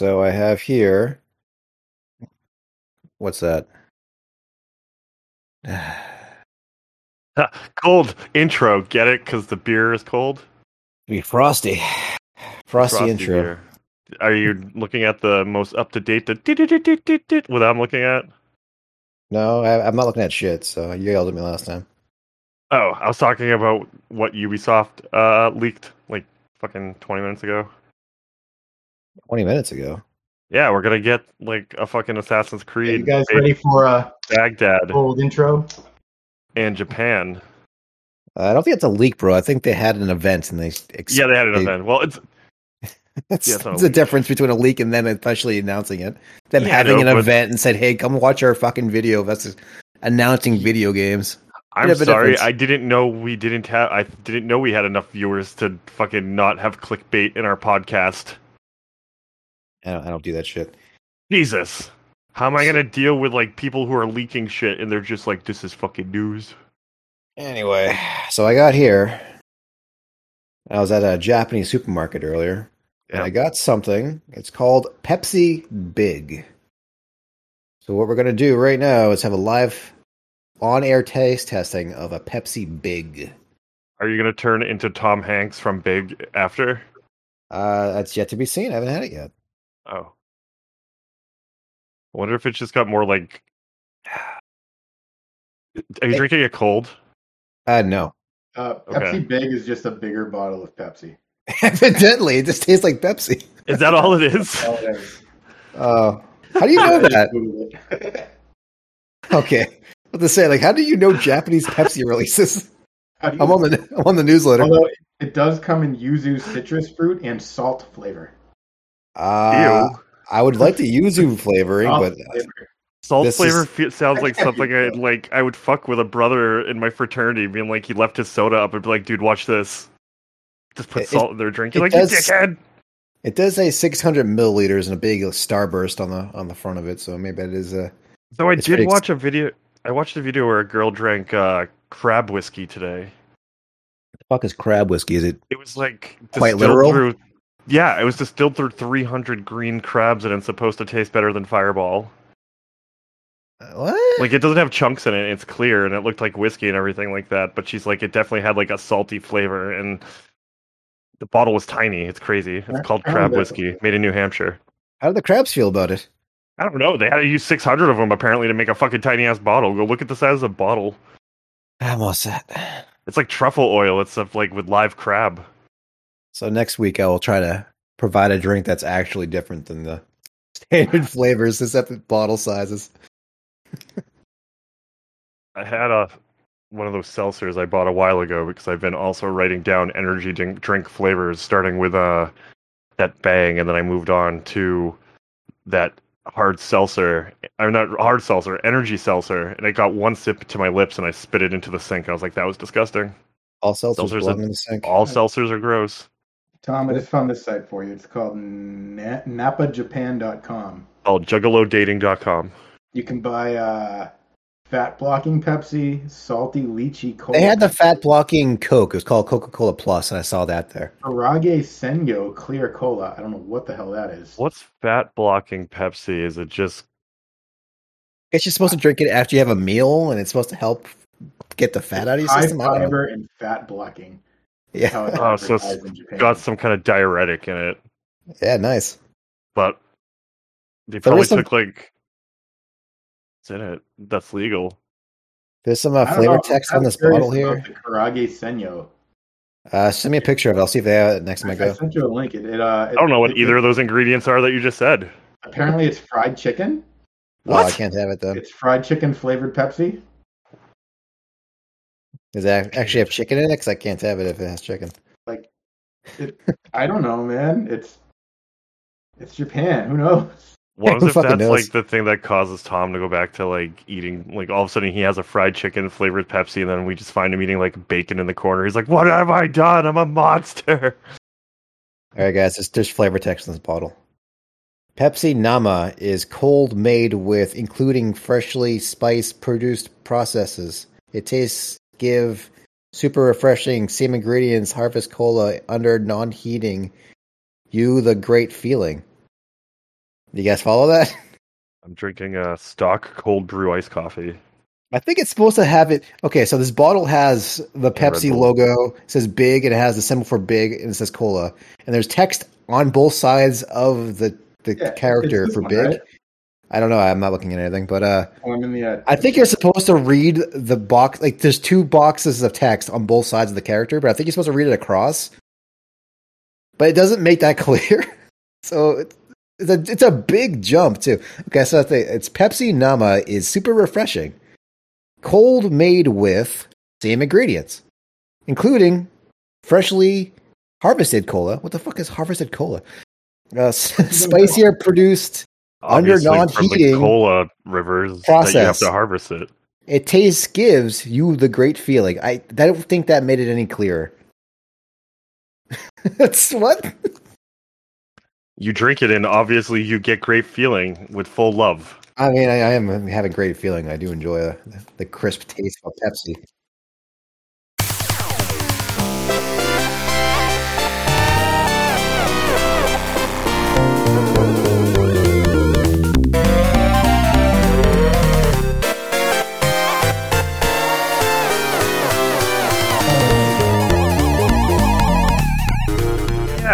So I have here. What's that? Cold intro. Get it? Because the beer is cold. Be frosty. Frosty, Frosty intro. beer. Are you looking at the most up to date? The what I'm looking at? No, I, I'm not looking at shit. So you yelled at me last time. Oh, I was talking about what Ubisoft uh, leaked like fucking 20 minutes ago. Twenty minutes ago. Yeah, we're gonna get like a fucking Assassin's Are Creed, you guys ready for a Baghdad, old intro? and Japan. Uh, I don't think it's a leak, bro. I think they had an event and they. Ex- Yeah, they had an they- event. Well, it's It's, Yeah, it's it's leak. difference between a leak and them officially announcing it. Them Yeah, having no, an event and said, "Hey, come watch our fucking video." That's announcing video games. I'm Bit of a sorry. I didn't know we didn't have. I didn't know we had enough viewers to fucking not have clickbait in our podcast. I don't, I don't do that shit. Jesus, how am I gonna deal with like people who are leaking shit and they're just like, "This is fucking news." Anyway, so I got here. I was at a Japanese supermarket earlier, and I got something. It's called Pepsi Big. So what we're gonna do right now is have a live on-air taste testing of a Pepsi Big. Are you gonna turn into Tom Hanks from Big after? Uh, that's yet to be seen. I haven't had it yet. Oh, I wonder if it's just got more like. Are you Hey. drinking it cold? Uh, no. Uh, Okay. Pepsi Big is just a bigger bottle of Pepsi. Evidently, it just tastes like Pepsi. Is that all it is? All it is. Uh, how do you know that? Okay. What to say? Like, how do you know Japanese Pepsi releases? How do you- I'm on the I'm on the newsletter. Although it does come in yuzu citrus fruit and salt flavor. Uh, Ew. I would like the yuzu flavoring, Salt but flavor. Salt This flavor is- sounds like something I like. I would fuck with a brother in my fraternity, being like, he left his soda up and be like, "Dude, watch this." Just put It- salt in their drink. You're like, does- you dickhead. it does say 600 milliliters and a big starburst on the on the front of it. So maybe it is a. So I did pretty ex- watch a video. I watched a video where a girl drank uh, crab whiskey today. What the fuck is crab whiskey? Is it? It was like Quite literal? Through, yeah, it was distilled through 300 green crabs, and it's supposed to taste better than Fireball. uh, What? Like it doesn't have chunks in it. It's clear, and it looked like whiskey and everything like that. But she's like, it definitely had like a salty flavor, and the bottle was tiny. It's crazy. It's called crab whiskey, made in New Hampshire. how do the crabs feel about it? I don't know. They had to use 600 of them apparently to make a fucking tiny ass bottle. Go look at the size of the bottle. I'm all set. It's like truffle oil. It's stuff like with live crab. So next week I will try to provide a drink that's actually different than the standard flavors, except bottle sizes. I had a one of those seltzers I bought a while ago because I've been also writing down energy drink, drink flavors, starting with uh that bang, and then I moved on to that hard seltzer. I'm not hard seltzer, energy seltzer, and I got one sip to my lips and I spit it into the sink. I was like, that was disgusting. All seltzers Seltzers and- in the sink. All seltzers are gross. Tom, I just found this site for you. It's called na- napajapan.com. Called juggalodating.com. You can buy uh, fat blocking Pepsi, salty lychee cola. They had the fat blocking Coke. It was called Coca Cola Plus, and I saw that there. Arage Senyo clear cola. I don't know what the hell that is. What's fat blocking Pepsi? Is it just Guess you're supposed to drink it after you have a meal, and it's supposed to help get the fat out of your High system. I fiber and fat blocking. Yeah, Oh, so it's advertised in Japan. got some kind of diuretic in it? yeah, nice. but they probably is some- took like what's in it that's legal. There's some uh, I don't flavor know, I'm text on this bottle here. about The Karage Senyo. Uh, send me a picture of it. I'll see if they have it next time I I go. sent you a link. It, it, uh, I don't know what either of those ingredients are that you just said. Apparently, it's fried chicken. Oh, I can't have it though. It's fried chicken flavored Pepsi. Does it actually have chicken in it? Because I can't have it if it has chicken. Like, it, I don't know, man. It's it's Japan. Who knows? What if that's knows? like the thing that causes Tom to go back to like eating like all of a sudden he has a fried chicken flavored Pepsi and then we just find him eating like bacon in the corner. He's like, What have I done? I'm a monster. All right, guys, there's, there's flavor text in this bottle. Pepsi Nama is cold made with including freshly spiced produced processes. It tastes give super refreshing same ingredients harvest cola under non-heating you the great feeling. You guys follow that? I'm drinking a stock cold brew iced coffee. I think it's supposed to have it. Okay, so this bottle has the Pepsi Bull. logo. It says big, and it has the symbol for big, and it says cola. And there's text on both sides of the the Yeah, character it's this for one, big. right? I don't know. I'm not looking at anything, but uh, Oh, I'm in the. I think you're supposed to read the box. Like, there's two boxes of text on both sides of the character, but I think you're supposed to read it across. But it doesn't make that clear. So it's a, it's a big jump too. Okay, so I think it's Pepsi Nama is super refreshing, cold made with same ingredients, including freshly harvested cola. What the fuck is harvested cola? Uh, spicier produced Obviously, the non-heating cola rivers that you have process. to harvest it. It tastes gives you the great feeling. I, I don't think that made it any clearer. That's what? You drink it, and obviously you get great feeling with full love. I mean, I, I am having great feeling. I do enjoy the, the crisp taste of Pepsi.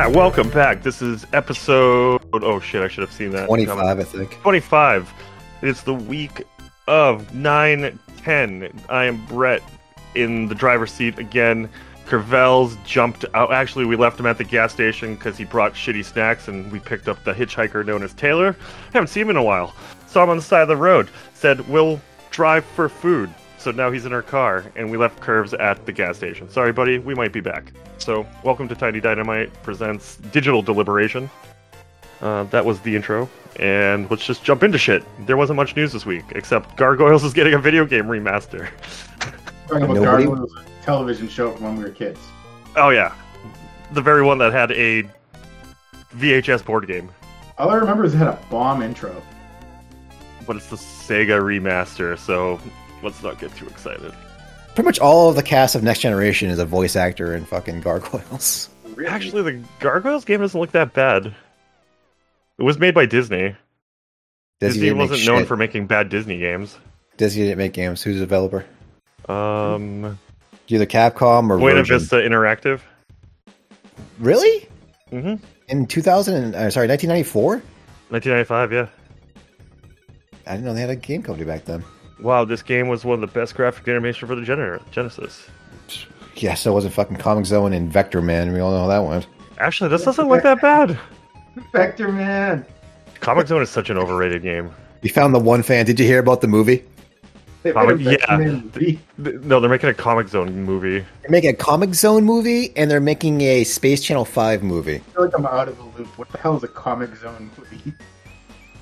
Yeah, welcome back. This is episode. Oh shit! I should have seen that. 25, coming. I think. 25. It's the week of 9 10. I am Brett in the driver's seat again. Kervels jumped out. Actually, we left him at the gas station because he brought shitty snacks, and we picked up the hitchhiker known as Taylor. Haven't seen him in a while. Saw him on the side of the road. Said, We'll drive for food. So now he's in our car, and we left Curves at the gas station. Sorry, buddy, we might be back. So, welcome to Tiny Dynamite presents Digital Deliberation. Uh, that was the intro, and let's just jump into shit. There wasn't much news this week, except Gargoyles is getting a video game remaster. talking about Nobody- Gargoyles, a television show from when we were kids. Oh yeah, the very one that had a VHS board game, All I remember is it had a bomb intro. but it's the Sega remaster, so let's not get too excited. Pretty much all of the cast of Next Generation is a voice actor in fucking Gargoyles. Really? Actually, the Gargoyles game doesn't look that bad. It was made by Disney. Disney didn't wasn't known shit. for making bad Disney games. Disney didn't make games. Who's the developer? Um, Either Capcom or Buena Virgin. Vista Interactive. Really? Mm-hmm. In 2000? And, uh, sorry, 1994? 1995, yeah. I didn't know they had a game company back then. Wow, this game was one of the best graphic animation for the Gener- Genesis. Yes, so it wasn't fucking Comix Zone and Vector Man. We all know how that went. Actually, this doesn't look that bad. Vector Man. Comix Zone is such an overrated game. You found the one fan. Did you hear about the movie? Comic- made a Vector yeah. Movie. No, they're making a Comix Zone movie. They're making a Comix Zone movie, and they're making a Space Channel 5 movie. I feel like I'm out of the loop. What the hell is a Comix Zone movie?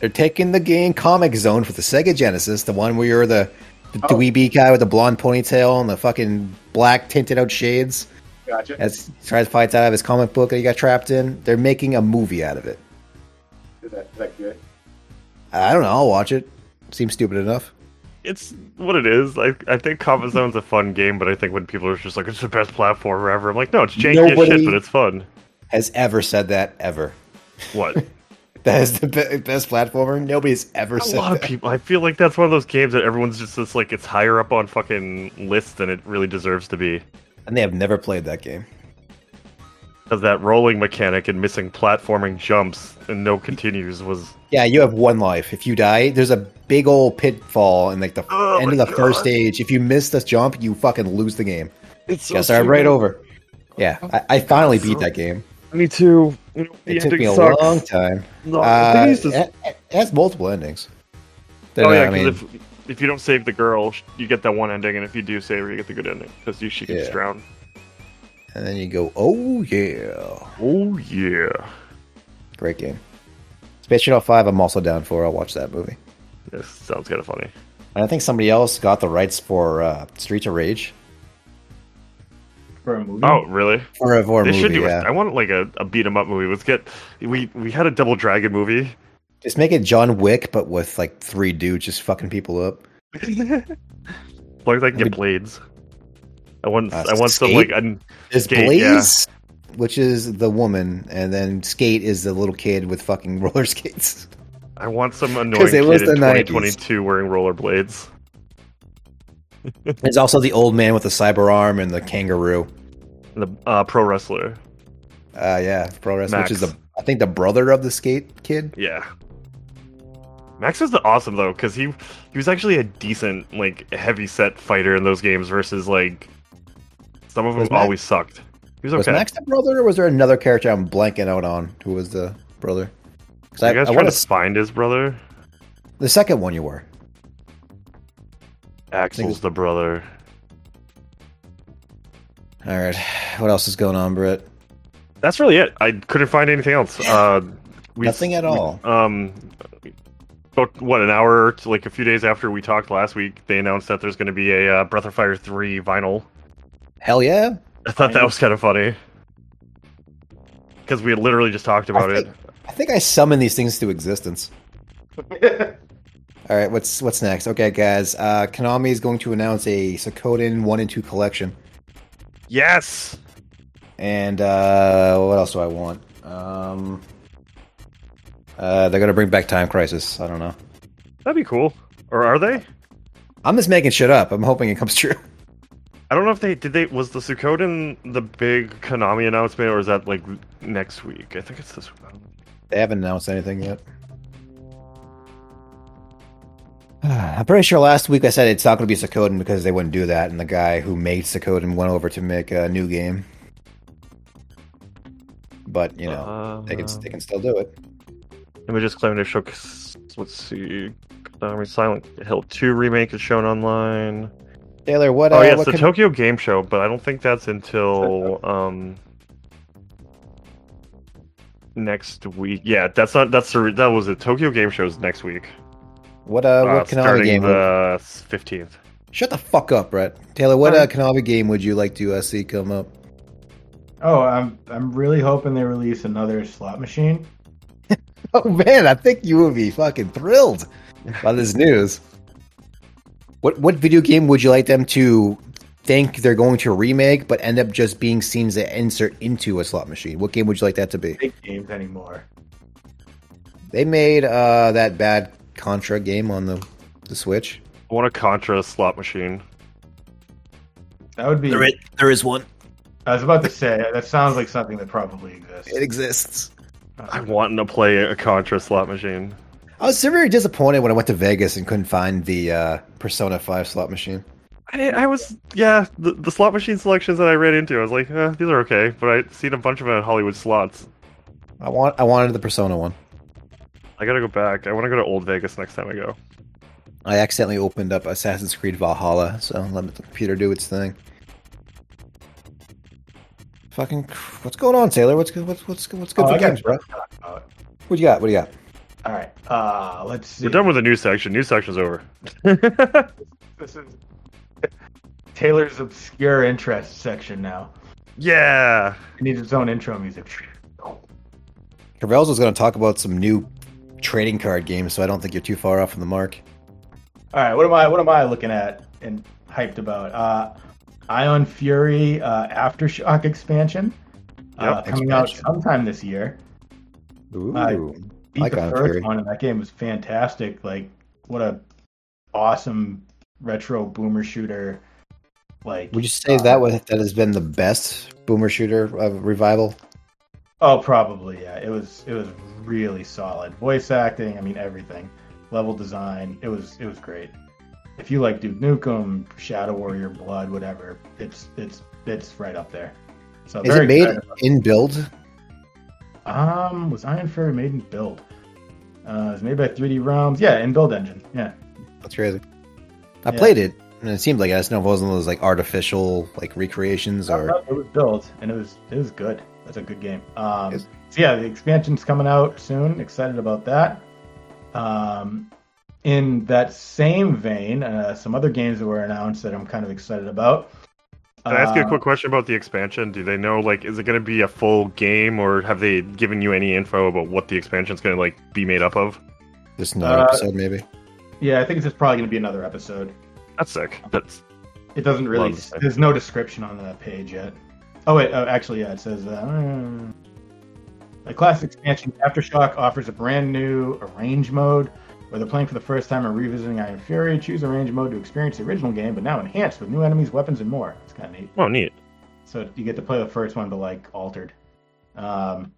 They're taking the game Comix Zone for the Sega Genesis, the one where you're the, the Oh. dweeby guy with the blonde ponytail and the fucking black tinted out shades. Gotcha. As he tries to fight out of his comic book that he got trapped in. They're making a movie out of it. Is that, is that good? I don't know. I'll watch it. Seems stupid enough. It's what it is. I, I think Comix Zone's a fun game, but I think when people are just like, it's the best platformer ever, I'm like, no, it's janky as shit, but it's fun. Has ever said that ever? What? That is the be- best platformer. Nobody's ever a said A lot of people. I feel like that's one of those games that everyone's just, just like, it's higher up on fucking lists than it really deserves to be. And they have never played that game. Because that rolling mechanic and missing platforming jumps and no continues was Yeah, you have one life. If you die, there's a big old pitfall in like the Oh end of the first stage. If you miss this jump, you fucking lose the game. it's Gotta start right over. Yeah, I, I finally beat that game. Me too. You know, the It took me a sucks. long time. No, Uh, thing it, is just- it has multiple endings. Then, oh yeah, I mean, because if if you don't save the girl, you get that one ending, and if you do save her, you get the good ending because she gets just Yeah. drown. and then you go, oh yeah, Oh yeah. great game. Space Channel Five, I'm also down for. I'll watch that movie. This sounds kind of funny. And I think somebody else got the rights for uh, Streets of Rage For a movie? Oh really? for a, for a they movie. should do yeah. it. I want like a, a beat 'em up movie. Let's get we we had a Double Dragon movie. Just make it John Wick, but with like three dudes just fucking people up. as long as I can get blades. I want Uh, I want some Skate? like an, There's Skate, Blaze, which is the woman, and then Skate is the little kid with fucking roller skates. I want some annoying it kid was in the 90s. 2022 wearing rollerblades. There's also the old man with the cyber arm and the kangaroo. The uh, pro wrestler. Uh, yeah, pro wrestling, which is the I think the brother of the skate kid. Yeah. Max was the awesome though, because he he was actually a decent like heavy set fighter in those games versus like some of them Max- always sucked. He was Was okay. Max the brother, or was there another character I'm blanking out on who was the brother? Because I, you guys I trying want to find his brother? the second one you were. Axel's the brother. All right, what else is going on, Britt? That's really it. I couldn't find anything else. Uh, we, Nothing at all. Um, about what an hour, to like a few days after we talked last week, they announced that there's going to be a uh, Breath of Fire three vinyl. Hell yeah! I thought that was kind of funny because we had literally just talked about I it. I think I summoned these things to existence. All right, what's what's next? Okay, guys, uh, Konami is going to announce a Suikoden one and two collection, Yes. and uh, what else do I want? Um, uh, they're going to bring back Time Crisis. I don't know. That'd be cool. Or are they? I'm just making shit up. I'm hoping it comes true. I don't know if they did. They was the Suikoden the big Konami announcement, or is that like next week? I think it's this. week. They haven't announced anything yet. I'm pretty sure last week I said it's not going to be Suikoden because they wouldn't do that, and the guy who made Suikoden went over to make a new game. But you know, they can Uh, they can still do it. Images claiming to show. Let's see. Konami Silent Hill 2 remake is shown online. Taylor, what? Oh uh, yes, what the can- Tokyo Game Show, but I don't think that's until um next week. Yeah, that's not that's the that was it. Tokyo Game Show's next week. What uh, Uh, what Konami starting game? the fifteenth. Shut the fuck up, Brett. Taylor, what uh, Alright. Konami game would you like to uh, see come up? Oh, I'm I'm really hoping they release another slot machine. Oh man, I think you would be fucking thrilled by this news. What what video game would you like them to think they're going to remake, but end up just being scenes that insert into a slot machine? What game would you like that to be? Big games anymore. They made uh, that bad Contra game on the the Switch. I want a Contra slot machine. That would be. there is one. I was about to say that sounds like something that probably exists. It exists. I want to play a Contra slot machine. I was very disappointed when I went to Vegas and couldn't find the uh, Persona Five slot machine. I, I was yeah the, the slot machine selections that I ran into I was like eh, these are okay but I'd seen a bunch of them at Hollywood slots I want I wanted the Persona one. I gotta go back I want to go to Old Vegas next time I go I accidentally opened up Assassin's Creed Valhalla, so let the computer do its thing. Fucking, what's going on, Taylor? What's good? What's what's what's good Oh, for I games, bro? stuff to. What you got? What do you got? All right. Uh, let's see. we're done with the news section news section's over This is Taylor's obscure interest section now. yeah It needs its own intro music. Carvel's was going to talk about some new trading card games, so I don't think you're too far off from the mark. All right, what am I what am I looking at and hyped about? Uh, Ion Fury uh, Aftershock expansion uh, Yep, coming out sometime this year. Ooh, I Beat like the Ion first Fury. one, and that game was fantastic. Like, what a awesome retro boomer shooter. Like, would you say uh, that was that has been the best boomer shooter uh, revival? Oh, probably yeah. It was it was really solid. Voice acting, I mean everything. Level design, it was it was great. If you like Duke Nukem, Shadow Warrior, Blood, whatever, it's it's it's right up there. So Is very it made in build? Um, was Ion Fury made in build? Uh, it was made by 3D Realms. Yeah, in build engine. Yeah. That's crazy. I Yeah. played it, and it seemed like. I just know it wasn't those like artificial like recreations or. It was built and it was it was good. That's a good game. Um, Yes. so yeah, the expansion's coming out soon. Excited about that. Um, in that same vein, uh, some other games that were announced that I'm kind of excited about. Can I ask you a Uh, quick question about the expansion? Do they know like is it going to be a full game or have they given you any info about what the expansion's going to like be made up of? Just another Uh, episode, maybe. Yeah, I think it's just probably going to be another episode. That's sick. That's It doesn't really. There's no description on the page yet. Oh wait, oh, actually, yeah, it says. Uh, The classic expansion Aftershock offers a brand new arrange mode. Whether playing for the first time or revisiting Ion Fury, choose arrange mode to experience the original game, but now enhanced with new enemies, weapons, and more. It's kind of neat. Oh, neat. So you get to play the first one, but like altered. Um,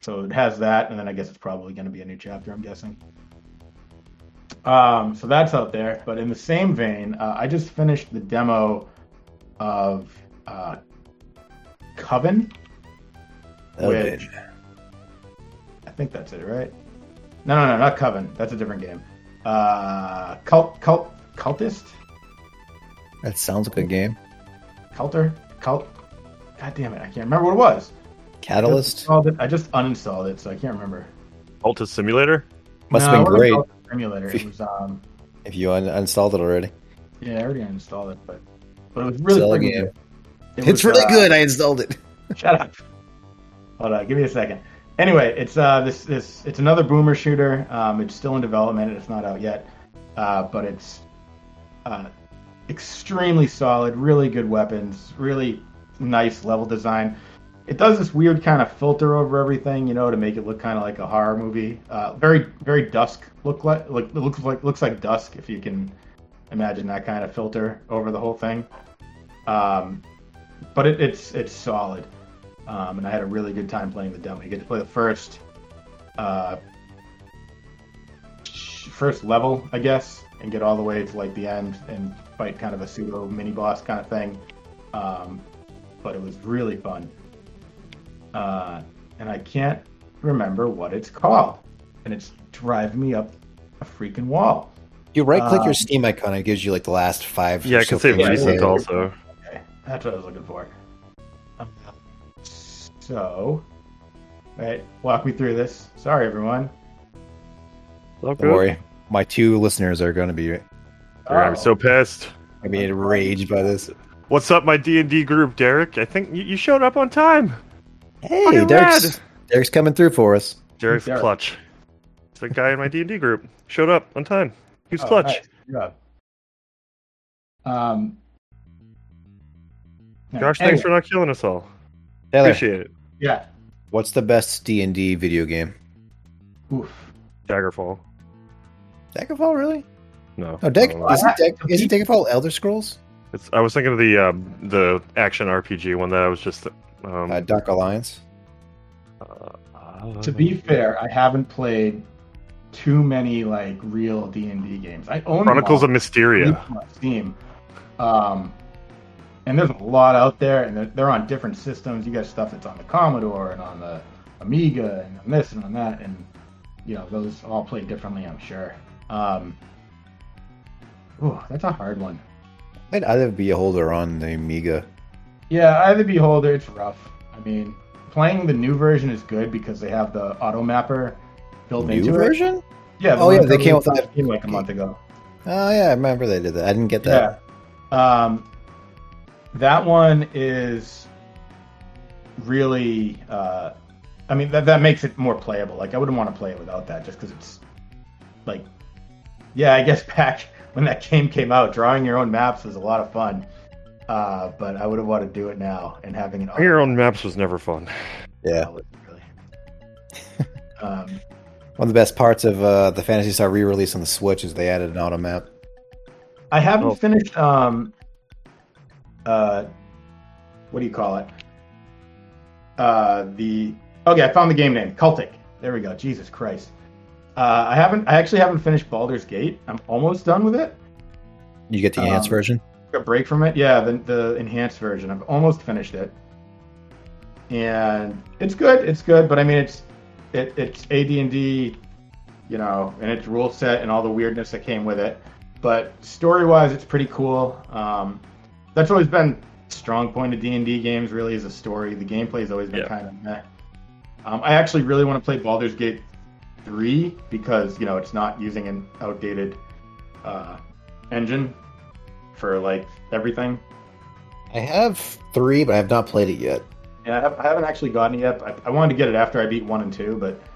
so it has that, and then I guess it's probably going to be a new chapter. I'm guessing. Um, so that's out there. But in the same vein, uh, I just finished the demo of uh, Coven. Okay. Which- I think that's it, right? No, no, no, not Coven. That's a different game. Uh, cult, cult, cultist, That sounds like a game. culter, cult. God damn it, I can't remember what it was. Catalyst Installed it. I just uninstalled it, so I can't remember. Altus Simulator? must No, have been great called Simulator. It was um, if you un- uninstalled it already. yeah, I already uninstalled it, but but it was really Sell freaking game. good. It It's was, really uh, good. I installed it. Shut up. Hold on, give me a second. Anyway, it's uh this this it's another boomer shooter. Um, it's still in development. It's not out yet, uh, but it's uh, extremely solid. Really good weapons. Really nice level design. It does this weird kind of filter over everything, you know, to make it look kind of like a horror movie. Uh, very very dusk look like like it looks like looks like dusk if you can imagine that kind of filter over the whole thing. Um, but it, it's it's solid, um, and I had a really good time playing the demo. You get to play the first uh, first level, I guess, and get all the way to like the end and fight kind of a pseudo mini boss kind of thing. Um, but it was really fun, uh, and I can't remember what it's called, and it's driving me up a freaking wall. You right click Um, your Steam icon, it gives you like the last five. Yeah, or I can so say things you recent also. Okay, that's what I was looking for. Um, So, right, walk me through this. Sorry, everyone. Don't worry, my two listeners are going to be They're gonna so pissed. I mean enraged by this. What's up, my D and D group, Derek? I think you, you showed up on time. Hey, Fucking Derek's, rad. Derek's coming through for us. Derek's Derek? clutch. It's the guy in my D and D group. Showed up on time. He's Oh, clutch. nice. Good job. Um, no, Josh, anyway, thanks for not killing us all. Taylor, Appreciate it. yeah. what's the best D and D video game? Oof. Daggerfall. Daggerfall, really? No. No, Dag- I don't know. isn't, Dag- isn't Daggerfall Elder Scrolls? It's, I was thinking of the um, the action RPG one that I was just. Um, Uh, Dark Alliance. uh, To be fair, I haven't played too many like real D and D games. I own Chronicles of Mystara. Steam. Um, and there's a lot out there, and they're, they're on different systems. You got stuff that's on the Commodore and on the Amiga and on this and on that, and you know those all play differently. I'm sure. Um, ooh, that's a hard one. I'd either be a holder on the Amiga. Yeah, the Beholder, it's rough. I mean, playing the new version is good because they have the auto mapper built New into it. version? Yeah, the Oh, yeah, they came with that- like a month ago. Oh yeah, I remember they did that. I didn't get that. Yeah. Um, that one is really. Uh, I mean, that that makes it more playable. Like, I wouldn't want to play it without that, just because it's like, yeah, I guess back when that game came out, drawing your own maps was a lot of fun. Uh, but I would have wanted to do it now and having it. Drawing Your own maps was never fun. Yeah. really. um, One of the best parts of uh, the Phantasy Star re-release on the Switch is they added an auto map. I haven't Oh. finished. Um, uh, what do you call it? Uh, the okay, I found the game name. Cultic. There we go. Jesus Christ. Uh, I haven't. I actually haven't finished Baldur's Gate. I'm almost done with it. You get the enhanced Um, version. A break from it. Yeah, the the enhanced version. I've almost finished it, and it's good. It's good, but I mean, it's it, it's AD and D, you know, and its rule set and all the weirdness that came with it. But story wise, it's pretty cool. Um, that's always been a strong point of D and D games. Really, is a story. The gameplay's always been Yeah. kind of meh. Um, I actually really want to play Baldur's Gate three because you know it's not using an outdated uh, engine for like everything. I have three, but I have not played it yet. Yeah, I, have, I haven't actually gotten it yet. I, I wanted to get it after I beat one and two, but it's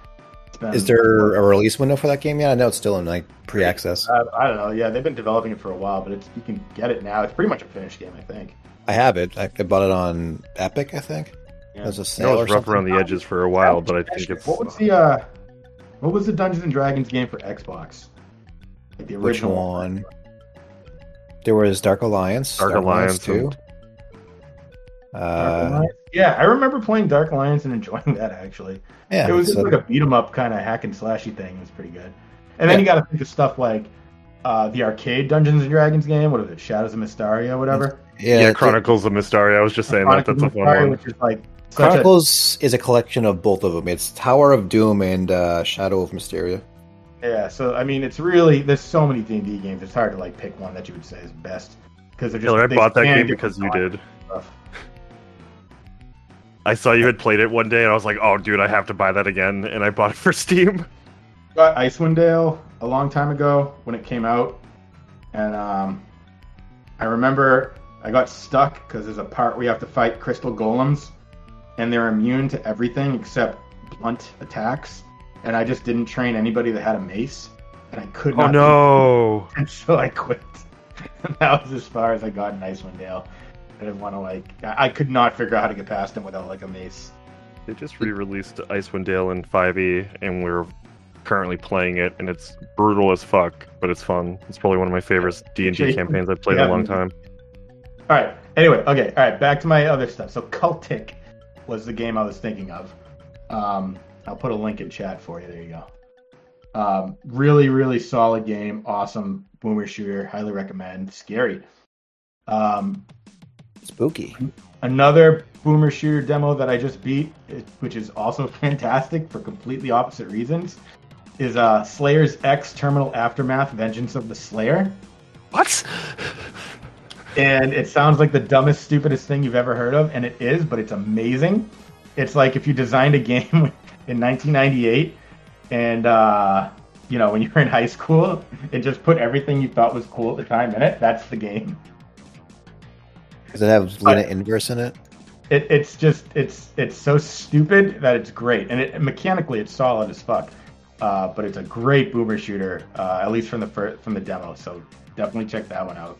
been, Is there a release window for that game yet? I know it's still in like pre-access. I, I don't know. Yeah, they've been developing it for a while, but it's you can get it now. It's pretty much a finished game, I think. I have it. I, I bought it on Epic, I think. There's a sale know or it's rough something. around the edges for a while, but I think it's What was the uh, what was the Dungeons and Dragons game for Xbox? Like the Which original one? There was Dark Alliance. Dark Alliance too. and- Dark Uh, yeah, I remember playing Dark Alliance and enjoying that actually. yeah, it was so- just like a beat 'em up kind of hack and slashy thing. It was pretty good. And then Yeah. you got to think of stuff like uh, the arcade Dungeons and Dragons game. What is it? Shadows of Mystara, whatever. yeah, yeah, the- Chronicles of Mystara. I was just saying that. That's a fun Mystara, one. Which is like such a, Chronicles is a collection of both of them. It's Tower of Doom and uh, Shadow of Mystara. yeah. So I mean, it's really there's so many D and D games. It's hard to like pick one that you would say is best because they're just. Taylor, I bought that game because you did. stuff. I saw you had played it one day, and I was like, "Oh, dude, I have to buy that again." And I bought it for Steam. got Icewind Dale a long time ago when it came out, and um, I remember I got stuck because there's a part where you have to fight crystal golems, and they're immune to everything except blunt attacks. And I just didn't train anybody that had a mace, and I could not. Oh no! And so I quit. that was as far as I got in Icewind Dale. I didn't want to like. I could not figure out how to get past him without like a mace. They just re-released Icewind Dale in 5e, and we're currently playing it, and it's brutal as fuck, but it's fun. It's probably one of my favorite D and D campaigns I've played in a long time. All right. Anyway, okay. All right. Back to my other stuff. So Cultic was the game I was thinking of. Um, I'll put a link in chat for you. There you go. Um, really, really solid game. Awesome boomer shooter. Highly recommend. Scary. Um, Spooky. another boomer shooter demo that I just beat, which is also fantastic for completely opposite reasons, is uh, Slayer's X Terminal Aftermath: Vengeance of the Slayer. What? and it sounds like the dumbest, stupidest thing you've ever heard of, and it is, but it's amazing. It's like if you designed a game in 1998, and uh, you know when you were in high school, and just put everything you thought was cool at the time in it. That's the game. Does it have Luna Inverse in it? It, it's just it's it's so stupid that it's great, and it, mechanically it's solid as fuck. Uh, but it's a great boomer shooter, uh, at least from the fir- from the demo. So definitely check that one out.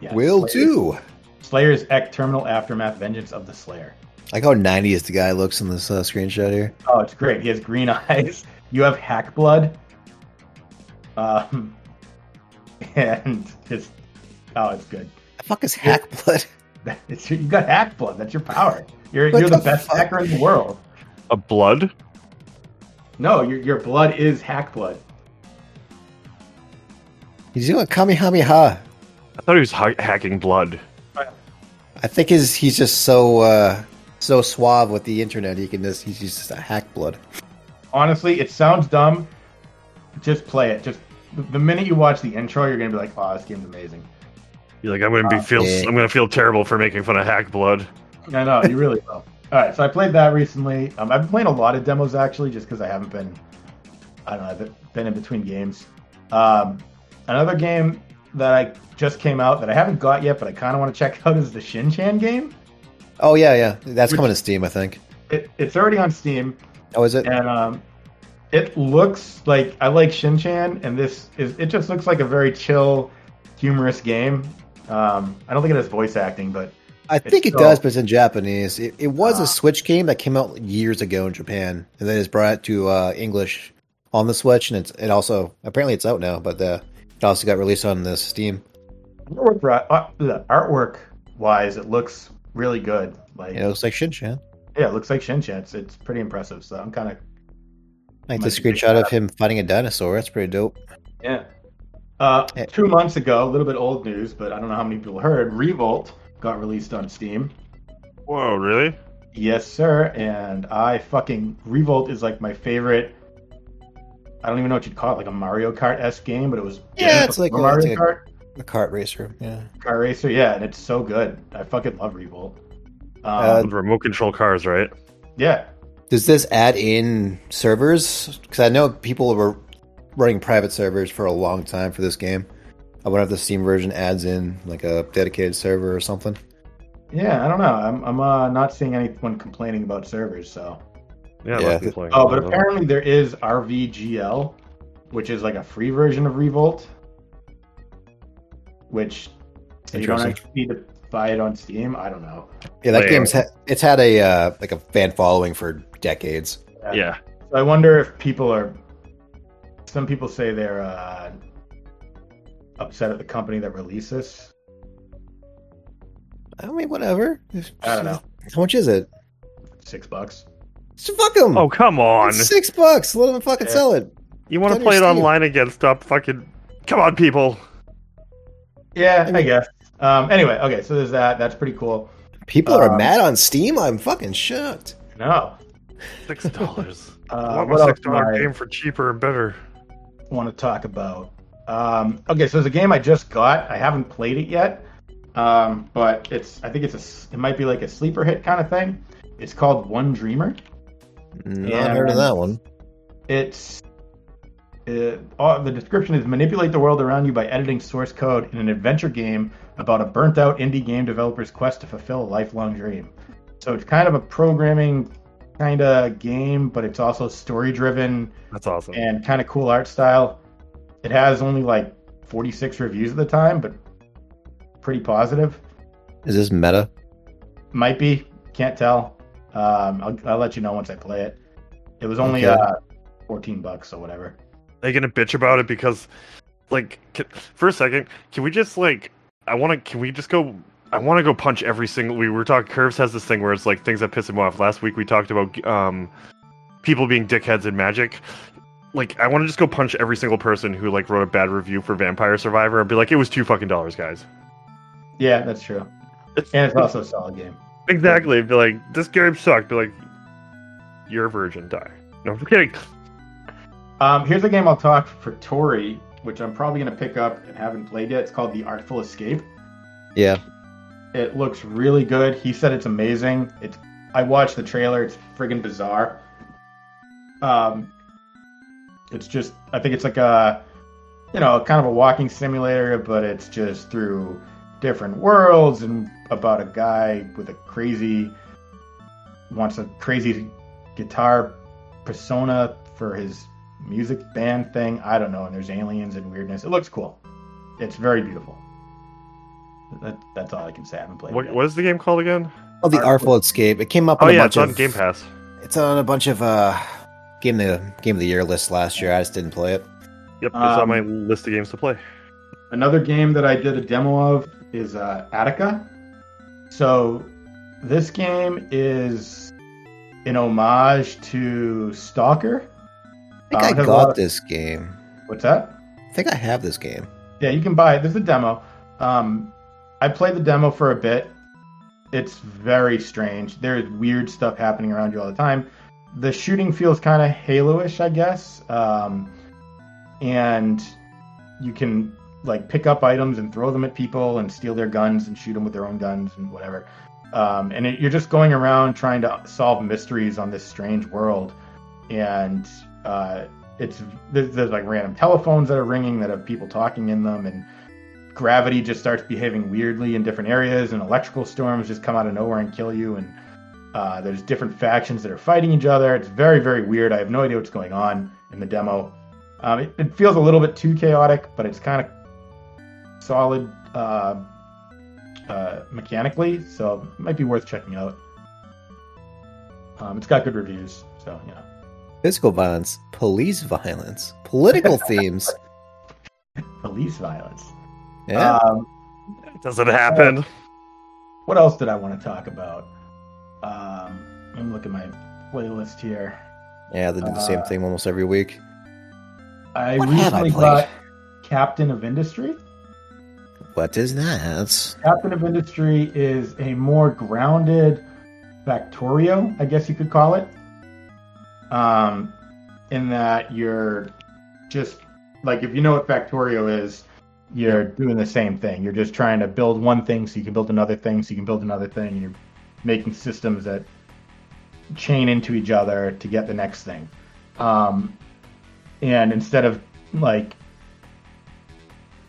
Yeah, Will Slayer's- do. Slayer's X Terminal Aftermath Vengeance of the Slayer. I like how 90s the guy looks in this uh, screenshot here. Oh, it's great. He has green eyes. You have hack blood. Um, and just oh, it's good. The fuck is Hack Blood? You got hack blood. That's your power. You're you're the the best fuck? hacker in the world. A blood? No, your your blood is hack blood. He's doing Kamehameha. I thought he was ha- hacking blood. I think his, he's just so uh, so suave with the internet. He can just he's just a hack blood. Honestly, it sounds dumb. Just play it. Just the minute you watch the intro, you're gonna be like, "Oh, this game's amazing." You're like, I'm gonna be feel, yeah. I'm gonna feel terrible for making fun of hack blood. I know you really will. All right, so I played that recently. Um, I've been playing a lot of demos actually, just because I haven't been, I don't know, I've been- been in between games. Um, another game that I just came out that I haven't got yet, but I kind of want to check out is the Shin Chan game. Oh yeah, yeah. That's Which- coming to Steam, I think. It, it's already on Steam, Oh, is it? and um, it looks like I like Shin Chan, and this is it just looks like a very chill, humorous game. Um, I don't think it has voice acting, but I think it does, but it's in Japanese. It, it was Ah. a Switch game that came out years ago in Japan, and then it's brought to uh, English on the Switch, and it's it also apparently it's out now, but uh, it also got released on the Steam. artwork, uh, the artwork wise, it looks really good. Like know, it's like Shinchan. Yeah, it looks like Shinchan. It's, it's pretty impressive. So I'm kind of Like the screenshot of him fighting a dinosaur. That's pretty dope. yeah. Uh, Eh. two months ago, a little bit old news, but I don't know how many people heard. Revolt got released on Steam. Whoa, really? Yes, sir. And I fucking Revolt is like my favorite. I don't even know what you'd call it, like a Mario Kart s game, but it was Yeah, it's like a a- Mario it's like Kart A kart racer. Yeah. car racer. Yeah, and it's so good. I fucking love Revolt. Um, Uh, remote control cars, right? yeah, Does this add in servers? Because I know people were running private servers for a long time for this game. I wonder if the Steam version adds in like a dedicated server or something. yeah. I don't know. I'm I'm uh, not seeing anyone complaining about servers. So Yeah, Yeah, I've th- Oh, but lot of them. apparently there is RVGL, which is like a free version of Revolt, which so you don't actually need to buy it on Steam. I don't know. Yeah, that Wait. game's ha- it's had a uh, like a fan following for decades. Yeah. So I wonder if people are. Some people say they're uh, upset at the company that released this. I mean, whatever. I don't know. How much is it? Six bucks. So fuck them. Oh come on! Six bucks. Let them fucking Yeah. sell it. You want to play it online again? Stop fucking. Come on, people. Yeah, I I, guess. Um, anyway, okay, so there's that. That's pretty cool. People are Um, mad on Steam. I'm fucking shocked. No. Six dollars. Uh, I want what my else six dollar game for cheaper and better. Want to talk about? Um, okay, so there's a game I just got. I haven't played it yet, um, but it's. I think it's a. It might be like a sleeper hit kind of thing. It's called One Dreamer. Not Yeah, heard of that one. It's uh, all, the description is manipulate the world around you by editing source code in an adventure game about a burnt out indie game developer's quest to fulfill a lifelong dream. So it's kind of a programming kind of game, but it's also story driven That's awesome. and kind of cool art style. It has only like 46 reviews at the time, but pretty positive. Is this meta? Might be, can't tell. Um, I'll, I'll let you know once I play it. It was only Okay. uh, 14 bucks or whatever. Are you gonna bitch about it because, like, can, for a second, can we just like, I want to, can we just go? I want to go punch every single. We were talking. Curves has this thing where it's like things that piss him off. Last week we talked about um, people being dickheads in Magic. Like, I want to just go punch every single person who like wrote a bad review for Vampire Survivor and be like, it was two fucking dollars, guys. Yeah, that's true. And it's also a solid game. Exactly. Be like, this game sucked. Be like, you're a virgin. Die. No, I'm kidding. Um, here's a game I'll talk for Tori, which I'm probably going to pick up and haven't played yet. It's called The Artful Escape. Yeah. It looks really good. He said it's amazing. It's I watched the trailer. It's friggin' bizarre. Um, it's just I think it's like a you know kind of a walking simulator, but it's just through different worlds and about a guy with a crazy wants a crazy guitar persona for his music band thing. I don't know. And there's aliens and weirdness. It looks cool. It's very beautiful. That, that's all I can say. I haven't played What, yet. what is the game called again? Oh, the Artful- Artful Escape. It came up on Oh a yeah, bunch it's on of Game Pass. It's on a bunch of uh game of the game of the year list last year. I just didn't play it. Yep, it's on Um, my list of games to play. Another game that I did a demo of is uh, Attica. So this game is an homage to Stalker. I think Uh, I it has a got of- this game. What's that? I think I have this game. Yeah, you can buy it. There's a demo. Um, I played the demo for a bit. It's very strange. There's weird stuff happening around you all the time. The shooting feels kind of Halo-ish, I guess. Um, and you can like pick up items and throw them at people and steal their guns and shoot them with their own guns and whatever. Um, and it, you're just going around trying to solve mysteries on this strange world. And uh, it's there's, there's like random telephones that are ringing that have people talking in them and gravity just starts behaving weirdly in different areas and electrical storms just come out of nowhere and kill you and uh, there's different factions that are fighting each other. It's very very weird. I have no idea what's going on in the demo. Um, it, it feels a little bit too chaotic but it's kind of solid uh, uh, mechanically so it might be worth checking out. Um, it's got good reviews so you know. Physical violence, police violence, political themes. police violence Yeah. um, Does it happen? what else did I want to talk about? Um, let me look at my playlist here. yeah, they do the same uh, thing almost every week. I What have I recently played? got Captain of Industry. What is that? Captain of Industry is a more grounded Factorio, I guess you could call it. Um, in that you're just like if you know what Factorio is, you're doing the same thing. You're just trying to build one thing so you can build another thing, so you can build another thing, and you're making systems that chain into each other to get the next thing. Um, and instead of like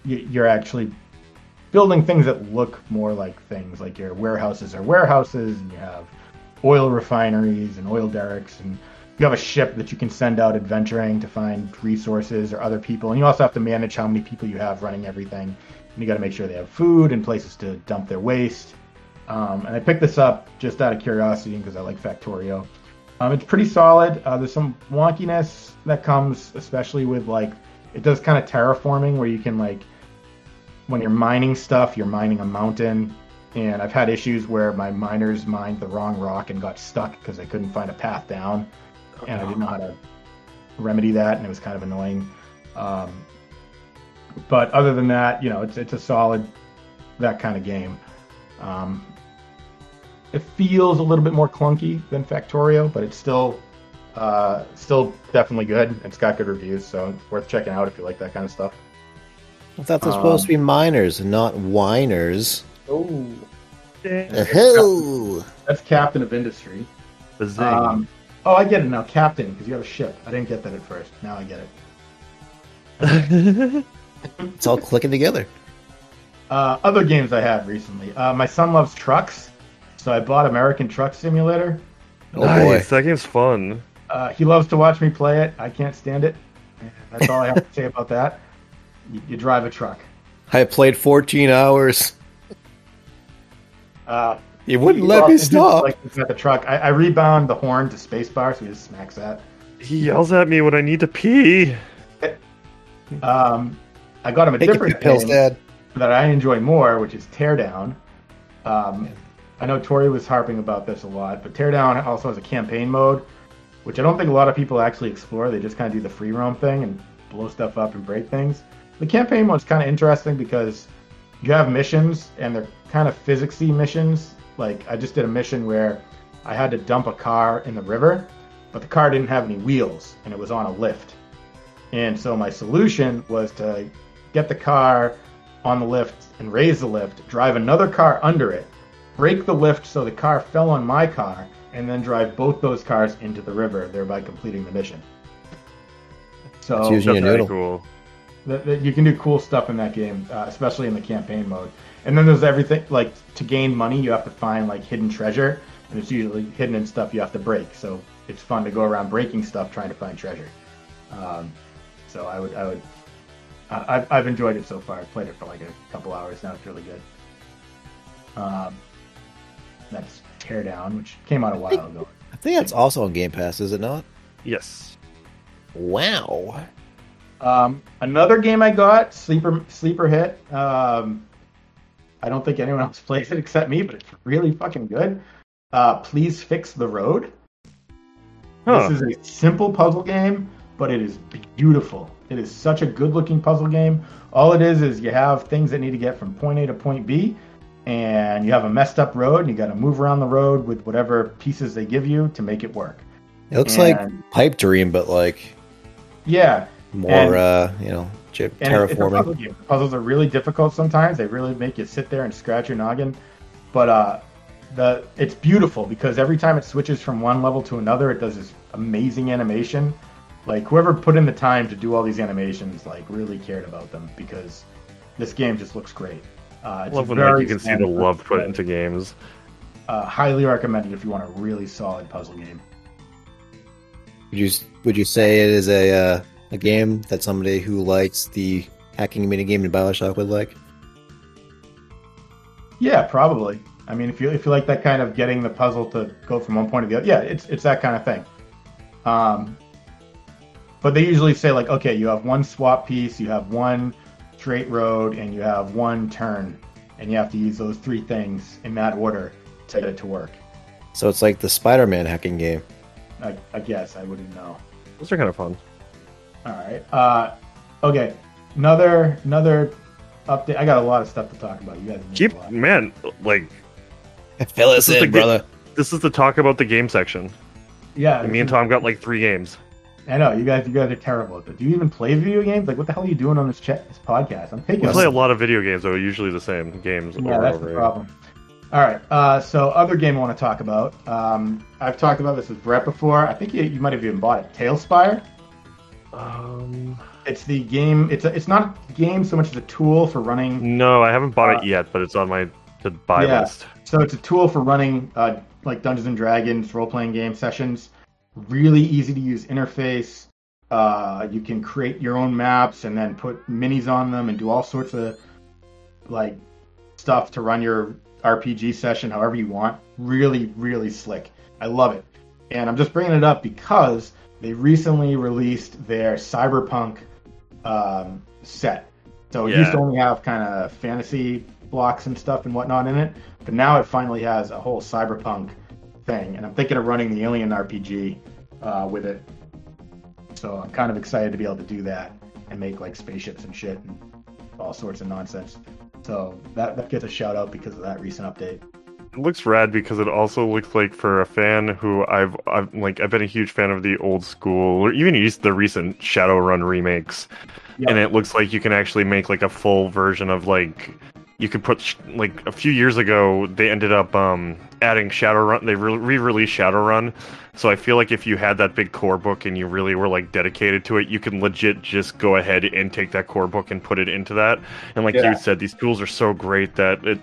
you- you're actually building things that look more like things like your warehouses are warehouses and you have oil refineries and oil derricks and you have a ship that you can send out adventuring to find resources or other people, and you also have to manage how many people you have running everything. And you got to make sure they have food and places to dump their waste. Um, and I picked this up just out of curiosity because I like Factorio. Um, it's pretty solid. Uh, there's some wonkiness that comes, especially with like it does kind of terraforming where you can like when you're mining stuff, you're mining a mountain. And I've had issues where my miners mined the wrong rock and got stuck because they couldn't find a path down, and I didn't know how to remedy that, and it was kind of annoying. Um, but other than that, you know, it's it's a solid that kind of game. Um, it feels a little bit more clunky than Factorio, but it's still uh, still definitely good. It's got good reviews, so it's worth checking out if you like that kind of stuff. I thought they're supposed to be miners and not whiners. Oh, Oh, that's Captain of Industry. Bazing. Um, oh, I get it now, Captain, because you have a ship. I didn't get that at first. Now I get it. it's all clicking together. Uh, other games I had recently. Uh, my son loves trucks, so I bought American Truck Simulator. Oh boy. nice. That game's fun. Uh, he loves to watch me play it. I can't stand it. That's all I have to say about that. You, you drive a truck. I played 14 hours. Uh, You wouldn't he let loves- me stop. Like looking at the truck. I, I rebound the horn to spacebar, so he just smacks that. He yells at me when I need to pee. Um, I got him a Take different pills, game Dad. that I enjoy more, which is Teardown. Um, I know Tori was harping about this a lot, but Teardown also has a campaign mode, which I don't think a lot of people actually explore. They just kind of do the free roam thing and blow stuff up and break things. The campaign mode's kind of interesting because you have missions and they're kind of physicsy missions. Like I just did a mission where I had to dump a car in the river, but the car didn't have any wheels and it was on a lift. And so my solution was to get the car on the lift and raise the lift, drive another car under it, break the lift so the car fell on my car, and then drive both those cars into the river, thereby completing the mission. So It's usually- That's a noodle. cool. that, that you can do cool stuff in that game, uh, especially in the campaign mode. And then there's everything like to gain money, you have to find like hidden treasure, and it's usually hidden in stuff you have to break. So it's fun to go around breaking stuff trying to find treasure. Um, so I would, I would, I, I've, I've enjoyed it so far. I've played it for like a couple hours now. It's really good. Um, that's Teardown, which came out a while ago. I think that's also on Game Pass, is it not? Yes. Wow. Um, another game I got, sleeper sleeper hit. Um, I don't think anyone else plays it except me, but it's really fucking good. Uh, Please fix the road. Huh. This is a simple puzzle game, but it is beautiful. It is such a good-looking puzzle game. All it is is you have things that need to get from point A to point B, and you have a messed up road, and you got to move around the road with whatever pieces they give you to make it work. It looks like Pipe Dream, but like Yeah, more, And- uh, you know, j- And it- it's a puzzle game. Puzzles are really difficult sometimes. They really make you sit there and scratch your noggin. But uh, the it's beautiful because every time it switches from one level to another, it does this amazing animation. Like whoever put in the time to do all these animations, like really cared about them because this game just looks great. Uh, it's Love when like, you can see the love put into games. Uh, highly recommended if you want a really solid puzzle game. Would you would you say it is a uh, a game that somebody who likes the hacking minigame in Bioshock would like? Yeah, probably. I mean, if you if you like that kind of getting the puzzle to go from one point to the other, yeah, it's it's that kind of thing. Um, but they usually say like, okay, you have one swap piece, you have one straight road, and you have one turn, and you have to use those three things in that order to get it to work. So it's like the Spider-Man hacking game. I, I guess I wouldn't know. Those are kind of fun. All right. Uh, okay. Another another update. I got a lot of stuff to talk about. You guys know Keep lot. man, like Fill us This is the in, ga- brother. this is the talk about the game section. Yeah. And me and Tom got like three games. I know you guys. You guys are terrible at it. Do you even play video games? Like, what the hell are you doing on this chat, this podcast? I'm taking. We a- play a lot of video games, though. Usually the same games Yeah, over that's over. the again. problem. All right. Uh, so, other game I want to talk about. Um, I've talked about this with Brett before. I think you, you might have even bought it. TaleSpire. Um, It's the game. It's a, It's not a game so much as a tool for running. no, I haven't bought Uh, it yet, but it's on my to buy Yeah. list. So it's a tool for running uh, like Dungeons and Dragons role playing game sessions. really easy to use interface. Uh, you can create your own maps and then put minis on them and do all sorts of like stuff to run your RPG session however you want. Really, really slick. I love it. And I'm just bringing it up because they recently released their Cyberpunk um, set. So it Yeah. used to only have kind of fantasy blocks and stuff and whatnot in it, but now it finally has a whole Cyberpunk thing. And I'm thinking of running the Alien RPG uh, with it. So I'm kind of excited to be able to do that and make like spaceships and shit and all sorts of nonsense. So that, that gets a shout out because of that recent update. It looks rad because it also looks like for a fan who I've, I've like I've been a huge fan of the old school or even used the recent Shadowrun remakes, Yeah. and it looks like you can actually make like a full version of like you could put sh- like a few years ago they ended up um adding Shadowrun they re- re-released Shadowrun, so I feel like if you had that big core book and you really were like dedicated to it, you can legit just go ahead and take that core book and put it into that. And like Yeah. you said, these tools are so great that it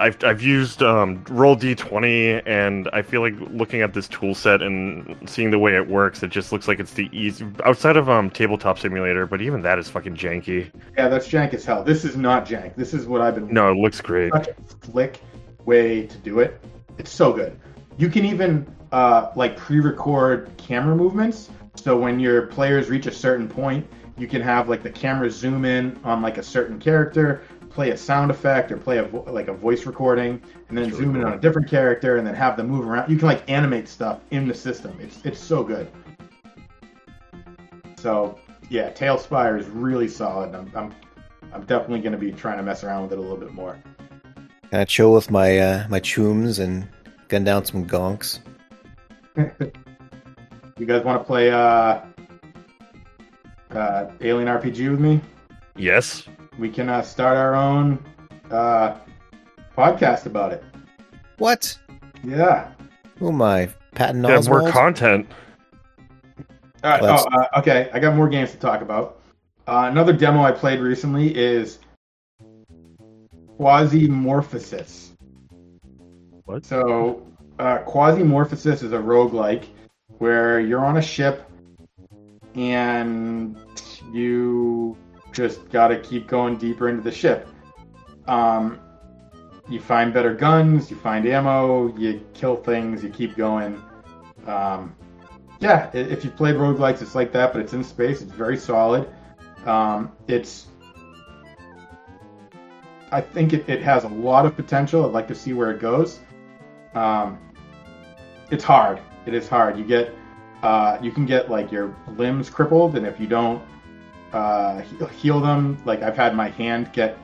I've I've used um, Roll D20, and I feel like looking at this tool set and seeing the way it works, it just looks like it's the easy outside of um Tabletop Simulator, but even that is fucking janky. Yeah, that's jank as hell. This is not jank. This is what I've been No, it looks great. such a slick way to do it. It's so good. You can even uh, like pre-record camera movements. So when your players reach a certain point, you can have like the camera zoom in on like a certain character, play a sound effect or play a vo- like a voice recording, and then really zoom in on a different character, and then have them move around. You can like animate stuff in the system. It's it's so good. So yeah, TaleSpire is really solid. I'm I'm, I'm definitely going to be trying to mess around with it a little bit more. Kind of chill with my uh, my chooms and gun down some gonks. You guys want to play uh, uh, Alien RPG with me? Yes, We can uh, start our own uh, podcast about it. What? Yeah. Who am I? Patton have more content. All right. Let's- Oh, uh, okay. I got more games to talk about. Uh, another demo I played recently is Quasimorphosis. What? So, uh, Quasimorphosis is a roguelike where you're on a ship and you just got to keep going deeper into the ship. Um, you find better guns, you find ammo, you kill things, you keep going. Um, yeah, if you played roguelikes, it's like that, but it's in space. It's very solid. Um, it's. I think it, it has a lot of potential. I'd like to see where it goes. Um, it's hard. It is hard. You get, uh, you can get like your limbs crippled, and if you don't uh, heal them, like I've had my hand get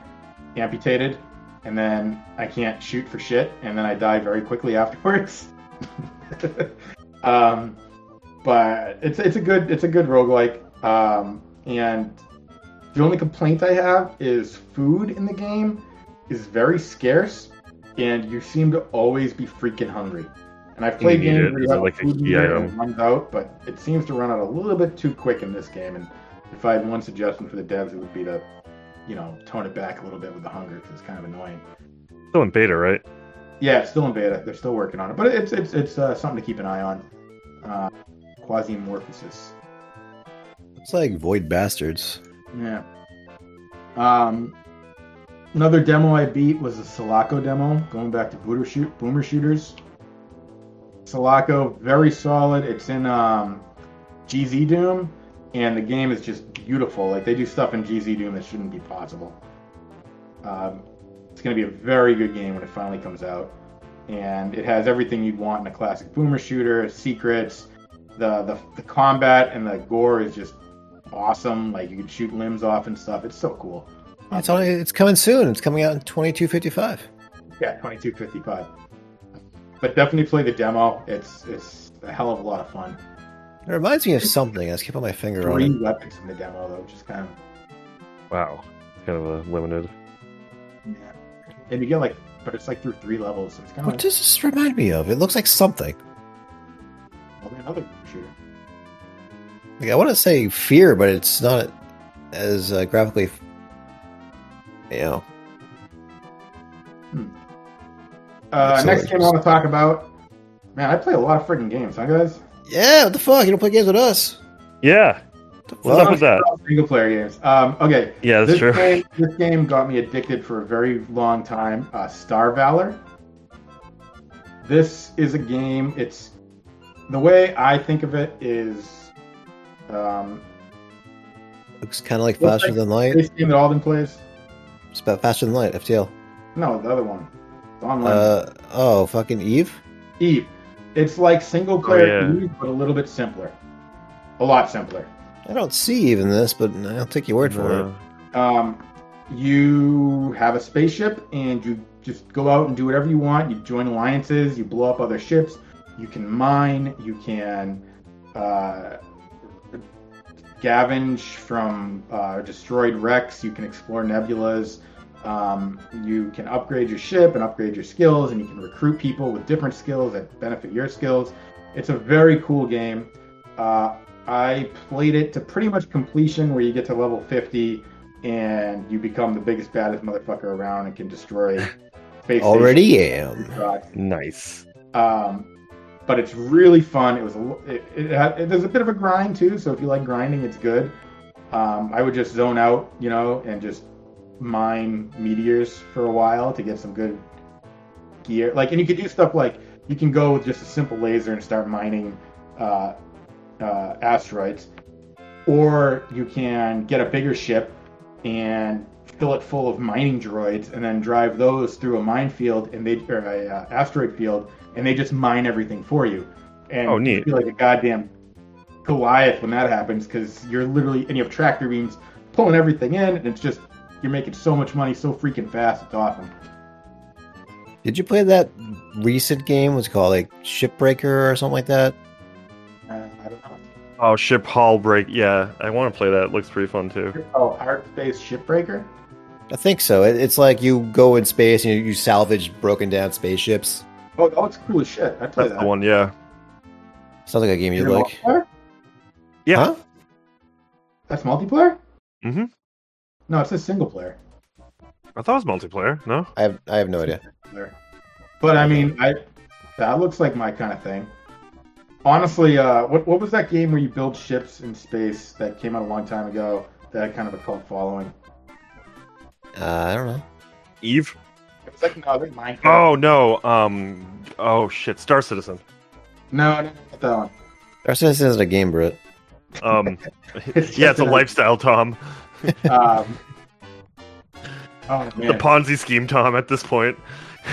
amputated, and then I can't shoot for shit, and then I die very quickly afterwards. um, but it's it's a good it's a good roguelike. Um, and the only complaint I have is food in the game is very scarce, and you seem to always be freaking hungry. And I've played games it. where you have like a food key and item? runs out, but it seems to run out a little bit too quick in this game. And if I had one suggestion for the devs, it would be to, you know, tone it back a little bit with the hunger because it's kind of annoying. Still in beta, right? Yeah, it's still in beta. They're still working on it, but it's it's it's uh, something to keep an eye on. Uh, Quasimorphosis. It's like Void Bastards. Yeah. Um, another demo I beat was the Selaco demo, going back to boomer, shoot, boomer shooters. Selaco, very solid. It's in um, GZ Doom, and the game is just beautiful. Like they do stuff in GZ Doom that shouldn't be possible. Um, it's going to be a very good game when it finally comes out, and it has everything you'd want in a classic boomer shooter. Secrets, the the, the combat and the gore is just awesome. Like you can shoot limbs off and stuff. It's so cool. It's only it's coming soon. It's coming out in twenty two fifty five. Yeah, twenty two fifty five. But definitely play the demo. It's it's a hell of a lot of fun. It reminds me of something. I just keep on my finger on Three it. weapons in the demo though, which is kind of Wow, kind of a limited. yeah. And you get like, but it's like through three levels. So it's kind What like does this remind me of? It looks like something. probably another shooter. Like I want to say Fear, but it's not as uh, graphically. You know, Uh, So next it's- game I want to talk about. Man, I play a lot of freaking games, huh, guys? Yeah, what the fuck? You don't play games with us. Yeah. What's up with that? Single player games. Um, okay, Yeah, that's this true. game this game got me addicted for a very long time. Uh, Star Valor. This is a game. It's the way I think of it is um, Looks kind of like Faster like- Than Light. this game that Alden plays. It's about Faster Than Light, FTL. No, the other one. It's online. Uh, oh, fucking Eve? Eve. It's like single player Oh, yeah. But a little bit simpler. A lot simpler. I don't see even this, but I'll take your word for it. Um, you have a spaceship and you just go out and do whatever you want. You join alliances, you blow up other ships, you can mine, you can uh, scavenge from uh, destroyed wrecks, you can explore nebulas, um, you can upgrade your ship and upgrade your skills, and you can recruit people with different skills that benefit your skills. It's a very cool game. Uh, I played it to pretty much completion, where you get to level 50 and you become the biggest, baddest motherfucker around and can destroy space Already am. nice. Um, but it's really fun. It was a, it, it, had, it, there's a bit of a grind too, so if you like grinding, it's good. Um, I would just zone out, you know, and just mine meteors for a while to get some good gear. Like, and you could do stuff like you can go with just a simple laser and start mining uh, uh, asteroids, or you can get a bigger ship and fill it full of mining droids and then drive those through a minefield and they or a uh, asteroid field and they just mine everything for you. And Oh, neat. you feel like a goddamn Goliath when that happens because you're literally and you have tractor beams pulling everything in and it's just you're making so much money so freaking fast. It's awesome. Did you play that recent game? What's it called? Like Shipbreaker or something like that? Uh, I don't know. Oh, ship hull break. Yeah, I want to play that. It looks pretty fun too. Oh, Hardspace Shipbreaker. I think so. It's like you go in space and you, you salvage broken down spaceships. Oh, oh, it's cool as shit. I play That's that. the one. Yeah. Sounds like a game you'd like. multiplayer? Yeah. Huh? That's multiplayer. Mhm. No, it says single player. I thought it was multiplayer. No. I have I have no idea. But I mean, I that looks like my kind of thing. Honestly, uh, what what was that game where you build ships in space that came out a long time ago that had kind of a cult following? Uh, I don't know. Eve. It was like no, I think Minecraft. Oh no. Um. Oh shit. Star Citizen. no, no, no, not that one. Our Citizen isn't a game, Brit. Um. It's yeah, it's a an- lifestyle, Tom. Um, oh The Ponzi scheme, Tom. At this point.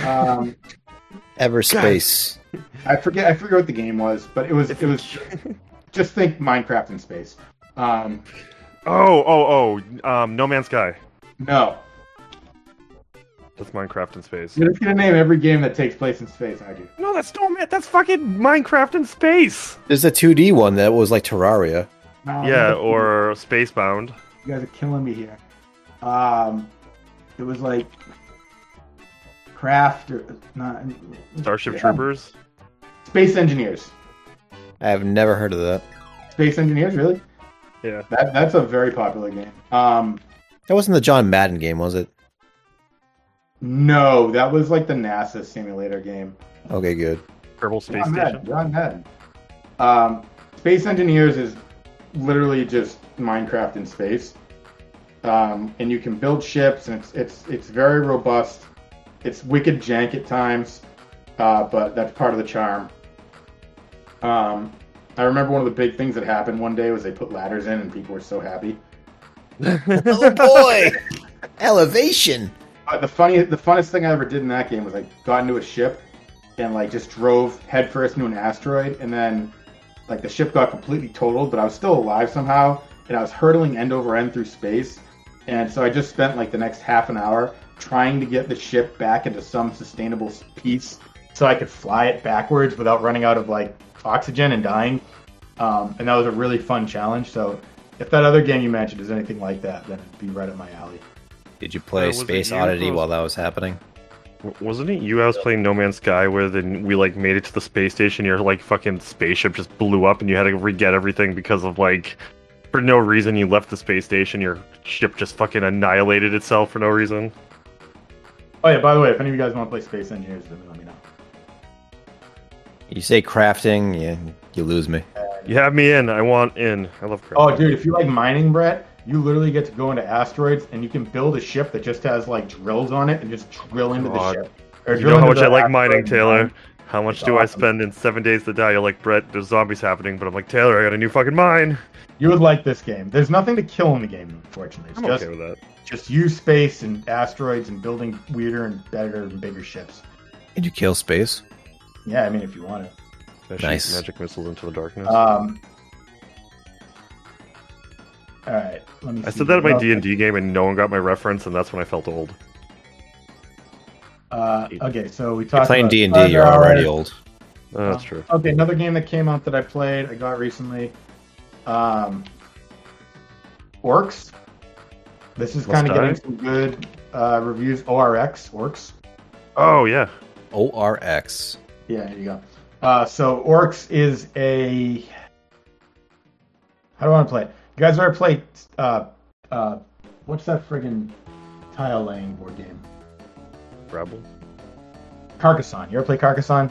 um, Everspace. I forget I forget what the game was, but it was it was just think Minecraft in space. Um, Oh, oh, oh. Um. No Man's Sky. no, That's Minecraft in space. you're just gonna name every game that takes place in space, aren't you? No, that's no man. That's fucking Minecraft in space. There's a 2D one that was like Terraria. No, Yeah, or Spacebound. You guys are killing me here. Um, it was like craft or not Starship yeah. Troopers. Space engineers. I have never heard of that. Space engineers, really? Yeah. That that's a very popular game. Um, That wasn't the John Madden game, was it? no, that was like the NASA simulator game. Okay, good. Kerbal Space John Station. Madden, John Madden. Um, Space Engineers is literally just Minecraft in space, um, and you can build ships, and it's it's it's very robust. It's wicked jank at times, uh, but that's part of the charm. Um, I remember one of the big things that happened one day was they put ladders in, and people were so happy. oh boy! Elevation! Uh, the funny, the funnest thing I ever did in that game was I got into a ship and like just drove headfirst into an asteroid, and then like the ship got completely totaled, but I was still alive somehow, and I was hurtling end over end through space, and so I just spent like the next half an hour trying to get the ship back into some sustainable piece so I could fly it backwards without running out of like oxygen and dying. Um, and that was a really fun challenge. So if that other game you mentioned is anything like that, then it'd be right up my alley. Did you play Uh, Space Oddity while that was happening? W- Wasn't it you I was playing No Man's Sky where then we like made it to the space station, your like fucking spaceship just blew up and you had to re-get everything because of like for no reason you left the space station, your ship just fucking annihilated itself for no reason. Oh yeah, by the way, if any of you guys want to play Space Engineers, then let me know. You say crafting, you You lose me. You have me in. I want in. I love crypto. Oh, dude, if you like mining, Brett, you literally get to go into asteroids and you can build a ship that just has like drills on it and just drill into God. the ship. Or You drill know how much I like mining, Taylor. mine. How much It's do I spend in seven days to die? You're like, Brett, there's zombies happening, but I'm like, Taylor, I got a new fucking mine. You would like this game. There's nothing to kill in the game, unfortunately. It's I'm just okay with that. just use space and asteroids and building weirder and better and bigger ships. Did you kill space? Yeah, I mean if you want to. I shoot Nice. magic missiles into the darkness. Um. All right, let me. I said that in my D and D game, and no one got my reference, and that's when I felt old. Uh, okay, so we You're talked. playing D and D. You're already old. Oh, that's true. Okay, another game that came out that I played, I got recently. Um, Orcs. This is kind of getting some good uh, reviews. ORX Orcs. Oh yeah. O R X. Yeah, here you go. Uh, so Orcs is a. How do I want to play it? You guys ever played? Uh, uh, what's that friggin' tile laying board game? Rebel. Carcassonne. You ever play Carcassonne?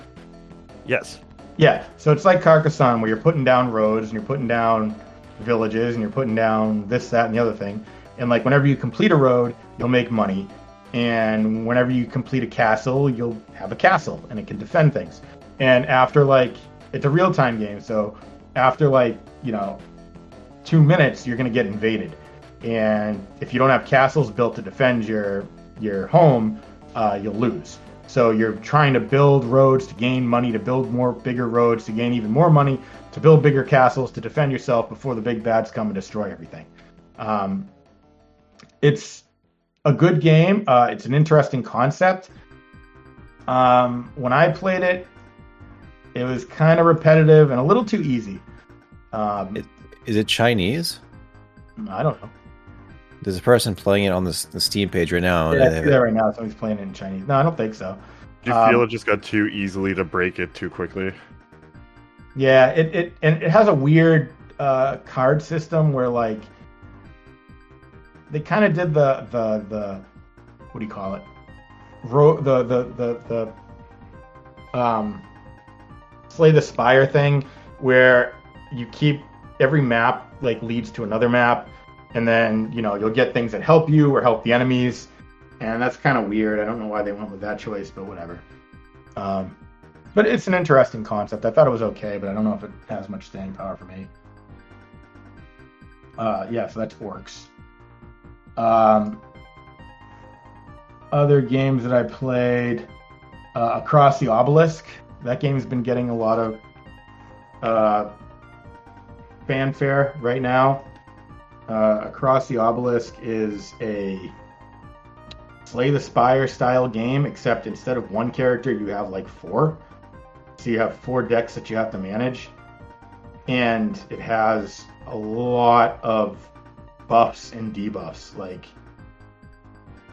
Yes. Yeah, so it's like Carcassonne where you're putting down roads and you're putting down villages and you're putting down this, that, and the other thing. And like whenever you complete a road, you'll make money. And whenever you complete a castle, you'll have a castle and it can defend things. And after like, it's a real time game. So after like, you know, two minutes, you're going to get invaded. And if you don't have castles built to defend your, your home, uh, you'll lose. So you're trying to build roads to gain money, to build more bigger roads, to gain even more money, to build bigger castles, to defend yourself before the big bads come and destroy everything. Um, it's a good game. Uh, it's an interesting concept. Um, when I played it, it was kind of repetitive and a little too easy. Um, It- Is it Chinese? I don't know. There's a person playing it on the, the Steam page right now. Yeah, I see that right now. Somebody's playing it in Chinese. No, I don't think so. Do you Um, feel it just got too easily to break it too quickly? Yeah, it, it and it has a weird uh, card system where like they kind of did the the the what do you call it? Ro- the the the the um slay the spire thing where you keep every map like leads to another map and then you know you'll get things that help you or help the enemies and that's kind of weird i don't know why they went with that choice but whatever um, but it's an interesting concept. I thought it was okay, but I don't know if it has much staying power for me. Uh, yeah, so that's Orcs. Um, other games that I played, uh, Across the Obelisk. That game's been getting a lot of uh, fanfare right now. Uh, Across the Obelisk is a Slay the Spire style game, except instead of one character, you have like four. So you have four decks that you have to manage. And it has a lot of buffs and debuffs. Like,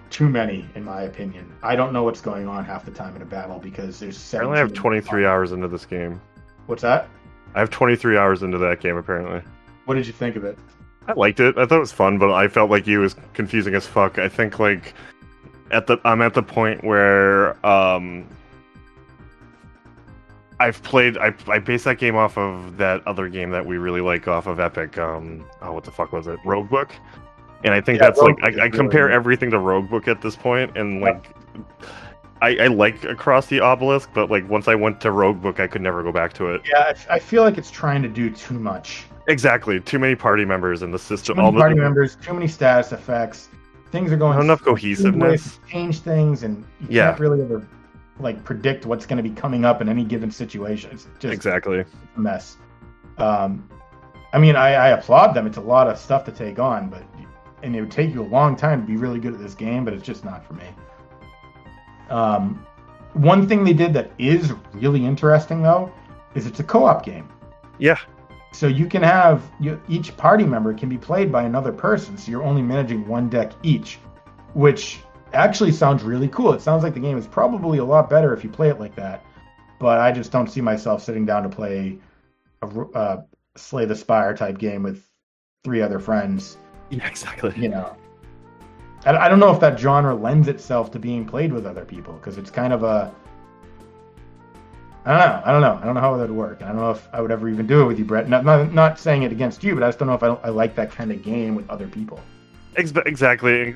too many, in my opinion. I don't know what's going on half the time in a battle because there's I only have 17 23 hours into this game. What's that? I have 23 hours into that game apparently. What did you think of it? I liked it. I thought it was fun, but I felt like you was confusing as fuck. I think like at the I'm at the point where um I've played I I based that game off of that other game that we really like off of Epic. Um oh what the fuck was it? Roguebook. And I think Yeah, that's like I, I compare good. everything to Roguebook at this point and Yeah. I, I like Across the Obelisk, but like once I went to Rogue Book, I could never go back to it. Yeah, I, I feel like it's trying to do too much. Exactly, too many party members in the system. Too many all the- party members, too many status effects. Things are going Not enough cohesiveness. Change things, and you Yeah. can't really ever like predict what's going to be coming up in any given situation. It's just Exactly. a mess. Um, I mean, I, I applaud them. It's a lot of stuff to take on, but and it would take you a long time to be really good at this game, but it's just not for me. Um, one thing they did that is really interesting though is it's a co-op game. Yeah. So you can have you, each party member can be played by another person, so you're only managing one deck each, which actually sounds really cool. It sounds like the game is probably a lot better if you play it like that. But I just don't see myself sitting down to play a uh, Slay the Spire type game with three other friends. Yeah, exactly. You know, I, don't know if that genre lends itself to being played with other people because it's kind of a I don't know. I don't know. I don't know how that would work. I don't know if I would ever even do it with you, Brett. Not, not, not saying it against you, but I just don't know if I, I like that kind of game with other people. Ex- Exactly.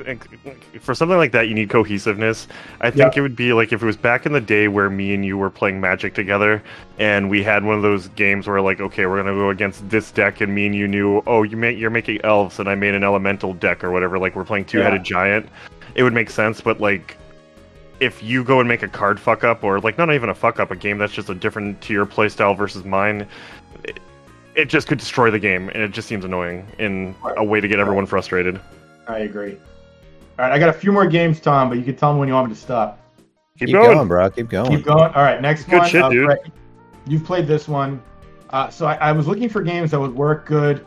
For something like that, you need cohesiveness. I think Yeah. it would be like if it was back in the day where me and you were playing Magic together, and we had one of those games where like, okay, we're gonna go against this deck, and me and you knew, oh, you make you're making elves, and I made an elemental deck or whatever. Like we're playing two-headed giant. It would make sense, but like. If you go and make a card fuck up, or like not even a fuck up, a game that's just a different to your playstyle versus mine, it, it just could destroy the game, and it just seems annoying in a way to get everyone frustrated. I agree. All right, I got a few more games, Tom, but you can tell me when you want me to stop. Keep, Keep going. going, bro. Keep going. Keep going. All right, next Good one. shit, uh, dude. Brett, you've played this one. Uh, so I, I was looking for games that would work good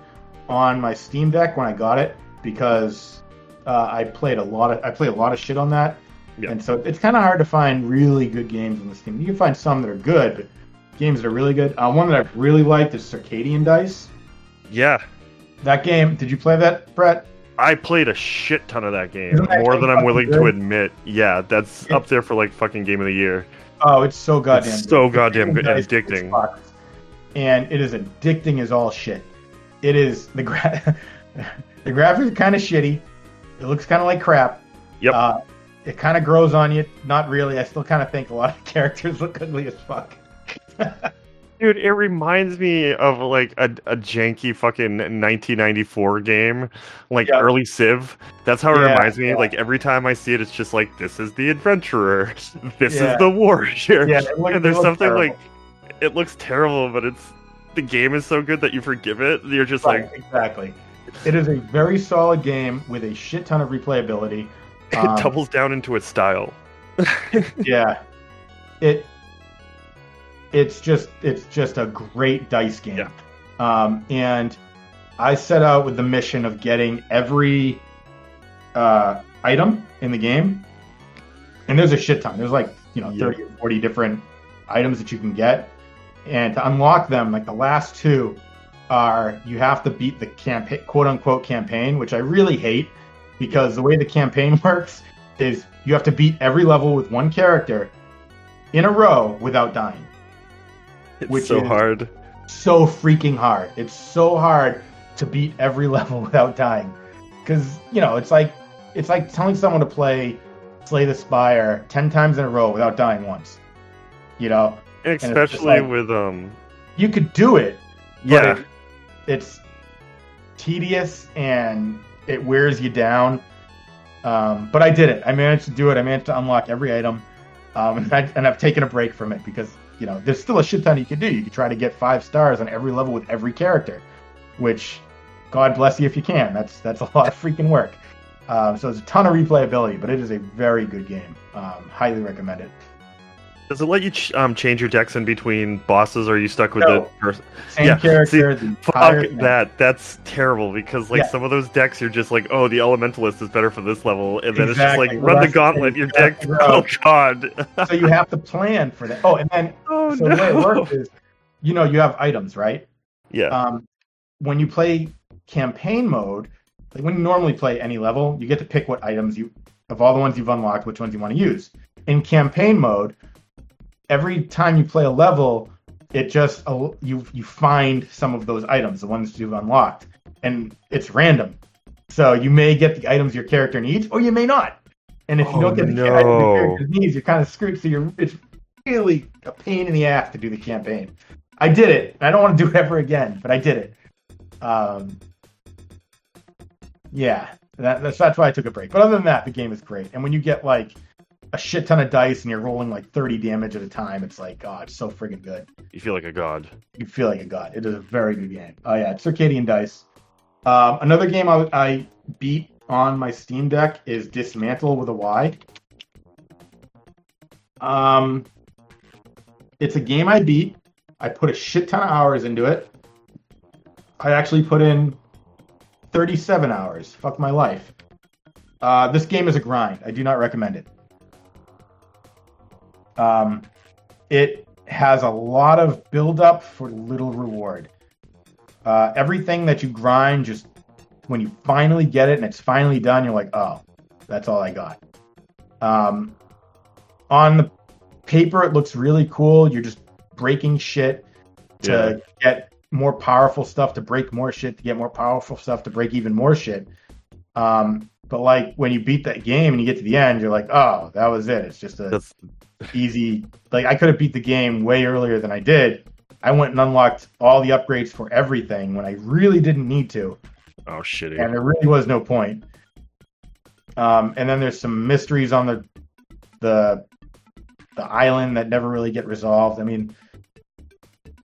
on my Steam Deck when I got it because uh, I played a lot of I played a lot of shit on that, Yeah. and so it's kind of hard to find really good games on the Steam. You can find some that are good, but games that are really good. Uh, one that I've really liked is Circadian Dice. Yeah, That game. Did you play that, Brett? I played a shit ton of that game, that more than I'm willing to admit. Yeah, that's up there for like fucking game of the year. Oh, it's so goddamn. It's good. so goddamn good and addicting. And it is addicting as all shit. It is the gra- the graphics are kind of shitty. It looks kind of like crap. Yep. Uh, it kind of grows on you. Not really. I still kind of think a lot of characters look ugly as fuck. Dude, it reminds me of like a, a janky fucking 1994 game, like Yeah. early Civ. That's how it Yeah, reminds me. yeah. Like every time I see it, it's just like this is the adventurer, this is the warrior. Yeah, it and there's something terrible. like it looks terrible, but it's the game is so good that you forgive it. You're just Right, like exactly. It is a very solid game with a shit ton of replayability. it Um, doubles down into its style. yeah it it's just it's just a great dice game Yeah. um, and i set out with the mission of getting every uh, item in the game and there's a shit ton there's like you know Yeah. 30 or 40 different items that you can get and to unlock them like the last two are you have to beat the campaign quote unquote campaign which i really hate because the way the campaign works is you have to beat every level with one character in a row without dying. It's which so is- hard. So freaking hard. It's so hard to beat every level without dying. Cuz you know, it's like it's like telling someone to play Slay the Spire 10 times in a row without dying once. You know, And it's just especially like- with um you could do it, yeah. it- it's tedious and it wears you down. Um, but I did it. I managed to do it. I managed to unlock every item, um, and, I, and I've taken a break from it because you know there's still a shit ton you can do. You can try to get five stars on every level with every character, which God bless you if you can. That's that's a lot of freaking work. Um, so there's a ton of replayability, but it is a very good game. Um, highly recommend it. Does it let you ch- um change your decks in between bosses or are you stuck with No. the person? Same Yeah, character, entire Fuck thing. that. That's terrible because like Yeah. some of those decks you're just like, oh, the elementalist is better for this level, and then it's just like Well, run the gauntlet. Your deck. Oh god. so you have to plan for that. Oh, and then oh so no. the way it works is, you know, you have items, right? yeah. Um, when you play campaign mode, like when you normally play any level, you get to pick what items you, of all the ones you've unlocked, which ones you want to use. In campaign mode, every time you play a level, it just uh, you you find some of those items, the ones you've unlocked, and it's random. So you may get the items your character needs, or you may not. And if you Oh, don't get the no. items your character needs, you're kind of screwed. So you're it's really a pain in the ass to do the campaign. I did it. I don't want to do it ever again, but I did it. Um, yeah, that, that's that's why I took a break. But other than that, the game is great. And when you get like a shit ton of dice and you're rolling like 30 damage at a time, it's like, oh, it's so friggin' good. You feel like a god. You feel like a god. It is a very good game. Oh yeah, it's Circadian Dice. Um, another game I, I beat on my Steam Deck is Dysmantle with a Y. Um, it's a game I beat. I put a shit ton of hours into it. I actually put in 37 hours. Fuck my life. Uh, this game is a grind. I do not recommend it. Um, it has a lot of build up for little reward. Uh, everything that you grind, just when you finally get it and it's finally done, you're like, oh, that's all I got. Um, on the paper, it looks really cool. You're just breaking shit to get more powerful stuff to break more shit to get more powerful stuff to break even more shit. Um, but like when you beat that game and you get to the end, you're like, oh, that was it. It's just a easy. Like I could have beat the game way earlier than I did. I went and unlocked all the upgrades for everything when I really didn't need to, oh shitty. and there really was no point. Um, and then there's some mysteries on the the the island that never really get resolved. I mean,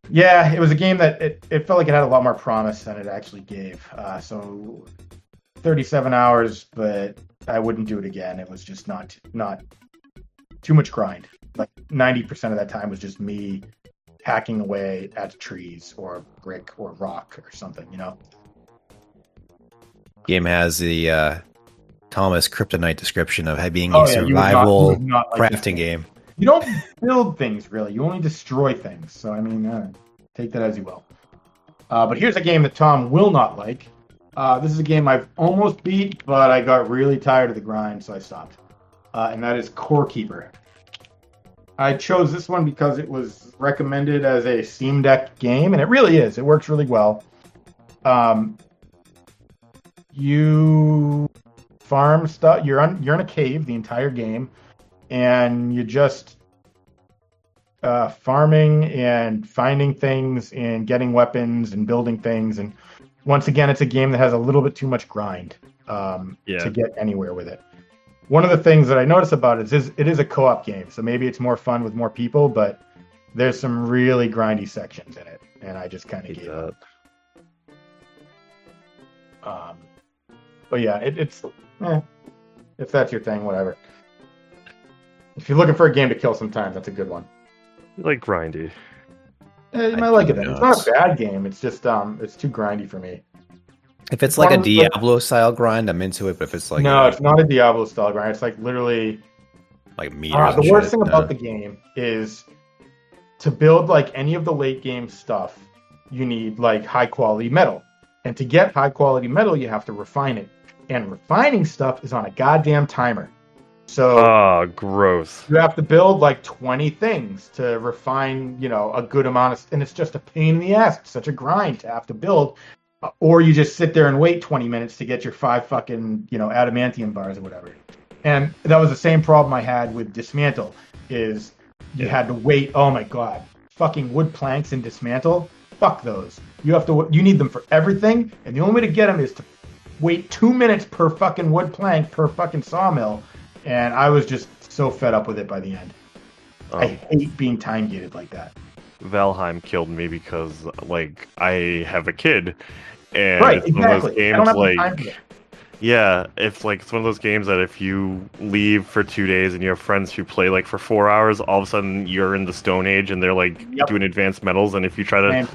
yeah, it was a game that it, it felt like it had a lot more promise than it actually gave. Uh, so 37 hours, but I wouldn't do it again. It was just not not too much grind. Like 90% of that time was just me hacking away at trees or brick or rock or something, you know. Game has the uh, Thomas Kryptonite description of being Oh, a yeah, survival not like crafting game. You don't build things really. You only destroy things. So I mean, uh, take that as you will. Uh, but here's a game that Tom will not like. Uh, this is a game I've almost beat, but I got really tired of the grind, so I stopped. Uh, and that is Core Keeper. I chose this one because it was recommended as a Steam Deck game, and it really is. It works really well. Um, you farm stuff. You're on. You're in a cave the entire game and you just uh, farming and finding things and getting weapons and building things. And once again, it's a game that has a little bit too much grind um, Yeah. to get anywhere with it. One of the things that I notice about it is, is it is a co-op game, so maybe it's more fun with more people, but there's some really grindy sections in it, and I just kind of gave up. Um, but yeah, it, it's eh, if that's your thing, whatever. If you're looking for a game to kill sometimes, that's a good one. You like grindy. Eh, you I might like it. Then. It's not a bad game. It's just um, it's too grindy for me. If it's like a One of the- Diablo style grind, I'm into it. But if it's like no, it's not a Diablo style grind. It's like literally. like meters, Uh, the worst shit, thing no. about the game is to build like any of the late game stuff. You need like high quality metal, and to get high quality metal, you have to refine it. And refining stuff is on a goddamn timer. So Ah, gross. you have to build like 20 things to refine you know a good amount of and it's just a pain in the ass it's such a grind to have to build or you just sit there and wait 20 minutes to get your five fucking you know adamantium bars or whatever and that was the same problem i had with Dysmantle is you had to wait oh my god fucking wood planks in Dysmantle fuck those you have to you need them for everything and the only way to get them is to wait two minutes per fucking wood plank per fucking sawmill and I was just so fed up with it by the end. I Um, hate being time gated like that. Valheim killed me because like I have a kid, and right, it's one of those games don't have the like time for it. yeah, it's like it's one of those games that if you leave for two days and you have friends who play like for four hours, all of a sudden you're in the Stone Age and they're like Yep. doing advanced metals, and if you try to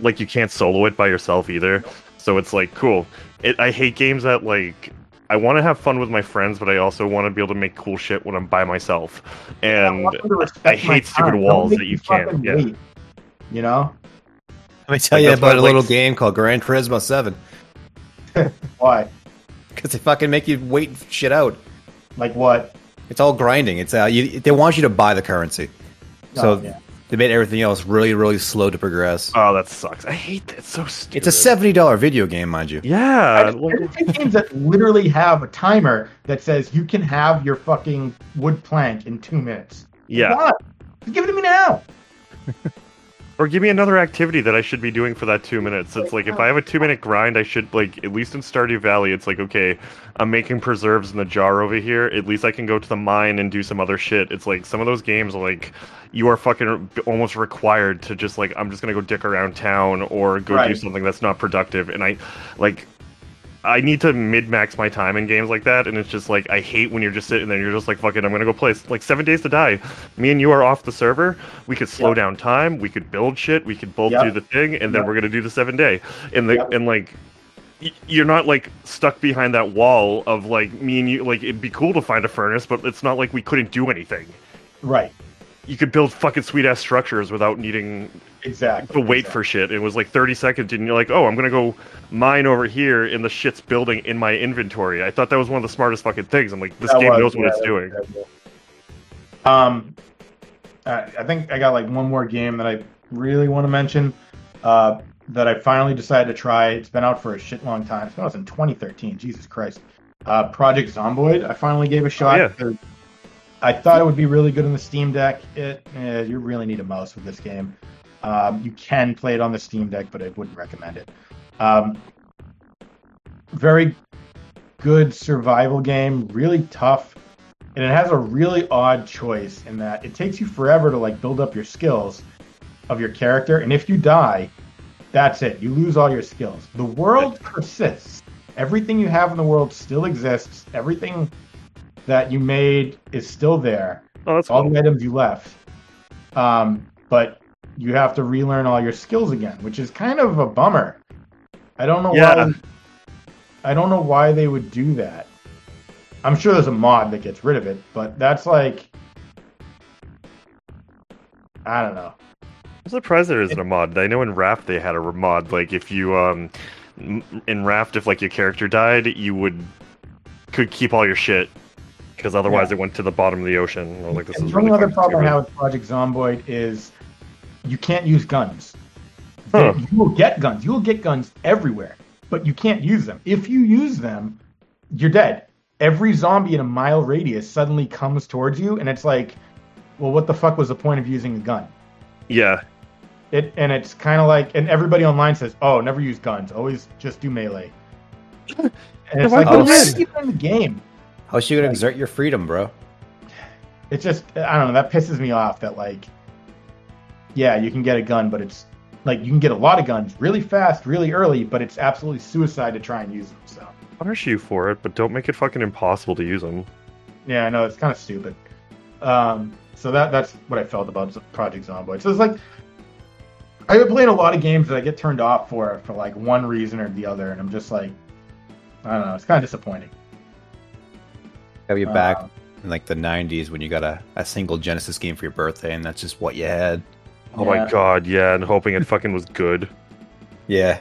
like you can't solo it by yourself either. So it's like cool. It, I hate games that like I want to have fun with my friends, but I also want to be able to make cool shit when I'm by myself. And them I hate stupid. Walls that you can't- yeah. Wait, You know Let me tell Like, you that's why about a I little game called Gran Turismo Seven why? because they fucking make you wait shit out. Like what? It's all grinding. It's uh, you, they want you to buy the currency, so Oh, yeah. they made everything else really, really slow to progress. oh, that sucks. I hate that. It's so stupid. It's a seventy dollar video game, mind you. Yeah, I just, I games that literally have a timer that says you can have your fucking wood plank in two minutes. yeah. Give it to me now. Or give me another activity that I should be doing for that two minutes. It's like if I have a two minute grind, I should like at least in Stardew Valley. It's like okay, I'm making preserves in the jar over here. At least I can go to the mine and do some other shit. It's like some of those games like you are fucking almost required to just like I'm just gonna go dick around town or go do something that's not productive. And I like I need to mid max my time in games like that, and it's just like I hate when you're just sitting there. and You're just like, "Fuck it, I'm gonna go play." Like Seven Days to Die. Me and you are off the server. We could slow Yep. down time. We could build shit. We could both Yep. do the thing, and then Yep. we're gonna do the seven day. And the and like, you're not like stuck behind that wall of like me and you. Like it'd be cool to find a furnace, but it's not like we couldn't do anything. Right. You could build fucking sweet ass structures without needing Exactly. to wait exactly. for shit. It was like 30 seconds, and you're like, oh, I'm gonna go mine over here, and the shit's building in my inventory. I thought that was one of the smartest fucking things. I'm like, this That game was- knows what it's doing. Um, I think I got like one more game that I really want to mention uh, that I finally decided to try. It's been out for a shit long time. It was in 2013. Jesus Christ. Uh, Project Zomboid. I finally gave a shot. yeah. because I thought it would be really good on the Steam Deck. It eh, you really need a mouse with this game. Um, you can play it on the Steam Deck, but I wouldn't recommend it. Um, very good survival game, really tough, and it has a really odd choice in that it takes you forever to like build up your skills of your character, and if you die, that's it. You lose all your skills. The world persists. Everything you have in the world still exists. Everything that you made is still there. Oh, All cool. the items you left. Um, but you have to relearn all your skills again, which is kind of a bummer. I don't know Yeah. why. I don't know why they would do that. I'm sure there's a mod that gets rid of it, but that's like, I don't know. I'm surprised there isn't a mod. I know in Raft they had a mod. Like if you um in Raft, if like your character died, you would could keep all your shit because otherwise Yeah. it went to the bottom of the ocean. Or like this And is the only really other problem I have with Project Zomboid is you can't use guns. Huh. You will get guns. You will get guns everywhere, but you can't use them. If you use them, you're dead. Every zombie in a mile radius suddenly comes towards you, and it's like, well, what the fuck was the point of using a gun? Yeah, It and it's kind of like, and everybody online says, oh, never use guns. Always just do melee. And it's like, couldn't well, you- that's even in the game. How's she gonna exert your freedom, bro? it's just I don't know that pisses me off that like yeah you can get a gun but it's like you can get a lot of guns really fast really early but it's absolutely suicide to try and use them so punish you for it, but don't make it fucking impossible to use them. yeah I know it's kind of stupid um so that that's what I felt about Project Zomboid so it's like I've been playing a lot of games that I get turned off for for like one reason or the other and I'm just like I don't know it's kind of disappointing Have you back Uh, in like the '90s when you got a, a single Genesis game for your birthday, and that's just what you had? Oh Yeah. my god, yeah, and hoping it fucking was good. Yeah.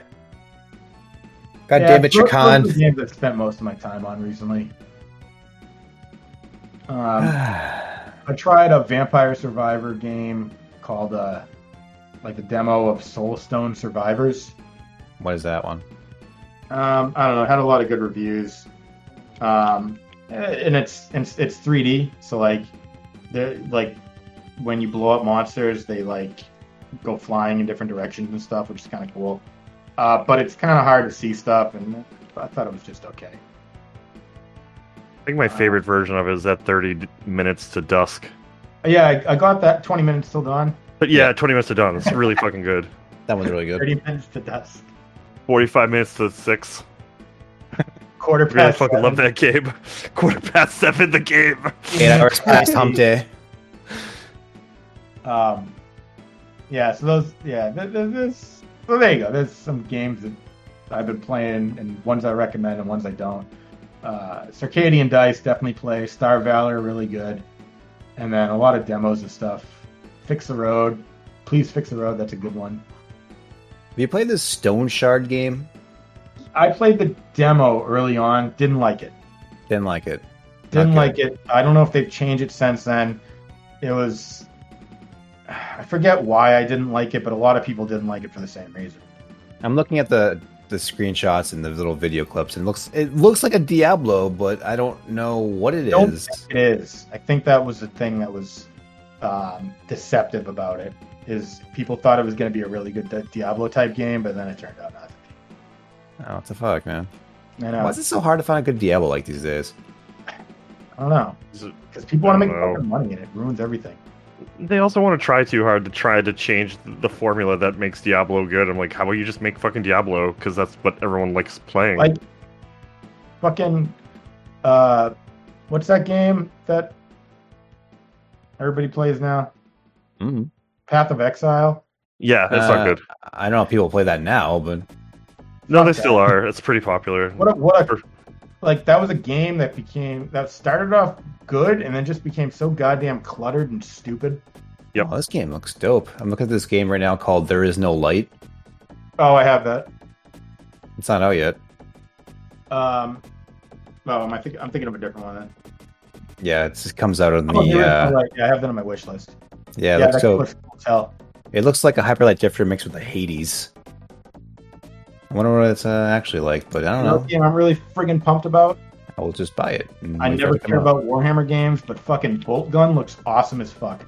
God Yeah, damn it, those- those are Shakan. the games I've spent most of my time on recently um I tried a Vampire Survivor game called uh like the demo of Soulstone Survivors. what is that one? Um, I don't know, it had a lot of good reviews. Um, and it's it's it's 3D, so like they like when you blow up monsters, they like go flying in different directions and stuff, which is kind of cool. Uh, but it's kind of hard to see stuff, and I thought it was just okay. I think my favorite version of it is that 30 minutes to dusk. Yeah, I, I got that 20 minutes till dawn, But yeah, 20 minutes to dawn. It's really fucking good. That one's really good. 30 minutes to dusk, 45 minutes to 6. quarter Really past. fucking love that game. Quarter past 7 the game. Eight hours past hump day. Um, yeah, so those, yeah, th- th- this, so there you go. There's some games that I've been playing, and ones I recommend and ones I don't. Uh, Circadian Dice definitely play. Star Valor really good, and then a lot of demos and stuff. Fix the Road, please fix the road. That's a good one. Have you played this Stoneshard game? I played the demo early on, didn't like it. Didn't like it. Didn't Okay. like it. I don't know if they've changed it since then. It was. I forget why I didn't like it, but a lot of people didn't like it for the same reason. I'm looking at the the screenshots and the little video clips, and it looks it looks like a Diablo, but I don't know what it Don't is. think It is. I think that was the thing that was um, deceptive about it. Is people thought it was going to be a really good Diablo type game, but then it turned out not. to Oh, what the fuck, man? I know. Why is it so hard to find a good Diablo like these days? I don't know because people want to make I don't know. fucking money and it ruins everything. They also want to try too hard to try to change the formula that makes Diablo good. I'm like, how about you just make fucking Diablo? Because that's what everyone likes playing. Like fucking uh, what's that game that everybody plays now? Mm-hmm. Path of Exile. yeah, it's Uh, not good. I don't know if people play that now, but No, they fuck still are. It's pretty popular. What a, what a For- like that was a game that became that started off good and then just became so goddamn cluttered and stupid. Yep. oh, this game looks dope. I'm looking at this game right now called There Is No Light. Oh, I have that. It's not out yet. Um, oh, am I think I'm thinking of a different one then. Yeah, it just comes out on Oh, the there is uh, light. yeah, I have that on my wish list. Yeah, it yeah, looks so. looks cool as hell. It looks like a Hyper Light Drifter mixed with a Hades. I wonder what it's uh, actually like, but I don't Another know. game I'm really friggin' pumped about. I will just buy it. I never it to come care out. about Warhammer games, but fucking Boltgun looks awesome as fuck.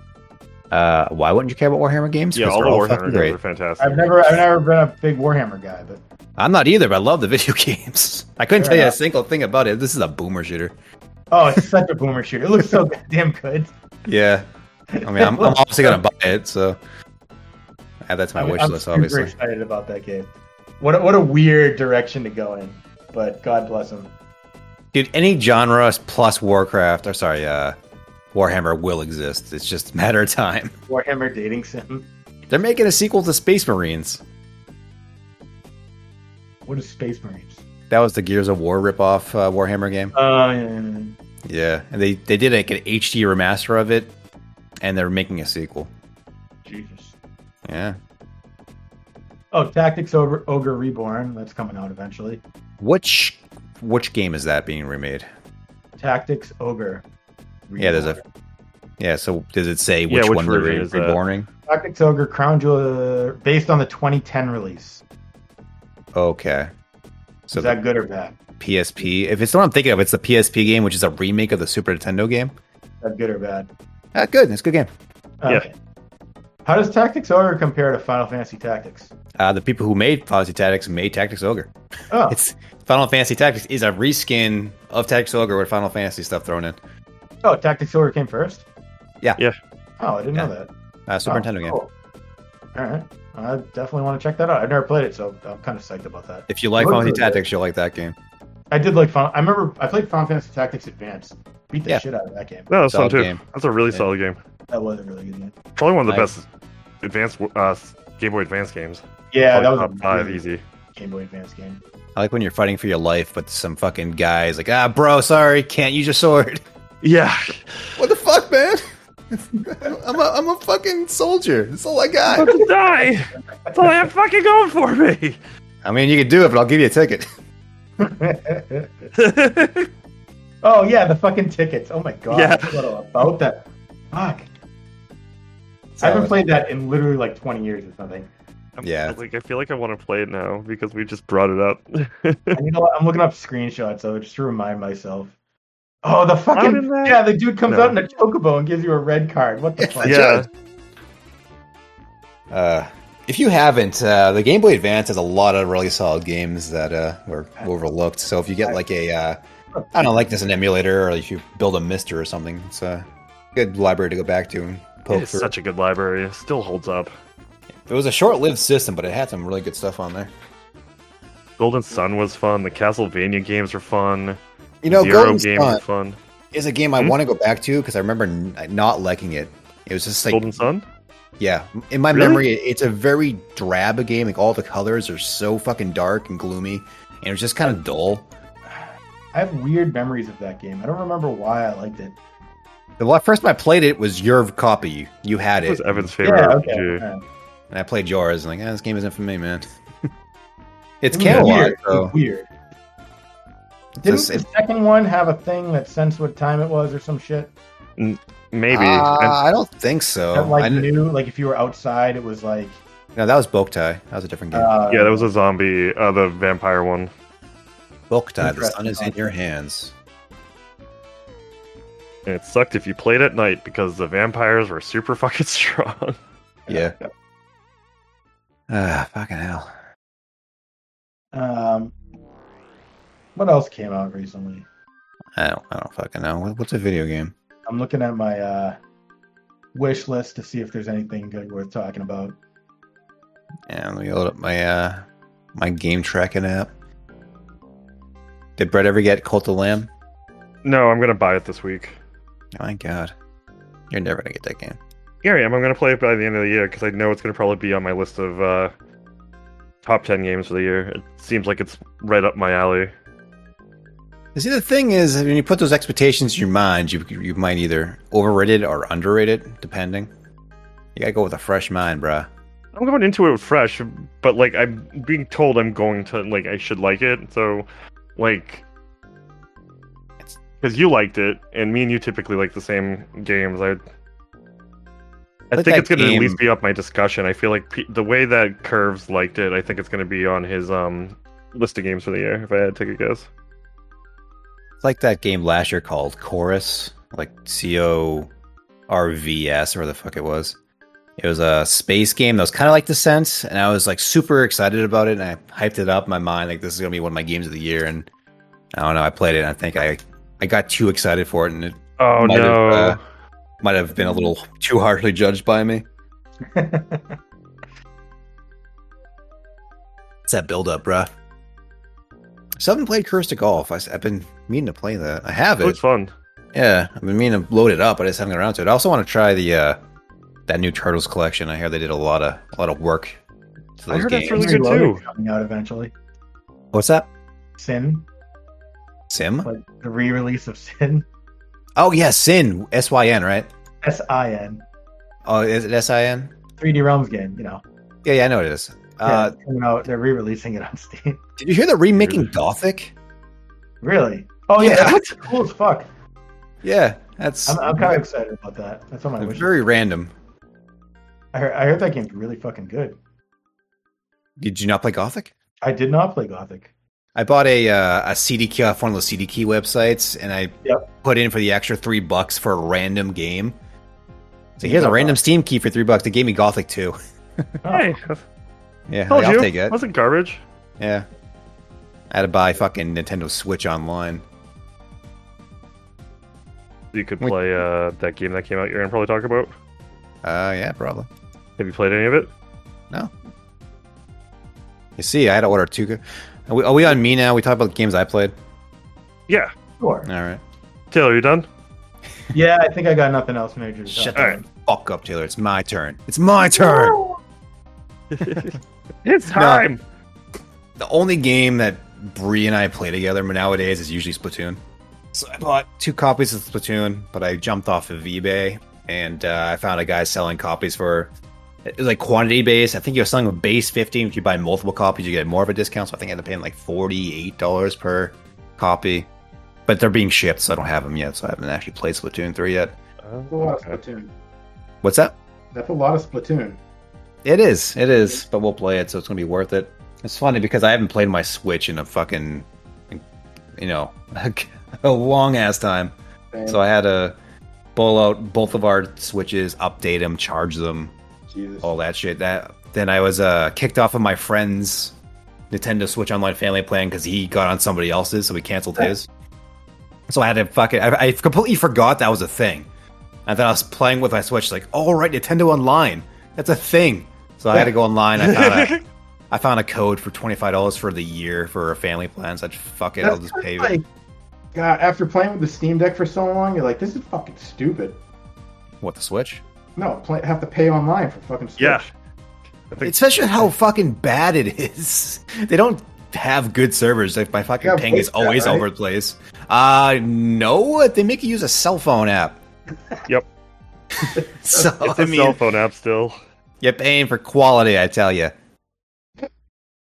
Uh, why wouldn't you care about Warhammer games? Yeah, 'Cause all they're the Warhammer fucking games great. are fantastic. I've never, I've never been a big Warhammer guy, but I'm not either, but I love the video games. I couldn't Fair tell you a single thing about it. This is a boomer shooter. oh, it's such a boomer shooter. It looks so goddamn good. Yeah. I mean, I'm, I'm obviously gonna buy it, so add that to my I'm- wish I'm list. super Obviously, excited about that game. What a, what a weird direction to go in, but God bless him. dude. Any genre plus Warcraft, or sorry, uh, Warhammer will exist. It's just a matter of time. Warhammer dating sim. They're making a sequel to Space Marines. What is Space Marines? That was the Gears of War ripoff uh, Warhammer game. Oh yeah, yeah, yeah. Yeah, and they they did like an HD remaster of it, and they're making a sequel. Jesus. Yeah. Oh, Tactics Ogre, Ogre Reborn. That's coming out eventually. Which which game is that being remade? Tactics Ogre. Yeah, there's a- Yeah, so does it say Yeah, which, which one they're version re- is that? reborning? Tactics Ogre Crown Jewel, based on the 2010 release. Okay. So is that good or bad? PSP. If it's the one I'm thinking of, it's the PSP game, which is a remake of the Super Nintendo game. Is that good or bad? Ah, good. It's a good game. Yeah. Okay. How does Tactics Ogre compare to Final Fantasy Tactics? Uh, the people who made Final Fantasy Tactics made Tactics Ogre. Oh, It's Final Fantasy Tactics is a reskin of Tactics Ogre with Final Fantasy stuff thrown in. oh, Tactics Ogre came first. Yeah. Yeah. Oh, I didn't Yeah. know that. Uh, Super Oh, Nintendo game. cool. All right. I definitely want to check that out. I've never played it, so I'm kind of psyched about that. If you like Final Fantasy good. Tactics, you'll like that game. I did like Final. I remember I played Final Fantasy Tactics Advance. Beat the Yeah. shit out of that game. No, that's fun too. game. That's a really Yeah. solid game. That was a really good game. Probably one of the Nice. best advanced uh, Game Boy Advance games. Yeah, that was top a five really easy. Game Boy Advance game. I like when you're fighting for your life, but some fucking guys like, ah, bro, sorry, can't use your sword. Yeah, What the fuck, man? I'm a, I'm a fucking soldier. That's all I I'm got. about to die. That's all I have fucking going for me. I mean, you can do it, but I'll give you a ticket. oh yeah, the fucking tickets. Oh my god. Yeah. I forgot all about that. Fuck. I haven't played that in literally like 20 years or something. I'm- Yeah. like I feel like I want to play it now because we just brought it up. And you know what? I'm looking up screenshots of it just to remind myself. Oh, the fucking that- yeah, the dude comes No. out in a chocobo and gives you a red card. What the Yeah. fuck? yeah, Uh, if you haven't, uh, the Game Boy Advance has a lot of really solid games that uh, were overlooked. So if you get like a, uh, I don't know, like this an emulator, or if you build a MiSTer or something, it's a good library to go back to and it poke is through. such a good library. It still holds up. It was a short-lived system, but it had some really good stuff on there. Golden Sun was fun. The Castlevania games were fun. You know, Zero Golden games Sun were fun. is a game I Hmm? want to go back to because I remember n- not liking it. It was just like, Golden Sun. yeah, in my Really? memory, it's a very drab game. Like all the colors are so fucking dark and gloomy, and it was just kind of dull. I have weird memories of that game. I don't remember why I liked it. The la- first time I played it was your copy. You had It It was Evan's favorite Yeah, okay. RPG. and I played yours. And like, eh, this game isn't for me, man. it's It Camelot, weird. It so was weird. it's Didn't just- the second one have a thing that sensed what time it was or some shit? Maybe. Uh, I don't think so. that like I knew like if you were outside, it was like no, that was Boktai. That was a different game. uh, yeah, that was a zombie, uh, the vampire one. Boktai, the sun is in your hands. And it sucked if you played at night because the vampires were super fucking strong. Yeah. Ah, fucking hell. Um, what else came out recently? I don't. I don't fucking know. What- What's a video game? I'm looking at my uh, wish list to see if there's anything good worth talking about. Yeah, let me load up my uh my game tracking app. Did Brett ever get Cult of Lamb? No, I'm gonna buy it this week. Oh my god. You're never gonna get that game. Yeah, I am. I'm gonna play it by the end of the year because I know it's gonna probably be on my list of uh, top ten games for the year. It seems like it's right up my alley. You See, the thing is, when you put those expectations in your mind, you you might either overrate it or underrate it, depending. You gotta go with a fresh mind, bruh. I'm going into it fresh, but like I'm being told I'm going to like I should like it. So, like, because you liked it, and me and you typically like the same games. I I Like think it's going to at least be up my discussion. I feel like pe- the way that Curves liked it, I think it's going to be on his um list of games for the year. If I had to take a guess, It's like that game last year called Chorus, like C O R V S, or the fuck it was. It was a space game that was kind of like Descent, and I was like super excited about it, and I hyped it up in my mind like this is gonna be one of my games of the year. And I don't know, I played it, and I think I I got too excited for it, and it oh Might have, no, uh, might have been a little too harshly judged by me. It's that build up, bruh. So I haven't played Cursed to Golf. I, have been meaning to play that. I have it it. looks fun. Yeah, I've been meaning to load it up, but I just haven't got around to it. I also want to try the uh that new Turtles collection. I hear they did a lot of a lot of work to I those heard that's games. really good too. Coming out eventually. What's that? Sin, Sim? like the re-release of Sin. Oh yeah, Sin. S Y N, right? S I N. Oh, is it S I N? 3D Realms game. You know. Yeah, yeah, I know it is. Yeah, Uh, coming out. They're re-releasing it on Steam. did you hear they're remaking Gothic? Really? Oh yeah, Yeah. that's cool as fuck. Yeah, that's I'm, I'm kind of excited about that. That's on my wish. very random. I heard, I heard that game's really fucking good. Did you not play Gothic? I did not play Gothic. I bought a uh, a CD key off one of those CD key websites, and I Yep. put in for the extra three bucks for a random game. So here's a random Steam key for three bucks. They gave me Gothic too. Hey, Yeah, told I'll take it. wasn't garbage. Yeah. I had to buy fucking Nintendo Switch online. You could play uh, that game that came out. You're gonna probably talk about. Uh, yeah, probably. Have you played any of it? No. You see, I had to order two. Go- Are we, are we on me now? We talk about the games I played. Yeah, sure. All right. Taylor, you done? Yeah, I think I got nothing else major. to Shut the Alright. fuck up, Taylor. It's my turn. It's my turn. It's time. The only game that Bree and I play together nowadays is usually Splatoon. So I bought two copies of Splatoon, but I jumped off of eBay and uh, I found a guy selling copies for. It was like quantity based. I think he was selling a base 15. If you buy multiple copies, you get more of a discount. So I think I had to pay like $48 per copy. But they're being shipped, so I don't have them yet. So I haven't actually played Splatoon 3 yet. That's a lot of Splatoon. What's that? That's a lot of Splatoon. It is. It is. But we'll play it, so it's gonna be worth it. It's funny because I haven't played my Switch in a fucking, you know, a long ass time. So I had to pull out both of our Switches, update them, charge them, Jesus. all that shit. That then I was uh, kicked off of my friend's Nintendo Switch Online Family plan because he got on somebody else's, so we canceled his. So I had to fucking. I, I completely forgot that was a thing. And then I was playing with my Switch, like, oh right, Nintendo Online, that's a thing. So I had to go online. I found a, I found a code for twenty five dollars for the year for a family plan. So I just fuck it, I'll just pay it. God, after playing with the Steam Deck for so long, you're like, this is fucking stupid. What the Switch? No, play, have to pay online for fucking Switch. Yeah. Think Especially how fucking bad it is. They don't have good servers. Like my fucking ping is voice chat, always right? over the place. Uh no, they make you use a cell phone app. Yep. so It's I a mean, cell phone app still. you're paying for quality, I tell you.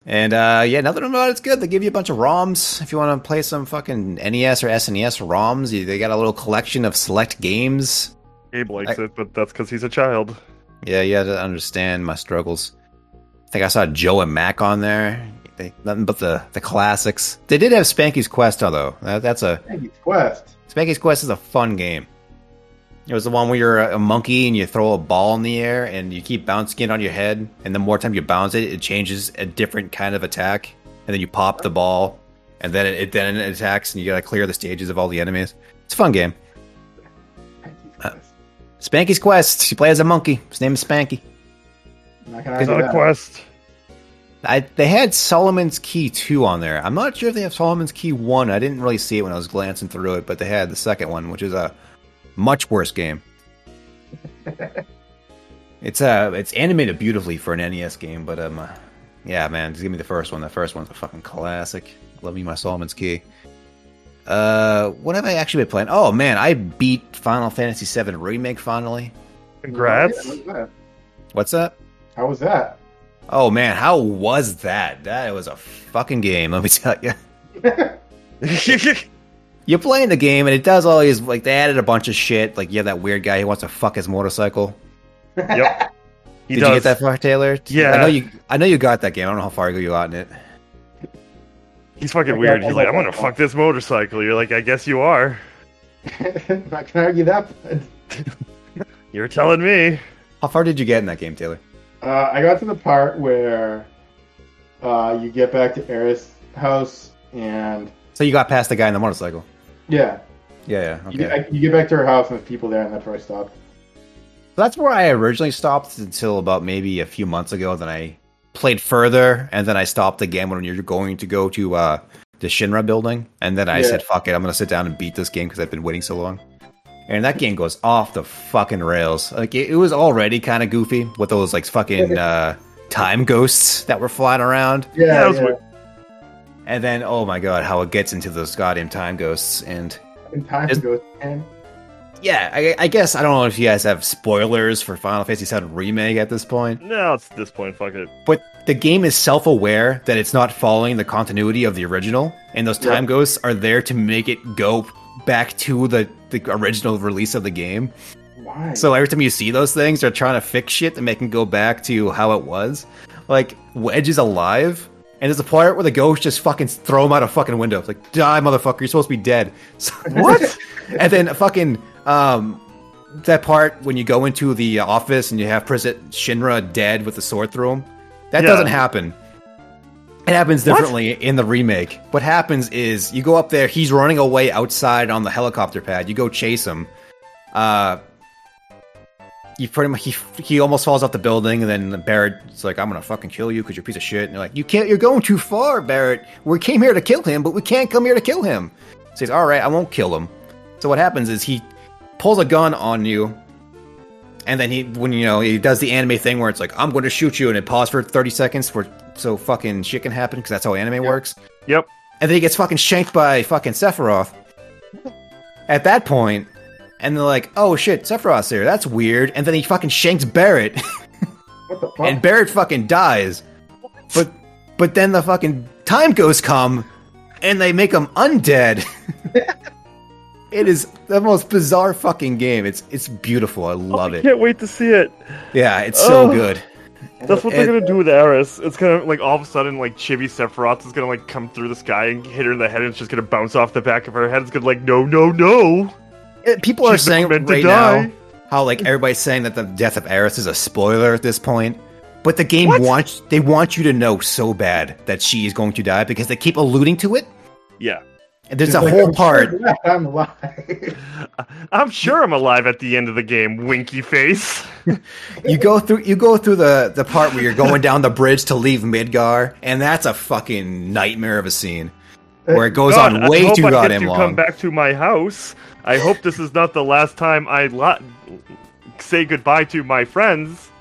And uh yeah, nothing about it's good. They give you a bunch of ROMs if you want to play some fucking NES or SNES ROMs. They got a little collection of select games. Gabe likes I- it, but that's because he's a child. Yeah, you had to understand my struggles. I think I saw Joe and Mac on there. They, nothing but the, the classics. They did have Spanky's Quest, though. That, that's a Spanky's Quest. Spanky's Quest is a fun game. It was the one where you're a, a monkey and you throw a ball in the air and you keep bouncing it on your head. And the more time you bounce it, it changes a different kind of attack. And then you pop the ball, and then it, it then it attacks, and you gotta clear the stages of all the enemies. It's a fun game. Spanky's Quest. You play as a monkey. His name is Spanky. I'm not gonna It's argue not a quest. I, they had Solomon's Key 2 on there. I'm not sure if they have Solomon's Key 1. I didn't really see it when I was glancing through it, but they had the second one, which is a much worse game. it's uh it's animated beautifully for an NES game, but um uh, yeah, man, just give me the first one. The first one's a fucking classic. Love me my Solomon's Key. Uh, what have I actually been playing? Oh man, I beat Final Fantasy VII Remake finally. Congrats. That? What's up? How was that? Oh man, how was that? That was a fucking game. Let me tell you. You're playing the game and it does all these like they added a bunch of shit. Like you have that weird guy who wants to fuck his motorcycle. Yep. He Did does. you get that far, Taylor? Yeah. I know you. I know you got that game. I don't know how far you got in it. He's fucking I weird. got- He's like, I'm gonna fuck this motorcycle. You're like, I guess you are. Not gonna argue that. but- You're telling me. How far did you get in that game, Taylor? Uh, I got to the part where uh, you get back to Aeris' house, and So you got past the guy in the motorcycle. yeah, Yeah, yeah. you, get, Okay. I- you get back to her house, and there's people there, and that's where I stopped. That's where I originally stopped until about maybe a few months ago. Then I played further, and then I stopped the game when you're going to go to uh, the Shinra building. And then I Yeah. said, "Fuck it, I'm gonna sit down and beat this game because I've been waiting so long." And that game goes off the fucking rails. Like it, it was already kind of goofy with those like fucking uh, time ghosts that were flying around. Yeah, that was yeah. And then, oh my god, how it gets into those goddamn time ghosts. And And time Is- goes, man. Yeah, I, I guess I don't know if you guys have spoilers for Final Fantasy VII Remake at this point. No, it's at this point. Fuck it. But the game is self aware that it's not following the continuity of the original, and those time Yeah. ghosts are there to make it go back to the, the original release of the game. Why? So every time you see those things, they're trying to fix shit to make it go back to how it was. Like, Wedge is alive, and there's a part where the ghost just fucking throw him out a fucking window. It's like, die, motherfucker, you're supposed to be dead. So, What? and then fucking um that part when you go into the office and you have President Shinra dead with the sword through him. That Yeah. doesn't happen. It happens What? differently in the remake. What happens is you go up there, he's running away outside on the helicopter pad. You go chase him. Uh you pretty much he he almost falls off the building, and then Barret's like, "I'm gonna fucking kill you because you're a piece of shit." And you're like, "You can't. You're going too far, Barret. We came here to kill him, but we can't come here to kill him." So he's all right. I won't kill him. So what happens is he pulls a gun on you, and then he when you know he does the anime thing where it's like, "I'm going to shoot you," and it pauses for 30 seconds for so fucking shit can happen because that's how anime works. Yep. And then he gets fucking shanked by fucking Sephiroth. At that point, and they're like, "Oh shit, Sephiroth's here. That's weird." And then he fucking shanks Barret, what the fuck? and Barret fucking dies. But but then the fucking time ghosts come, and they make him undead. it is the most bizarre fucking game. It's it's beautiful. I oh, love it. I it. can't wait to see it. Yeah, it's so Oh. good. That's what And- they're gonna do with Aeris. It's gonna like all of a sudden like Chibi Sephiroth is gonna like come through the sky and hit her in the head, and it's just gonna bounce off the back of her head. It's gonna like no, no, no. People are She's not saying right now how like everybody's saying that the death of Aeris is a spoiler at this point. But the game What? wants they want you to know so bad that she is going to die because they keep alluding to it. Yeah, there's He's a like, whole "I'm part. sure I'm alive. I'm sure I'm alive at the end of the game. Winky face. You go through you go through the the part where you're going down the bridge to leave Midgar, and that's a fucking nightmare of a scene where it goes God, on way I hope too I get goddamn to long. come back to my house. I hope this is not the last time I lo- say goodbye to my friends.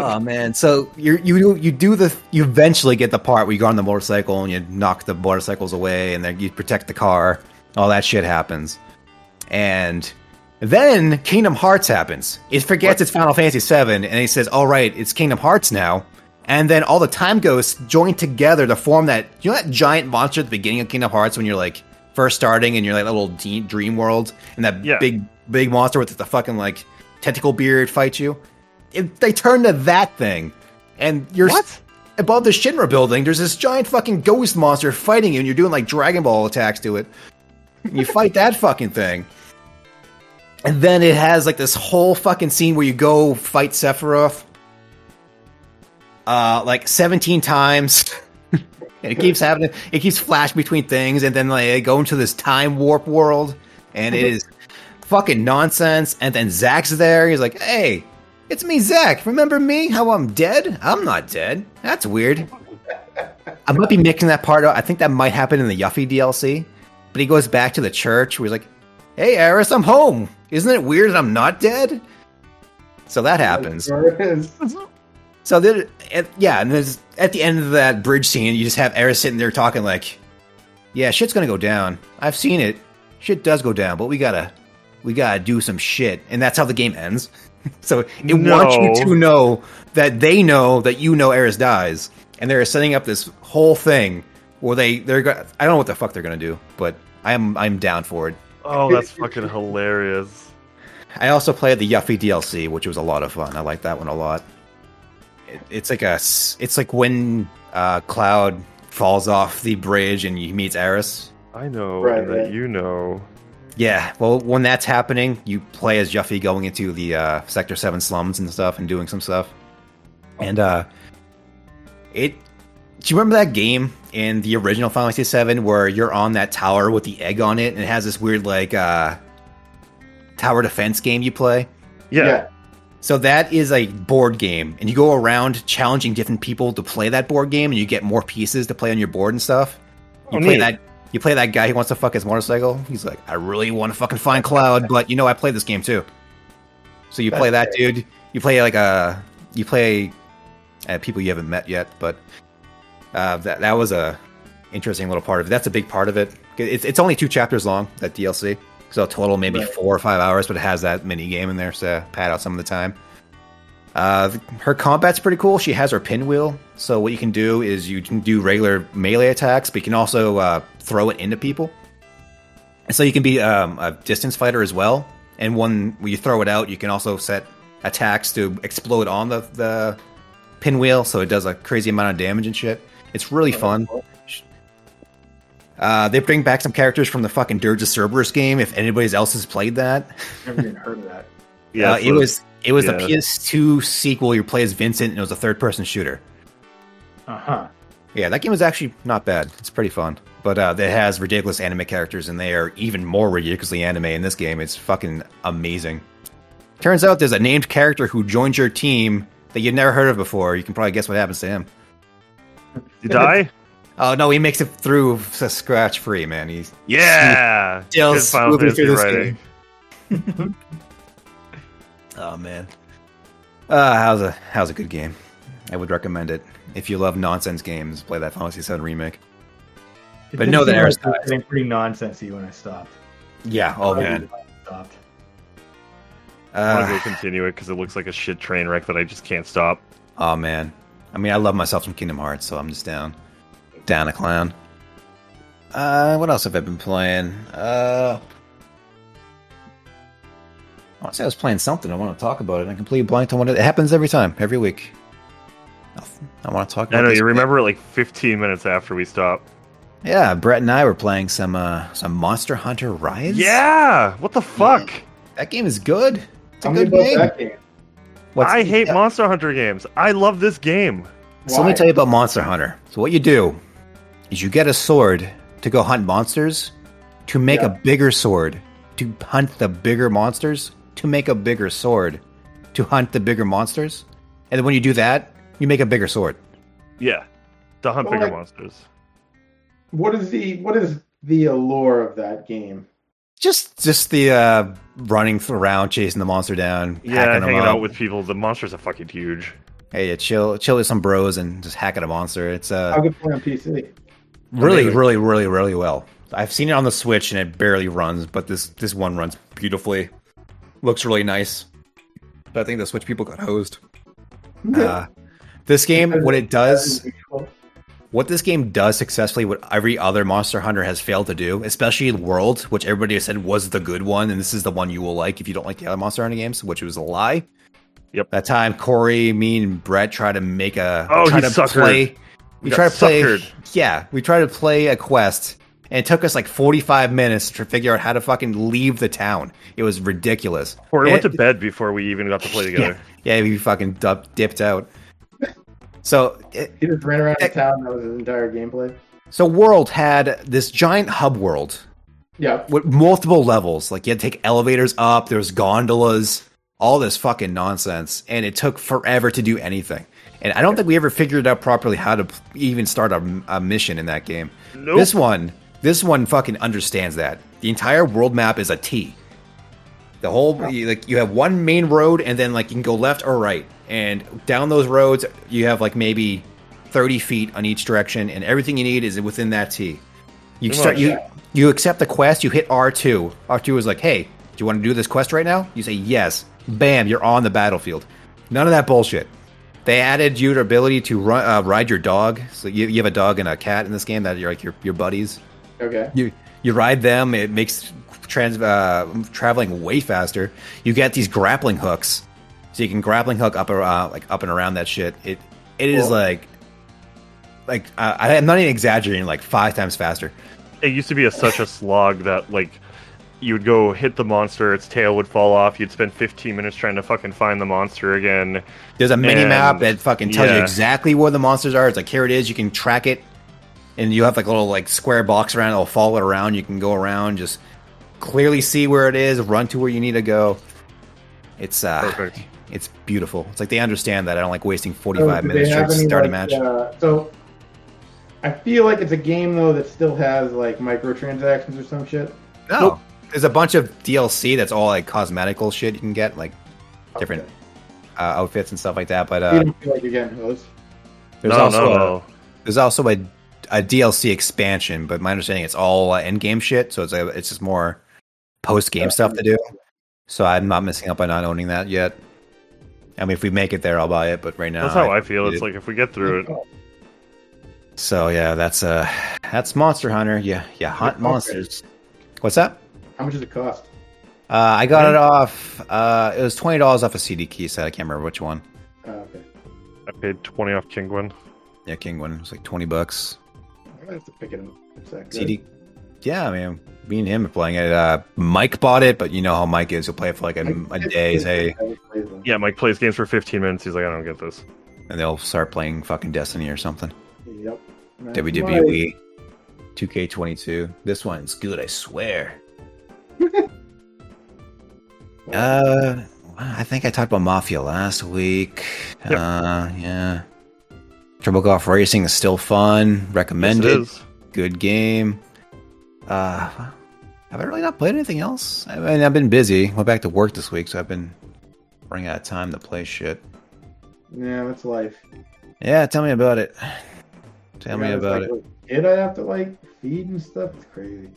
Oh man! So you you you do the you eventually get the part where you go on the motorcycle and you knock the motorcycles away and then you protect the car. All that shit happens, and then Kingdom Hearts happens. It forgets it's Final Fantasy VII and it says, "All right, it's Kingdom Hearts now." And then all the time ghosts join together to form that. You know that giant monster at the beginning of Kingdom Hearts when you're like first starting and you're like that little de- dream world and that Yeah. big big monster with the fucking like tentacle beard fights you it, they turn to that thing, and you're What? above the Shinra building. There's this giant fucking ghost monster fighting you, and you're doing like Dragon Ball attacks to it. And You fight that fucking thing, and then it has like this whole fucking scene where you go fight Sephiroth, uh, like 17 times. and it keeps happening. It keeps flash between things, and then like they go into this time warp world, and it is fucking nonsense. And then Zack's there. He's like, "Hey, it's me, Zack. Remember me? How I'm dead? I'm not dead. That's weird. I might be mixing that part up. I think that might happen in the Yuffie DLC. But he goes back to the church where he's like, Hey, Aeris, I'm home. Isn't it weird that I'm not dead? So that happens. Sure. So there, at, yeah, and there's at the end of that bridge scene, you just have Aeris sitting there talking like, "Yeah, shit's gonna go down. I've seen it. Shit does go down, but we gotta, we gotta do some shit." And that's how the game ends. so it wants you to know that they know that you know Aeris dies, and they're setting up this whole thing where they they're. go- I don't know what the fuck they're gonna do, but I'm I'm down for it. Oh, that's fucking hilarious. I also played the Yuffie DLC, which was a lot of fun. I like that one a lot. It, it's like a, s- it's like when uh, Cloud falls off the bridge and he meets Aeris. I know Right, and that right. you know. Yeah, well, when that's happening, you play as Yuffie going into the uh, Sector Seven slums and stuff, and doing some stuff. And uh, it. Do you remember that game in the original Final Fantasy Seven where you're on that tower with the egg on it, and it has this weird like uh, tower defense game you play? Yeah. So that is a board game, and you go around challenging different people to play that board game, and you get more pieces to play on your board and stuff. You Oh, play neat. that. You play that guy who wants to fuck his motorcycle. He's like, I really want to fucking find Cloud, but you know I play this game too. So you play that dude. You play like a you play uh, people you haven't met yet, but uh, that that was a interesting little part of it. That's a big part of it. It's it's only two chapters long that DLC, so total maybe Right. four or five hours, but it has that mini game in there to pad out some of the time. Uh, her combat's pretty cool. She has her pinwheel, so what you can do is you can do regular melee attacks, but you can also uh, throw it into people. So you can be um, a distance fighter as well. And when, when you throw it out, you can also set attacks to explode on the, the pinwheel, so it does a crazy amount of damage and shit. It's really fun. Uh, they bring back some characters from the fucking Dirge of Cerberus game. If anybody else has played that, Never even heard of that. Yeah. uh, it was it was yeah. the PS2 sequel. You play as Vincent, and it was a third person shooter. Uh huh. Yeah, that game was actually not bad. It's pretty fun. But uh, it has ridiculous anime characters, and they are even more ridiculously anime in this game. It's fucking amazing. Turns out there's a named character who joins your team that you've never heard of before. You can probably guess what happens to him. You die? Oh no, he makes it through scratch free, man. He's Yeah. still Good Final smoothly through this writing. game. oh man, uh, how's a how's a good game? I would recommend it if you love nonsense games. Play that Final Fantasy VII remake. It But no, that seem Aeris like it was getting pretty nonsensy when I stopped. Yeah. Oh I man. stopped. I want to Uh, continue it because it looks like a shit train wreck that I just can't stop. oh man. I mean, I love myself some Kingdom Hearts, so I'm just down, down a clown. Uh, what else have I been playing? Uh, I want to say I was playing something. I want to talk about it. I'm completely blanked on what it, it happens every time, every week. I want to talk. About I know this you game. remember it like 15 minutes after we stopped. Yeah, Brett and I were playing some uh, some Monster Hunter Rise. Yeah. What the fuck? that game is good. It's a Tell me good game. that game. I hate yeah. Monster Hunter games. I love this game. So let me tell you about Monster Hunter. So what you do is you get a sword to go hunt monsters, to make a bigger sword, to hunt the bigger monsters, to make a bigger sword, to hunt the bigger monsters, and then when you do that, you make a bigger sword. Yeah. To hunt Well, bigger like- monsters. What is the what is the allure of that game? Just just the uh, running around, chasing the monster down, Yeah, hacking them hanging up. out with people. The monsters are fucking huge. hey, yeah, chill, chill with some bros and just hack at a monster. It's uh, How good play on PC? really, Amazing. really, really, really well. I've seen it on the Switch and it barely runs, but this this one runs beautifully. Looks really nice. But I think the Switch people got hosed. Uh, this game, what it does, what this game does successfully, what every other Monster Hunter has failed to do, especially World, which everybody has said was the good one, and this is the one you will like if you don't like the other Monster Hunter games, which was a lie. Yep. That time, Corey, me, and Brett tried to make a Oh, try he to suckered. play. We got tried to play. suckered. Yeah, we tried to play a quest, and it took us like forty-five minutes to figure out how to fucking leave the town. It was ridiculous. Or we went to bed before we even got to play together. yeah, yeah, we fucking dup, dipped out. So it, He just ran around the town. That was his entire gameplay. So World had this giant hub world Yeah. with multiple levels. Like you had to take elevators up, there was gondolas, all this fucking nonsense, and it took forever to do anything. And I don't think we ever figured out properly how to even start a, a mission in that game. Nope. This one, this one fucking understands that. The entire world map is a T. The whole you, like you have one main road, and then like you can go left or right, and down those roads you have like maybe thirty feet on each direction, and everything you need is within that T. You Pretty start much, you yeah. you accept the quest. You hit R two. R two is like, hey, do you want to do this quest right now? You say yes. Bam, you're on the battlefield. None of that bullshit. They added your ability to run, uh, ride your dog. So you, you have a dog and a cat in this game that you're like your your buddies Okay. you you ride them it makes trans uh, traveling way faster. You get these grappling hooks, so you can grappling hook up uh, like up and around that shit. It it is Cool. like like uh, I, I'm not even exaggerating, like five times faster. It used to be a, such a slog that like you would go hit the monster, its tail would fall off. You'd spend 15 minutes trying to fucking find the monster again. There's a mini map that fucking tells you exactly where the monsters are. It's like here it is. You can track it, and you have like a little like square box around. It'll follow it around. You can go around, just clearly see where it is, run to where you need to go. It's uh, Perfect. it's beautiful. It's like they understand that I don't like wasting 45 do they minutes have to any, start a match. uh, so I feel like it's a game though that still has like microtransactions or some shit. no, there's a bunch of DLC that's all like cosmetical shit you can get, like different Okay. uh, outfits and stuff like that. But you uh, don't feel like you're getting hosed. there's no, also no, a- There's also a, a DLC expansion, but my understanding it's all uh, end game shit, so it's a, it's just more post game stuff to do. So I'm not missing out by not owning that yet. I mean, if we make it there, I'll buy it. But right now, That's how I feel. It's it. like if we get through it, so yeah, that's uh that's Monster Hunter. Yeah, yeah, hunt Okay. monsters. What's that? How much does it cost? Uh, I got it off. Uh, it was twenty dollars off a CD key set. I can't remember which one. Uh, okay. I paid 20 off Kinguin. Yeah, Kinguin. It was like twenty bucks. I'm gonna have to pick it up. It's that good. CD. Yeah, I mean, me and him are playing it. Uh, Mike bought it, but you know how Mike is. He'll play it for like a, a day, say, Yeah, Mike plays games for 15 minutes. He's like, I don't get this. and they'll start playing fucking Destiny or something. Yep. That's WWE 2K22. This one's good, I swear. uh, I think I talked about Mafia last week. Yep. Uh, yeah. Turbo Golf Racing is still fun. Yes, Recommended. it is. Good game. Uh, have I really not played anything else? I mean, I've been busy. Went back to work this week, so I've been running out of time to play shit. Yeah, that's life. Yeah, tell me about it. Tell me Yeah, it's about like, it. Did I have to like feed and stuff. It's crazy.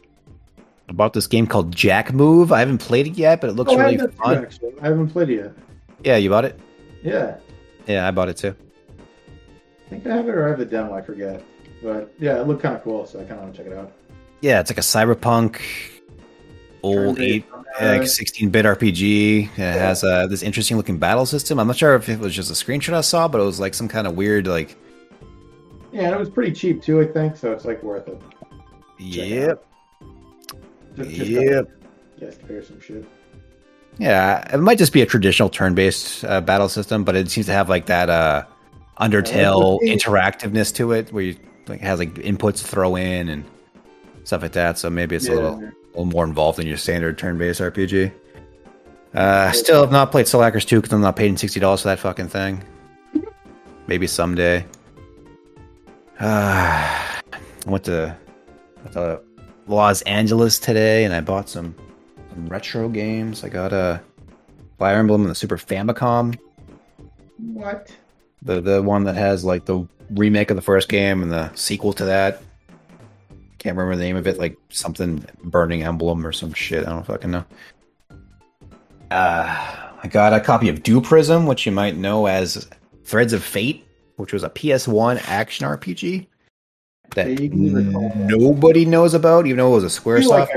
About this game called Jack Move. I haven't played it yet, but it looks Oh, really have that too, fun. actually. I haven't played it yet. Yeah, you bought it? Yeah, Yeah, I bought it too. I think I have it or I have the demo. I forget. But yeah, it looked kind of cool, so I kind of want to check it out. Yeah, it's like a cyberpunk old eight, like sixteen bit RPG. It has uh, this interesting looking battle system. I'm not sure if it was just a screenshot I saw, but it was like some kind of weird like. Yeah, and it was pretty cheap too, I think. So it's like worth it. Check Yep. Just, just Yep. Yes, compare some shit. Yeah, it might just be a traditional turn-based uh, battle system, but it seems to have like that uh, Undertale interactiveness to it, where you like has like inputs to throw in and stuff like that. So maybe it's a little, a little more involved than your standard turn-based RPG. Uh, still have not played Soul Hackers 2 because I'm not paying sixty dollars for that fucking thing. Maybe someday. Uh, I went to, went to Los Angeles today, and I bought some some retro games. I got a Fire Emblem and the Super Famicom, What? The the one that has like the remake of the first game and the sequel to that. Can't remember the name of it, like something Burning Emblem or some shit. I don't fucking know. Uh, I got a copy of Dewprism, which you might know as Threads of Fate, which was a PS1 action RPG that that. nobody knows about, even though it was a feel like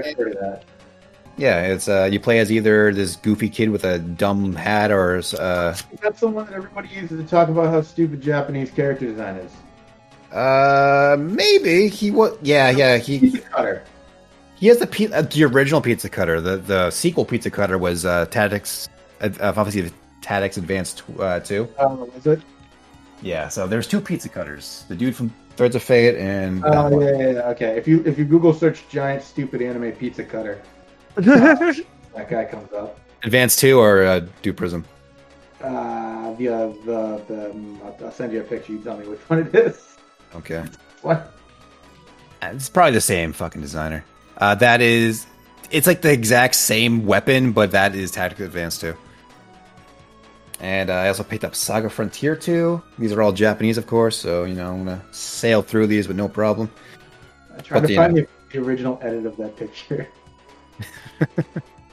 Yeah, it's uh, you play as either this goofy kid with a dumb hat or uh, That's the one that everybody uses to talk about how stupid Japanese character design is. uh, maybe he was. Yeah, yeah, he Pizza cutter. he has the pi- uh, the original pizza cutter. The the sequel pizza cutter was uh, Tactics, uh, obviously the Tactics Advanced uh, two. Oh, is it? Yeah, so there's two pizza cutters. The dude from Threads of Fate and Oh yeah, yeah, yeah. Okay. If you if you Google search giant stupid anime pizza cutter, that guy comes up. Advanced two or uh, Dewprism. Uh, the uh, the the um, I'll, send you a picture. You tell me which one it is. Okay. What? Uh, It's probably the same fucking designer. Uh, that is, it's like the exact same weapon, but that is Tactical Advance 2. And uh, I also picked up Saga Frontier 2. These are all Japanese, of course, so, you know, I'm going to sail through these with no problem. I tried But to find the, the original edit of that picture.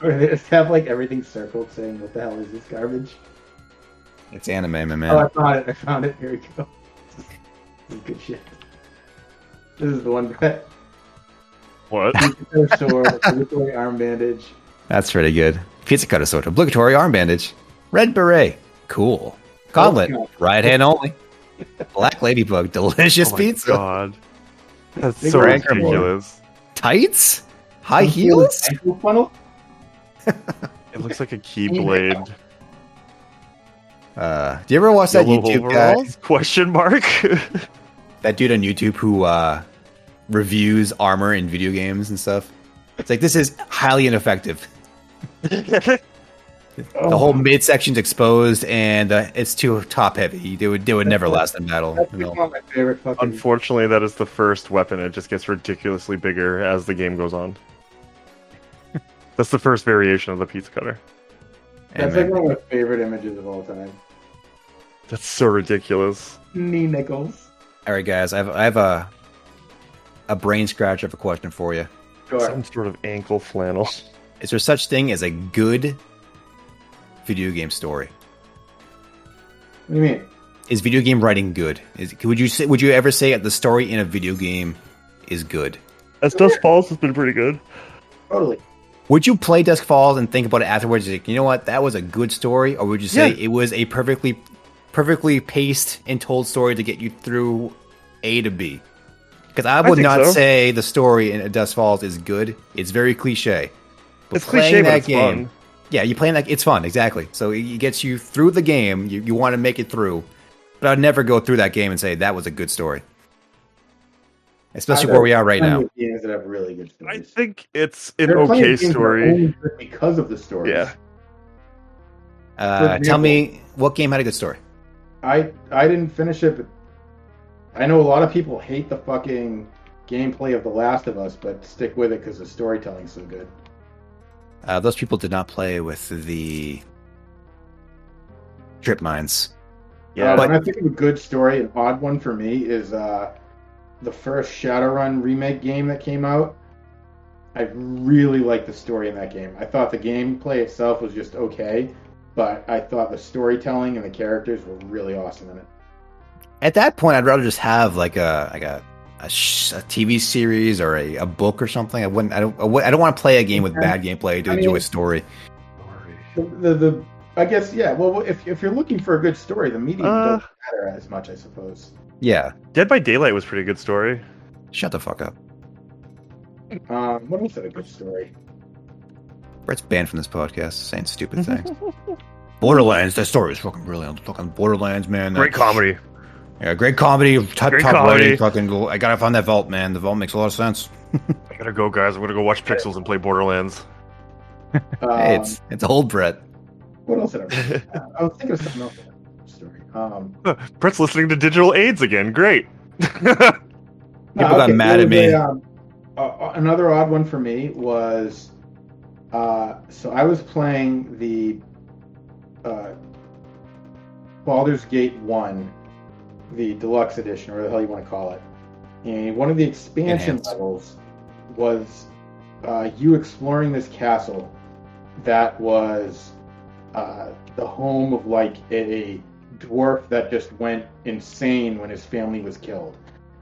Where they just have like everything circled, saying, "What the hell is this garbage?" It's anime, my man. Oh, I found it. I found it. Here we go. This is good shit. This is the one, Brett. What? Pizza sword, obligatory arm bandage. That's pretty good. Pizza cutter sword, obligatory arm bandage, red beret, cool. Gauntlet, Oh, right hand only. Black ladybug, delicious Oh my pizza. God. That's so ranker ridiculous. Tights, high heels. Ankle funnel. It looks like a keyblade. Uh, do you ever watch that Yellow YouTube guy? Question mark. That dude on YouTube who uh, reviews armor in video games and stuff. It's like this is highly ineffective. The whole midsection's exposed and uh, it's too top heavy. They would they would never last in battle. That's you know. my favorite fucking. Unfortunately, that is the first weapon. It just gets ridiculously bigger as the game goes on. That's the first variation of the pizza cutter. And That's like one of my favorite images of all time. That's so ridiculous. Knee nickels. all right, guys, I have I have a a brain scratcher of a question for you. Sure. Some sort of ankle flannel. Is there such thing as a good video game story? What do you mean? Is video game writing good? Is would you say would you ever say that the story in a video game is good? As Dusk Falls has been pretty good. Totally. Would you play Dusk Falls and think about it afterwards? Like, you know what, that was a good story, or would you say Yeah. it was a perfectly, perfectly paced and told story to get you through A to B? Because I would think not so. say the story in Dusk Falls is good. It's very cliche. But It's cliche, but it's fun. yeah, you playing that it's fun exactly. So it gets you through the game. You you want to make it through, but I'd never go through that game and say that was a good story. Especially where we are right now. Games that have really good I think it's an There are okay of games that are story. because of the story. Yeah. Uh, For tell me what game had a good story. I I didn't finish it, but I know a lot of people hate the fucking gameplay of The Last of Us, but stick with it because the storytelling's so good. Uh, those people did not play with the trip mines. Yeah, but- when I think of a good story, an odd one for me is uh, the first Shadowrun remake game that came out. I really liked the story in that game. I thought the gameplay itself was just okay, but I thought the storytelling and the characters were really awesome in it. At that point, I'd rather just have like a like a a, sh- a TV series or a, a book or something. I wouldn't. I don't. I, don't want to play a game with bad gameplay to I mean- enjoy story. The, the, the I guess yeah. Well, if if you're looking for a good story, the medium Uh. doesn't matter as much, I suppose. Yeah. Dead by Daylight was a pretty good story. Shut the fuck up. Um, what else had a good story? Brett's banned from this podcast, saying stupid things. Borderlands. That story is fucking brilliant. Fucking Borderlands, man. Great comedy. Yeah, great comedy. Top, Great top comedy. rating. Fucking. go- I gotta find that vault, man. The vault makes a lot of sense. I gotta go, guys. I'm gonna go watch Pixels and play Borderlands. Um, Hey, it's it's old Brett. what else had I was thinking of something else. Um, Brett's listening to Digital AIDS again. Great. People got okay, mad at me. a, um, uh, another odd one for me was uh, so I was playing the uh, Baldur's Gate 1, the deluxe edition, or the hell you want to call it. And one of the expansion Enhanced. levels was uh, you exploring this castle that was uh, the home of like a dwarf that just went insane when his family was killed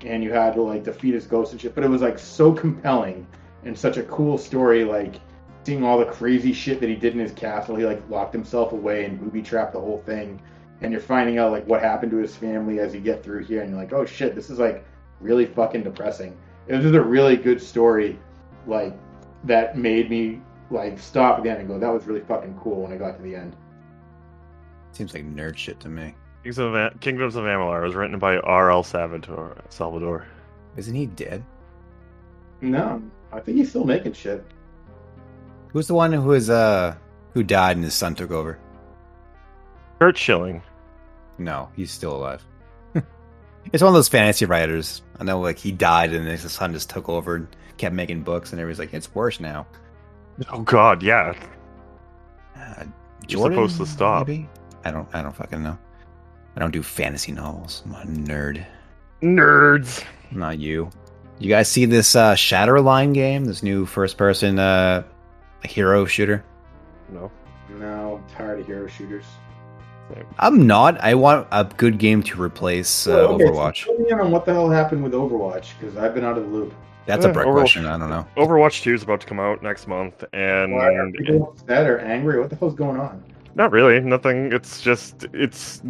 and you had to like defeat his ghost and shit. But it was like so compelling and such a cool story, like seeing all the crazy shit that he did in his castle. He like locked himself away and booby trapped the whole thing. And you're finding out like what happened to his family as you get through here, and you're like, oh shit, this is like really fucking depressing. It was just a really good story, like that made me like stop again and go, that was really fucking cool when I got to the end. Seems like nerd shit to me. Kingdoms of, A- Kingdoms of Amalur was written by R.L. Salvatore. Salvatore. Isn't he dead? No, I think he's still making shit. Who's the one who is uh who died and his son took over? Curt Schilling. No, he's still alive. it's one of those fantasy writers. I know, like he died and his son just took over and kept making books, and everybody's like, "It's worse now." Oh God, yeah. Uh, You're supposed to stop. Maybe? I don't. I don't fucking know. I don't do fantasy novels. I'm a nerd. Nerds. Not you. You guys see this uh, Shatterline game? This new first-person uh, hero shooter. No. No, I'm tired of hero shooters. I'm not. I want a good game to replace uh, Well, okay, Overwatch. fill me in on what the hell happened with Overwatch because I've been out of the loop. That's a Yeah, Brett overall- question. I don't know. Overwatch 2 is about to come out next month, and Why are people upset or angry? What the hell's going on? Not really. Nothing. It's just it's.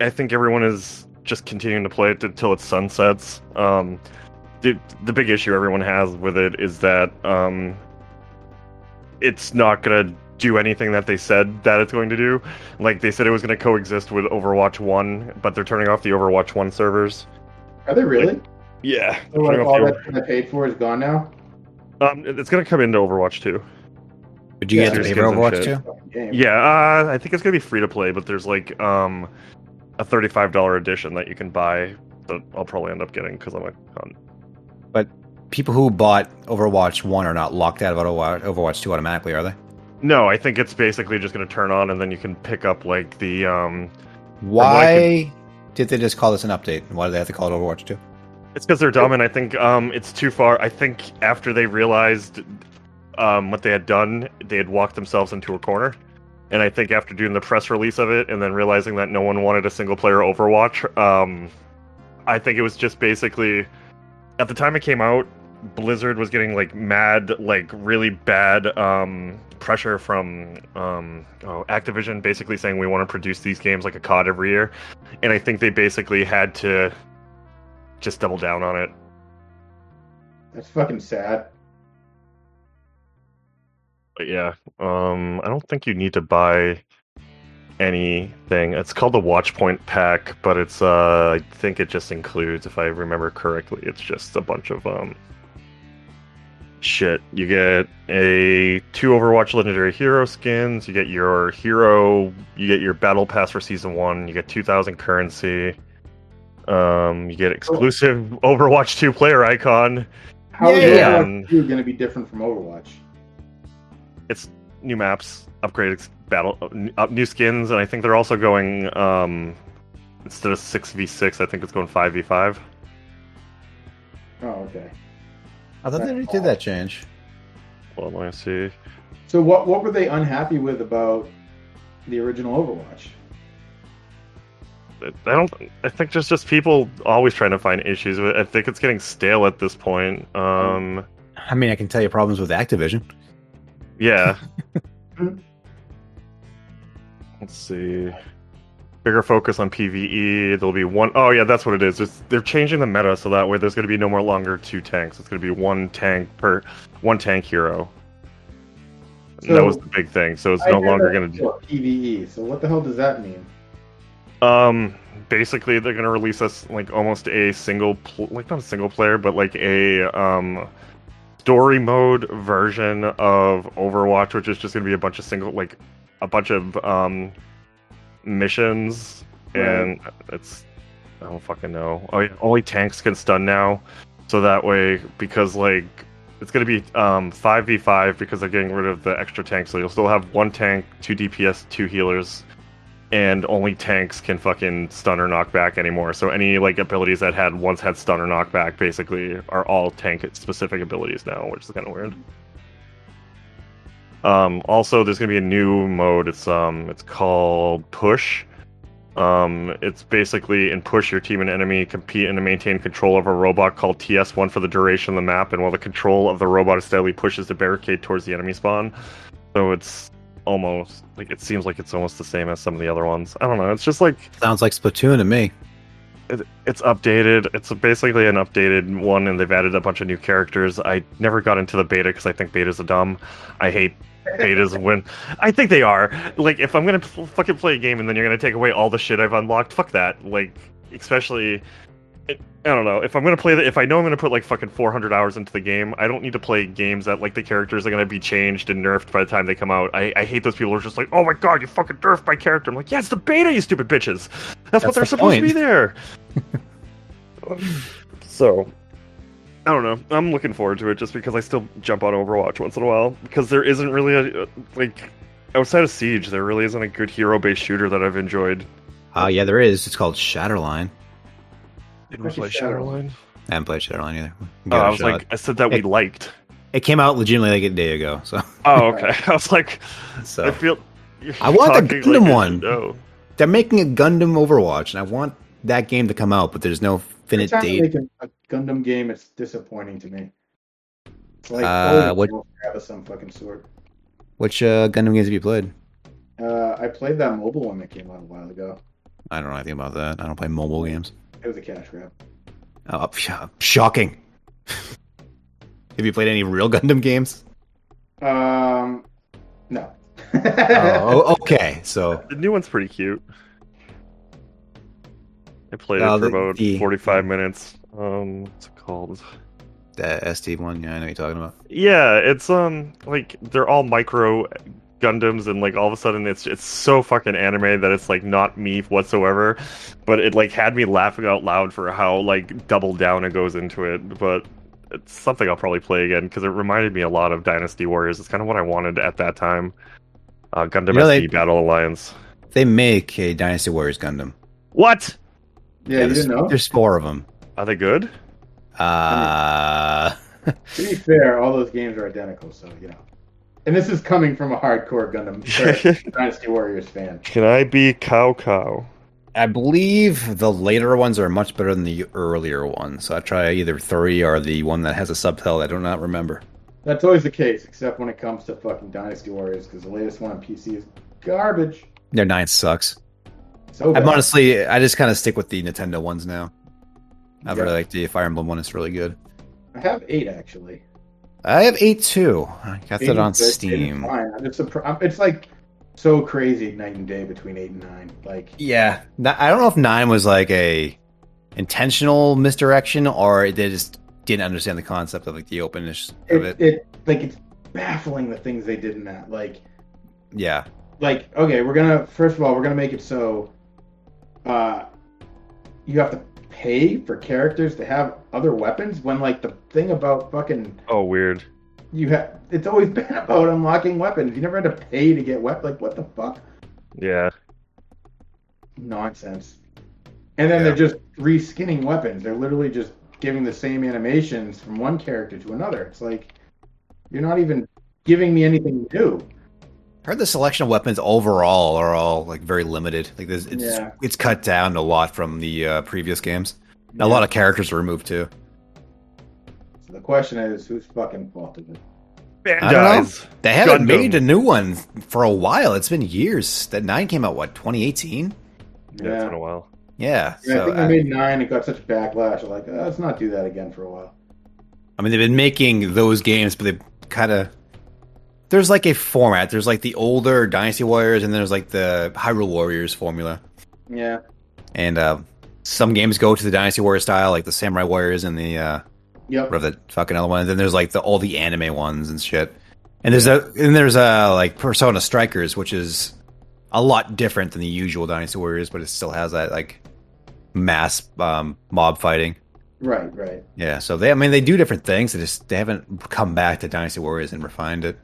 I think everyone is just continuing to play it until it sunsets. Um, the the big issue everyone has with it is that um, it's not gonna do anything that they said that it's going to do. Like they said it was going to coexist with Overwatch 1, but they're turning off the Overwatch 1 servers. Are they really? Like, yeah. So what, all that's paid for is gone now? Um, it's going to come into Overwatch 2. Would you yeah, get to pay for Overwatch 2? Game. Yeah, uh, I think it's gonna be free to play, but there's like um a thirty-five dollar edition that you can buy that I'll probably end up getting because I'm a con. People who bought Overwatch One are not locked out of Overwatch, Two automatically, are they? No, I think it's basically just gonna turn on and then you can pick up like the um. Why did they just call this an update? Why do they have to call it Overwatch Two? It's because they're dumb, and I think um it's too far. I think after they realized um what they had done, they had walked themselves into a corner. And I think after doing the press release of it and then realizing that no one wanted a single player Overwatch, um, I think it was just basically at the time it came out, Blizzard was getting like mad, like really bad um, pressure from um, oh, Activision, basically saying we want to produce these games like a COD every year, and I think they basically had to just double down on it. That's fucking sad. But yeah, um, I don't think you need to buy anything. It's called the Watchpoint pack, but it's uh, I think it just includes, if I remember correctly, it's just a bunch of um shit. You get a two Overwatch legendary hero skins. You get your hero. You get your battle pass for season one. You get two thousand currency. Um, you get exclusive Overwatch two player icon. How is Yeah. Overwatch 2 going to be different from Overwatch? It's new maps, upgraded battle, uh, new skins, and I think they're also going um instead of six v six, I think it's going five v five. Oh, okay. I thought they already did that change. Well, let me see. So what what were they unhappy with about the original Overwatch? I don't. I think there's just people always trying to find issues with. it. I think it's getting stale at this point. Um, I mean, I can tell you problems with Activision. Yeah. Let's see. Bigger focus on PVE. There'll be one oh yeah, that's what it is. It's, they're changing the meta so that way there's going to be no more longer two tanks. It's going to be one tank per one tank hero. And that was the big thing. So it's I no longer going to. for PVE. So what the hell does that mean? Um, basically, they're gonna release us like almost a single, pl- like not a single player, but like a um story mode version of Overwatch, which is just gonna be a bunch of single, like a bunch of um missions, and it's I don't fucking know. Oh, yeah, only tanks can stun now, so that way because like. It's gonna be um five v five because they're getting rid of the extra tanks, so you'll still have one tank, two DPS, two healers, and only tanks can fucking stun or knock back anymore. So any like abilities that had once had stun or knockback basically are all tank specific abilities now, which is kind of weird. Um, also, there's gonna be a new mode. It's um, it's called Push. Um, it's basically in Push, your team and enemy compete and maintain control of a robot called TS1 for the duration of the map, and while the control of the robot steadily pushes the barricade towards the enemy spawn. So it's almost like it seems like it's almost the same as some of the other ones. I don't know. It's just like Sounds like Splatoon to me. it, it's updated. It's basically an updated one, and they've added a bunch of new characters. I never got into the beta because I think betas are dumb. I hate betas when I think they are. Like, if I'm gonna p- fucking play a game and then you're gonna take away all the shit I've unlocked, fuck that. Like, especially. It, I don't know. If I'm gonna play the, if I know I'm gonna put like fucking 400 hours into the game, I don't need to play games that like the characters are gonna be changed and nerfed by the time they come out. I, I hate those people who are just like, oh my god, you fucking nerfed my character. I'm like, yeah, it's the beta, you stupid bitches. That's, what they're the supposed to be there. so, I don't know. I'm looking forward to it just because I still jump on Overwatch once in a while because there isn't really a like outside of Siege, there really isn't a good hero-based shooter that I've enjoyed. Uh, yeah, there is. It's called Shatterline. Did we play Shatterline? I haven't played Shatterline either. Oh, it a I was shot. like, I said that we liked. it came out legitimately like a day ago. So, Oh, okay. I was like, so I feel. I want the Gundam like one. should know. they're making a Gundam Overwatch, and I want that game to come out, but there's no Every finite date. make a, a Gundam game, it's disappointing to me. It's like Uh, holy what- hell, grab some fucking sort. Which uh, Gundam games have you played? Uh, I played that mobile one that came out a while ago. I don't know anything about that. I don't play mobile games. It was a cash grab. Oh, sh- shocking. have you played any real Gundam games? Um, no. oh, okay. So The new one's pretty cute. I played Uh, it for the- about the- 45 minutes. Um, what's it called? the ST one, yeah, I know what you're talking about. Yeah, it's um like they're all micro Gundams and like all of a sudden it's it's so fucking anime that it's like not me whatsoever, but it like had me laughing out loud for how like double down it goes into it. But it's something I'll probably play again because it reminded me a lot of Dynasty Warriors. It's kind of what I wanted at that time. Uh, Gundam You know, SD they- Battle Alliance. They make a Dynasty Warriors Gundam. What yeah, you there's, didn't know. there's four of them. are they good? Uh, To be fair, all those games are identical, so you know. And this is coming from a hardcore Gundam Dynasty Warriors fan. Can I be Cao Cao? I believe the later ones are much better than the earlier ones. So I try either three or the one that has a subtitle I do not remember. That's always the case, except when it comes to fucking Dynasty Warriors, because the latest one on PC is garbage. Their nine sucks. So bad. I'm honestly, I just kind of stick with the Nintendo ones now. I Yeah. really like the Fire Emblem one; it's really good. I have eight actually. I have eight too. I got Eight that on is good, eight Steam. just. It's like so crazy night and day between eight and nine. Like Yeah, I don't know if nine was like a intentional misdirection or they just didn't understand the concept of like the openness of it, it. it like it's baffling the things they did in that. Like Yeah, like okay, we're gonna first of all we're gonna make it so uh you have to pay for characters to have other weapons when like the thing about fucking Oh, weird. you have it's always been about unlocking weapons. You never had to pay to get weapons. Like what the fuck? Yeah. Nonsense. And then Yeah. they're just reskinning weapons. They're literally just giving the same animations from one character to another. It's like you're not even giving me anything new. I heard the selection of weapons overall are all like very limited. Like there's, it's Yeah. it's cut down a lot from the uh, previous games. And A lot of characters are removed too. So the question is, whose fucking fault is it? I don't know. Bandai's. They haven't Gundam. made a new one for a while. It's been years. That nine came out what 2018. Yeah, it's been a while. Yeah. Yeah, I so think I, they made nine. It got such backlash. I'm like, uh, let's not do that again for a while. I mean, they've been making those games, but they've kind of. There's like a format. There's like the older Dynasty Warriors, and then there's like the Hyrule Warriors formula. Yeah, And uh, some games go to the Dynasty Warrior style, like the Samurai Warriors and the uh, yep. whatever the fucking other one. And then there's like the all the anime ones and shit. And there's a and there's a like Persona Strikers, which is a lot different than the usual Dynasty Warriors, but it still has that like mass um, mob fighting. Right, right. Yeah, so they I mean they do different things. They just they haven't come back to Dynasty Warriors and refined it.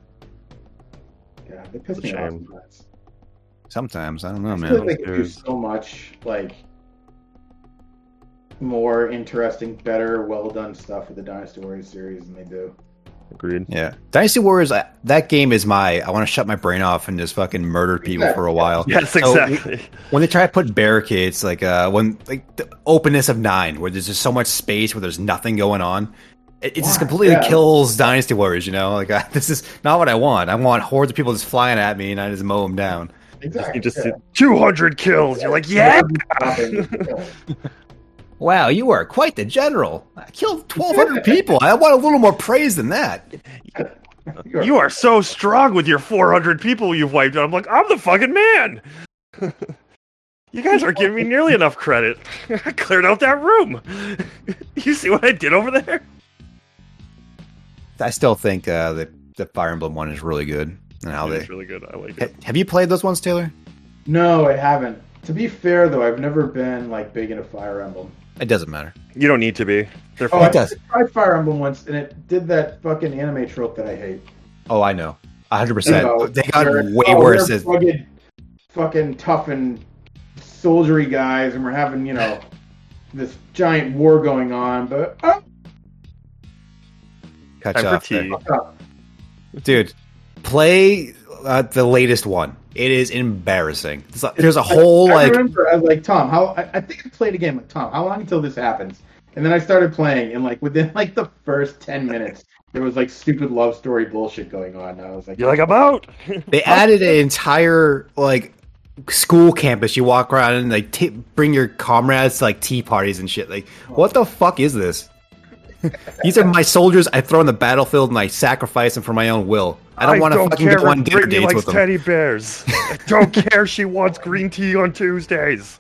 Yeah, they piss It's a me off sometimes. Sometimes I don't know, I feel like man. they could do so much like more interesting, better, well done stuff with the Dynasty Warriors series than they do. Agreed. Yeah, Dynasty Warriors. I, that game is my. I want to shut my brain off and just fucking murder people for a while. Yes, So, exactly. when they try to put barricades like uh when like the openness of nine where there's just so much space where there's nothing going on it, it just completely Yeah. kills dynasty warriors you know like I, this is not what i want i want hordes of people just flying at me and i just mow them down Exactly. You just yeah. 200 kills. You're like, yeah. yeah. wow you are quite the general i killed 1200 people i want a little more praise than that You're- You are so strong with your 400 people you've wiped out. I'm like, I'm the fucking man. you guys aren't giving me nearly enough credit. I cleared out that room. you see what I did over there? I still think uh the, the fire emblem one is really good and how they It's really good. I like Ha- it. have you played those ones taylor No, I haven't. To be fair, though, I've never been like big into Fire Emblem. it doesn't matter You don't need to be. They're Oh, fun. I It does. tried Fire Emblem once, and it did that fucking anime trope that I hate. oh i know 100% You know, they got way oh, worse We're as, fucking, fucking tough and soldiery guys, and we're having you know this giant war going on. But oh, cut Time you off there. up. dude play uh, the latest one it is embarrassing It's like- there's a whole I like remember I was like Tom. How I, I think I played a game like Tom. How long until this happens? And then I started playing, and like within like the first ten minutes, there was like stupid love story bullshit going on. And I was like, You're like, I'm out. They added an entire like school campus. You walk around and like t- bring your comrades to like tea parties and shit. Like, what the fuck is this? These are my soldiers. I throw on the battlefield and I sacrifice them for my own will. I don't want to fucking care go on if dinner Brittany dates likes with them. teddy bears. I don't care. She wants green tea on Tuesdays.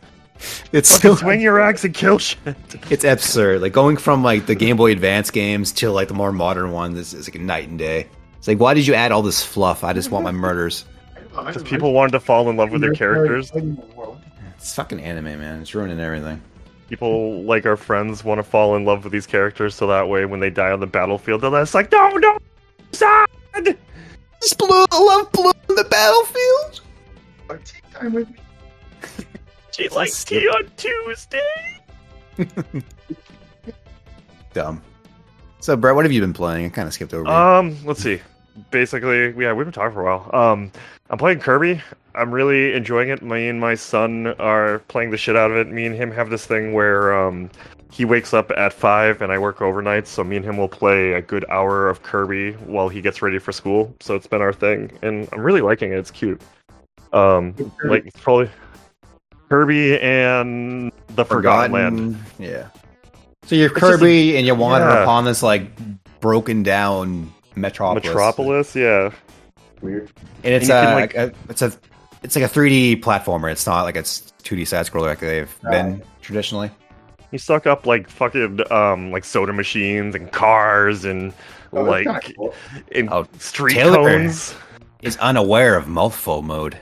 It's Fucking so swing your axe and kill shit. it's absurd. Like going from like the Game Boy Advance games to like the more modern ones is, is like night and day. It's like, why did you add all this fluff? I just want my murders. Because people wanted to fall in love with their characters. It's fucking anime, man. It's ruining everything. People like our friends want to fall in love with these characters, so that way when they die on the battlefield, they're just like, no, no, sad. Just blue, I love blue in the battlefield. Take time with me. She likes tea on Tuesday. Dumb. So, Brett, what have you been playing? I kind of skipped over. you. Um, let's see. Basically, yeah, we've been talking for a while. Um, I'm playing Kirby. I'm really enjoying it. Me and my son are playing the shit out of it. Me and him have this thing where um, he wakes up at five and I work overnight, so me and him will play a good hour of Kirby while he gets ready for school. So it's been our thing, and I'm really liking it. It's cute. Um, like it's probably Kirby and the Forgotten, Land. Yeah. So you're It's just Kirby and you wander yeah. upon this like broken down metropolis. Metropolis, yeah. Weird. And it's And a, can, like- a it's a it's like a 3D platformer. It's not like it's 2D side scroller like they've been traditionally. You suck up like fucking um like soda machines and cars and Oh, like kinda cool. and Oh, street Taylor. cones. Is unaware of mouthful mode.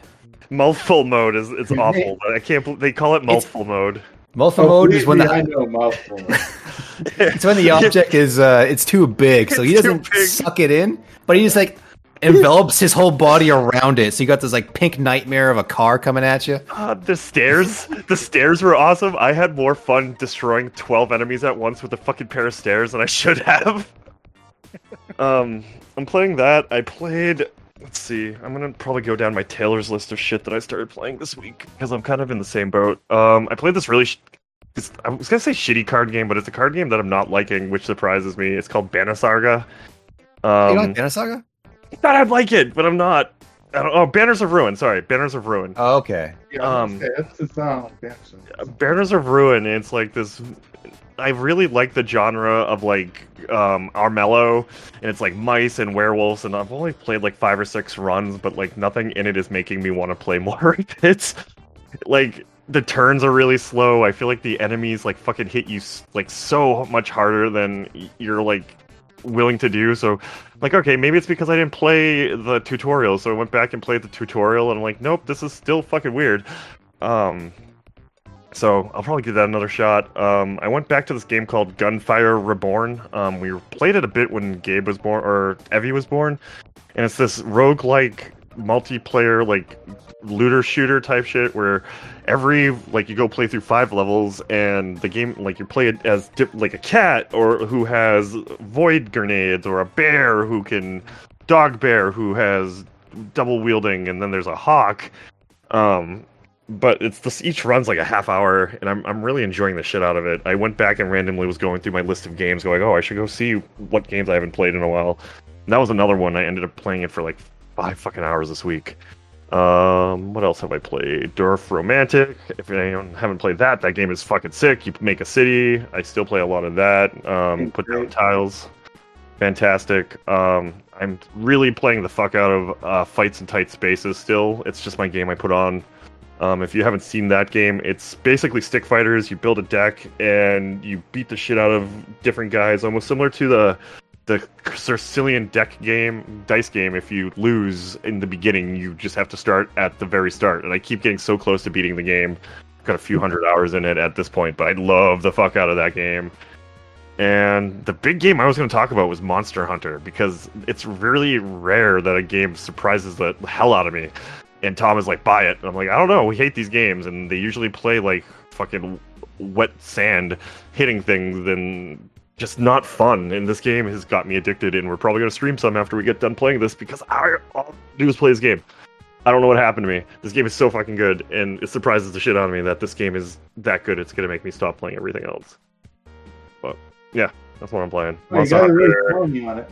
Mouthful mode is it's awful. I can't. they call it mouthful mode. Mouthful Oh, mode is when believe me, I the know mouthful. it's when the object is uh it's too big, so he It's too doesn't suck it in, but he's like envelops his whole body around it. So you got this like pink nightmare of a car coming at you. Uh, the stairs, the stairs were awesome. I had more fun destroying twelve enemies at once with a fucking pair of stairs than I should have. um, I'm playing that. I played. Let's see. I'm gonna probably go down my Taylor's list of shit that I started playing this week because I'm kind of in the same boat. Um, I played this really. Sh- I was gonna say shitty card game, but it's a card game that I'm not liking, which surprises me. It's called Banner Saga. you Um, like Banner Saga? Thought I'd like it, but I'm not. Oh, Banners of Ruin. Sorry, Banners of Ruin. Oh, okay. Yeah, Um, that's the sound like that. Banners of Ruin. It's like this. I really like the genre of like um, Armello, and it's like mice and werewolves. And I've only played like five or six runs, but like nothing in it is making me want to play more of it. Like the turns are really slow. I feel like the enemies like fucking hit you like so much harder than you're like willing to do. So like okay, maybe it's because I didn't play the tutorial. So I went back and played the tutorial, and I'm like, nope, this is still fucking weird. Um, so I'll probably give that another shot. Um, I went back to this game called Gunfire Reborn. Um, we played it a bit when Gabe was born or Evie was born, and it's this roguelike multiplayer like looter shooter type shit where every like you go play through five levels and the game like you play it as dip, like a cat or who has void grenades or a bear who can dog bear who has double wielding and then there's a hawk. Um but it's this each runs like a half hour and I'm, I'm really enjoying the shit out of it. I went back and randomly was going through my list of games going oh i should go see what games i haven't played in a while. And that was another one. I ended up playing it for like five fucking hours this week um what else have i played Dorfromantik if anyone haven't played that that game is fucking sick you make a city i still play a lot of that um put down tiles fantastic. Um, I'm really playing the fuck out of uh, fights in tight spaces. Still, it's just my game I put on. Um, if you haven't seen that game, it's basically stick fighters. You build a deck and you beat the shit out of different guys, almost similar to the the Sicilian deck game, dice game. If you lose in the beginning, you just have to start at the very start. And I keep getting so close to beating the game. Got a few hundred hours in it at this point, but I love the fuck out of that game. And the big game I was going to talk about was Monster Hunter because it's really rare that a game surprises the hell out of me. And Tom is like, buy it. And I'm like, I don't know. We hate these games. And they usually play like fucking wet sand hitting things and just not fun. And this game has got me addicted. And we're probably going to stream some after we get done playing this because I, all I do is play this game. I don't know what happened to me. This game is so fucking good. And it surprises the shit out of me that this game is that good. It's going to make me stop playing everything else. But yeah, that's what I'm playing. Oh, you really me on it.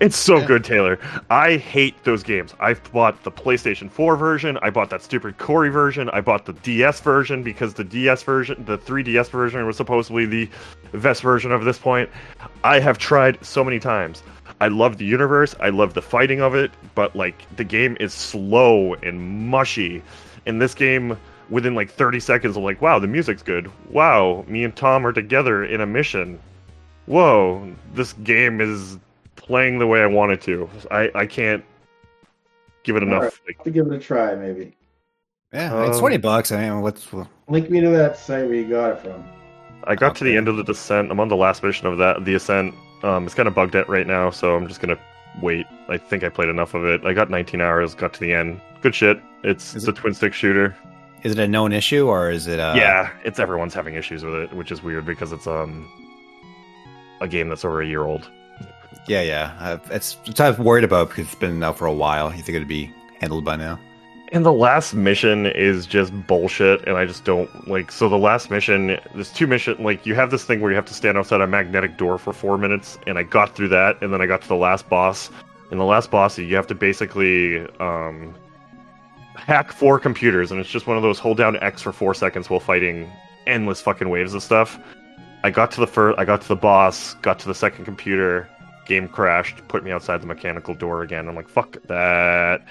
It's so Yeah. good, Taylor. I hate those games. I've bought the PlayStation 4 version. I bought that stupid Corey version. I bought the DS version because the DS version, the 3DS version, was supposedly the best version of this point. I have tried so many times. I love the universe. I love the fighting of it, but like the game is slow and mushy. In this game, within like 30 seconds, I'm like, wow, the music's good. Wow, me and Tom are together in a mission. Whoa, this game is playing the way I want it to. I, I can't give it enough. Alright. Like, to give it a try, maybe. Yeah, it's Um, twenty bucks. I mean, what's well, Link me to that site where you got it from. I got to the end of the descent. I'm on the last mission of that, the ascent. Um, it's kind of bugged out right now, so I'm just gonna wait. I think I played enough of it. I got 19 hours, got to the end. Good shit. It's Is the twin stick shooter. is it a known issue or is it? Uh, yeah, it's everyone's having issues with it, which is weird because it's um a game that's over a year old. Yeah, yeah. It's it's I've worried about because it's been out for a while. You think it'd be handled by now? And the last mission is just bullshit, and I just don't like. So the last mission, there's two mission. Like you have this thing where you have to stand outside a magnetic door for four minutes, and I got through that, and then I got to the last boss. And the last boss, you have to basically um, hack four computers, and it's just one of those hold down X for four seconds while fighting endless fucking waves of stuff. I got to the first, I got to the boss, got to the second computer, game crashed, put me outside the mechanical door again. I'm like, fuck that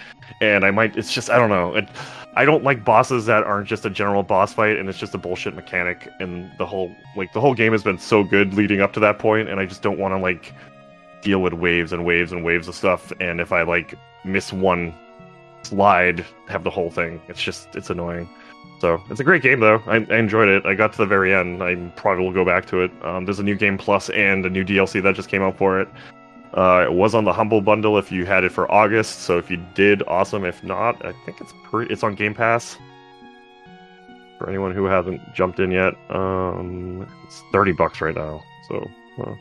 and I might. It's just I don't know. It, I don't like bosses that aren't just a general boss fight and it's just a bullshit mechanic. And the whole like the whole game has been so good leading up to that point, and I just don't want to like deal with waves and waves and waves of stuff. And if I like miss one slide, have the whole thing. It's just it's annoying. So it's a great game though. I, I enjoyed it. I got to the very end. I probably will go back to it. Um, there's a new game plus and a new DLC that just came out for it. Uh, it was on the Humble Bundle if you had it for August. So if you did, awesome. If not, I think it's pre- it's on Game Pass. For anyone who hasn't jumped in yet, um, it's thirty bucks right now. So uh.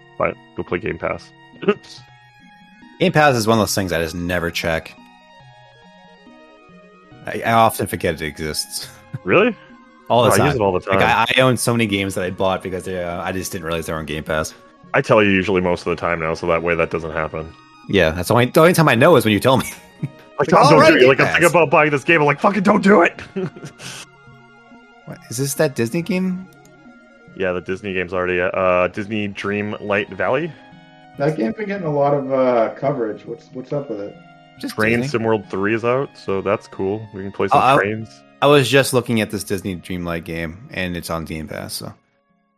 Go play Game Pass. Game Pass is one of those things I just never check. I, I often forget it exists. really? All the Oh, I time. use it all the time. Like I, I own so many games that I bought because they, uh, I just didn't realize they were on Game Pass. I tell you usually most of the time now, so that way that doesn't happen. Yeah, that's the only, the only time I know is when you tell me. Like, Like, Tom, don't right, do it. Game Like, I'm thinking about buying this game. I'm like, fucking don't do it. What, is this that Disney game? yeah, the Disney game's already uh Disney Dreamlight Valley. That game's been getting a lot of uh, coverage. What's what's up with it? Just Train Disney? SimWorld 3 is out, so that's cool. We can play some Oh, I- trains. I was just looking at this Disney Dreamlight game, and it's on Game Pass. So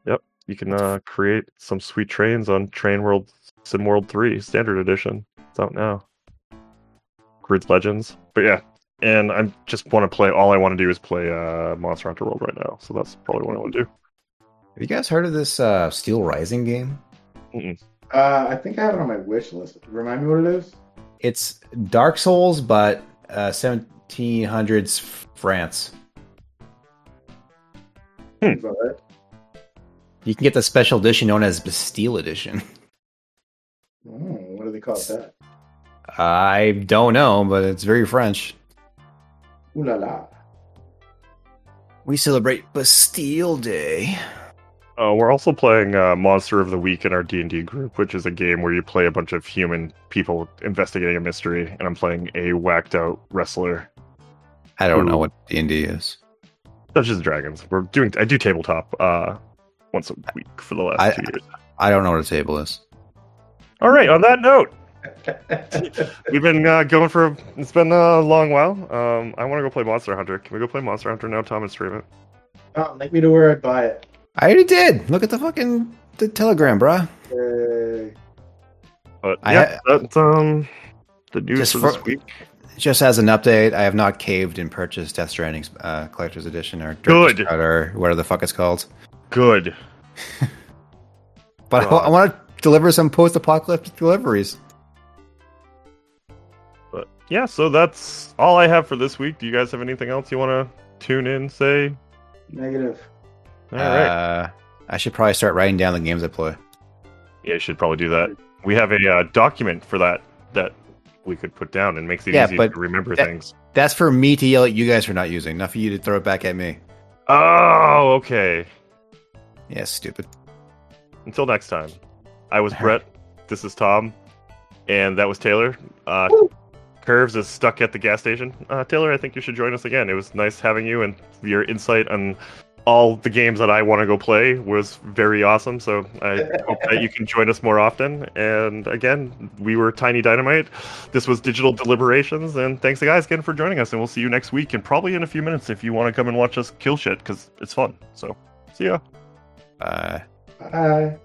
yep, You can uh, create some sweet trains on Train World SimWorld 3 Standard Edition. It's out now. Grid Legends. But yeah, and I just want to play. All I want to do is play uh, Monster Hunter World right now. So that's probably what I want to do. have you guys heard of this uh, Steel Rising game? Uh, I think I have it on my wish list. Remind me what it is. It's Dark Souls, but uh, 1700s France. Hmm. Is that right? You can get the special edition known as Bastille Edition. Oh, what do they call it that? I don't know, but it's very French. Ooh la la. We celebrate Bastille Day. Uh, we're also playing uh, Monster of the Week in our D and D group, which is a game where you play a bunch of human people investigating a mystery, and I'm playing a whacked out wrestler. I don't Ooh. know what D&D is. Dungeons and Dragons. We're doing. I do tabletop uh, once a week for the last I- two years. I don't know what a table is. All right. On that note, we've been uh, going for. It's been a long while. Um, I want to go play Monster Hunter. Can we go play Monster Hunter now, Tom, and stream it? oh, link me to where I'd buy it. I already did. Look at the fucking the telegram, bruh. Yay. But I yeah, that's um the news Just for, for- this week. Just as an update, I have not caved and purchased Death Stranding's uh, collector's edition or Good. Director's or whatever the fuck it's called. Good. But I, God. want to deliver some post-apocalyptic deliveries. But yeah, so that's all I have for this week. Do you guys have anything else you want to tune in? Say. Negative. All right. Uh, I should probably start writing down the games I play. Yeah, you should probably do that. We have a uh, document for that that we could put down and makes it Yeah, easy but to remember that- things. That's for me to yell at you guys for not using, not for you to throw it back at me. Oh, okay. Yeah, stupid. Until next time. I was Brett. This is Tom. and that was Taylor. Uh, Curves is stuck at the gas station. Uh, Taylor, I think you should join us again. It was nice having you, and your insight on all the games that I want to go play was very awesome. So I hope that you can join us more often. And again, we were Tiny Dynamite. This was Digital Deliberations, and thanks guys again for joining us. And we'll see you next week, and probably in a few minutes if you want to come and watch us kill shit because it's fun. So see ya. Uh, Bye.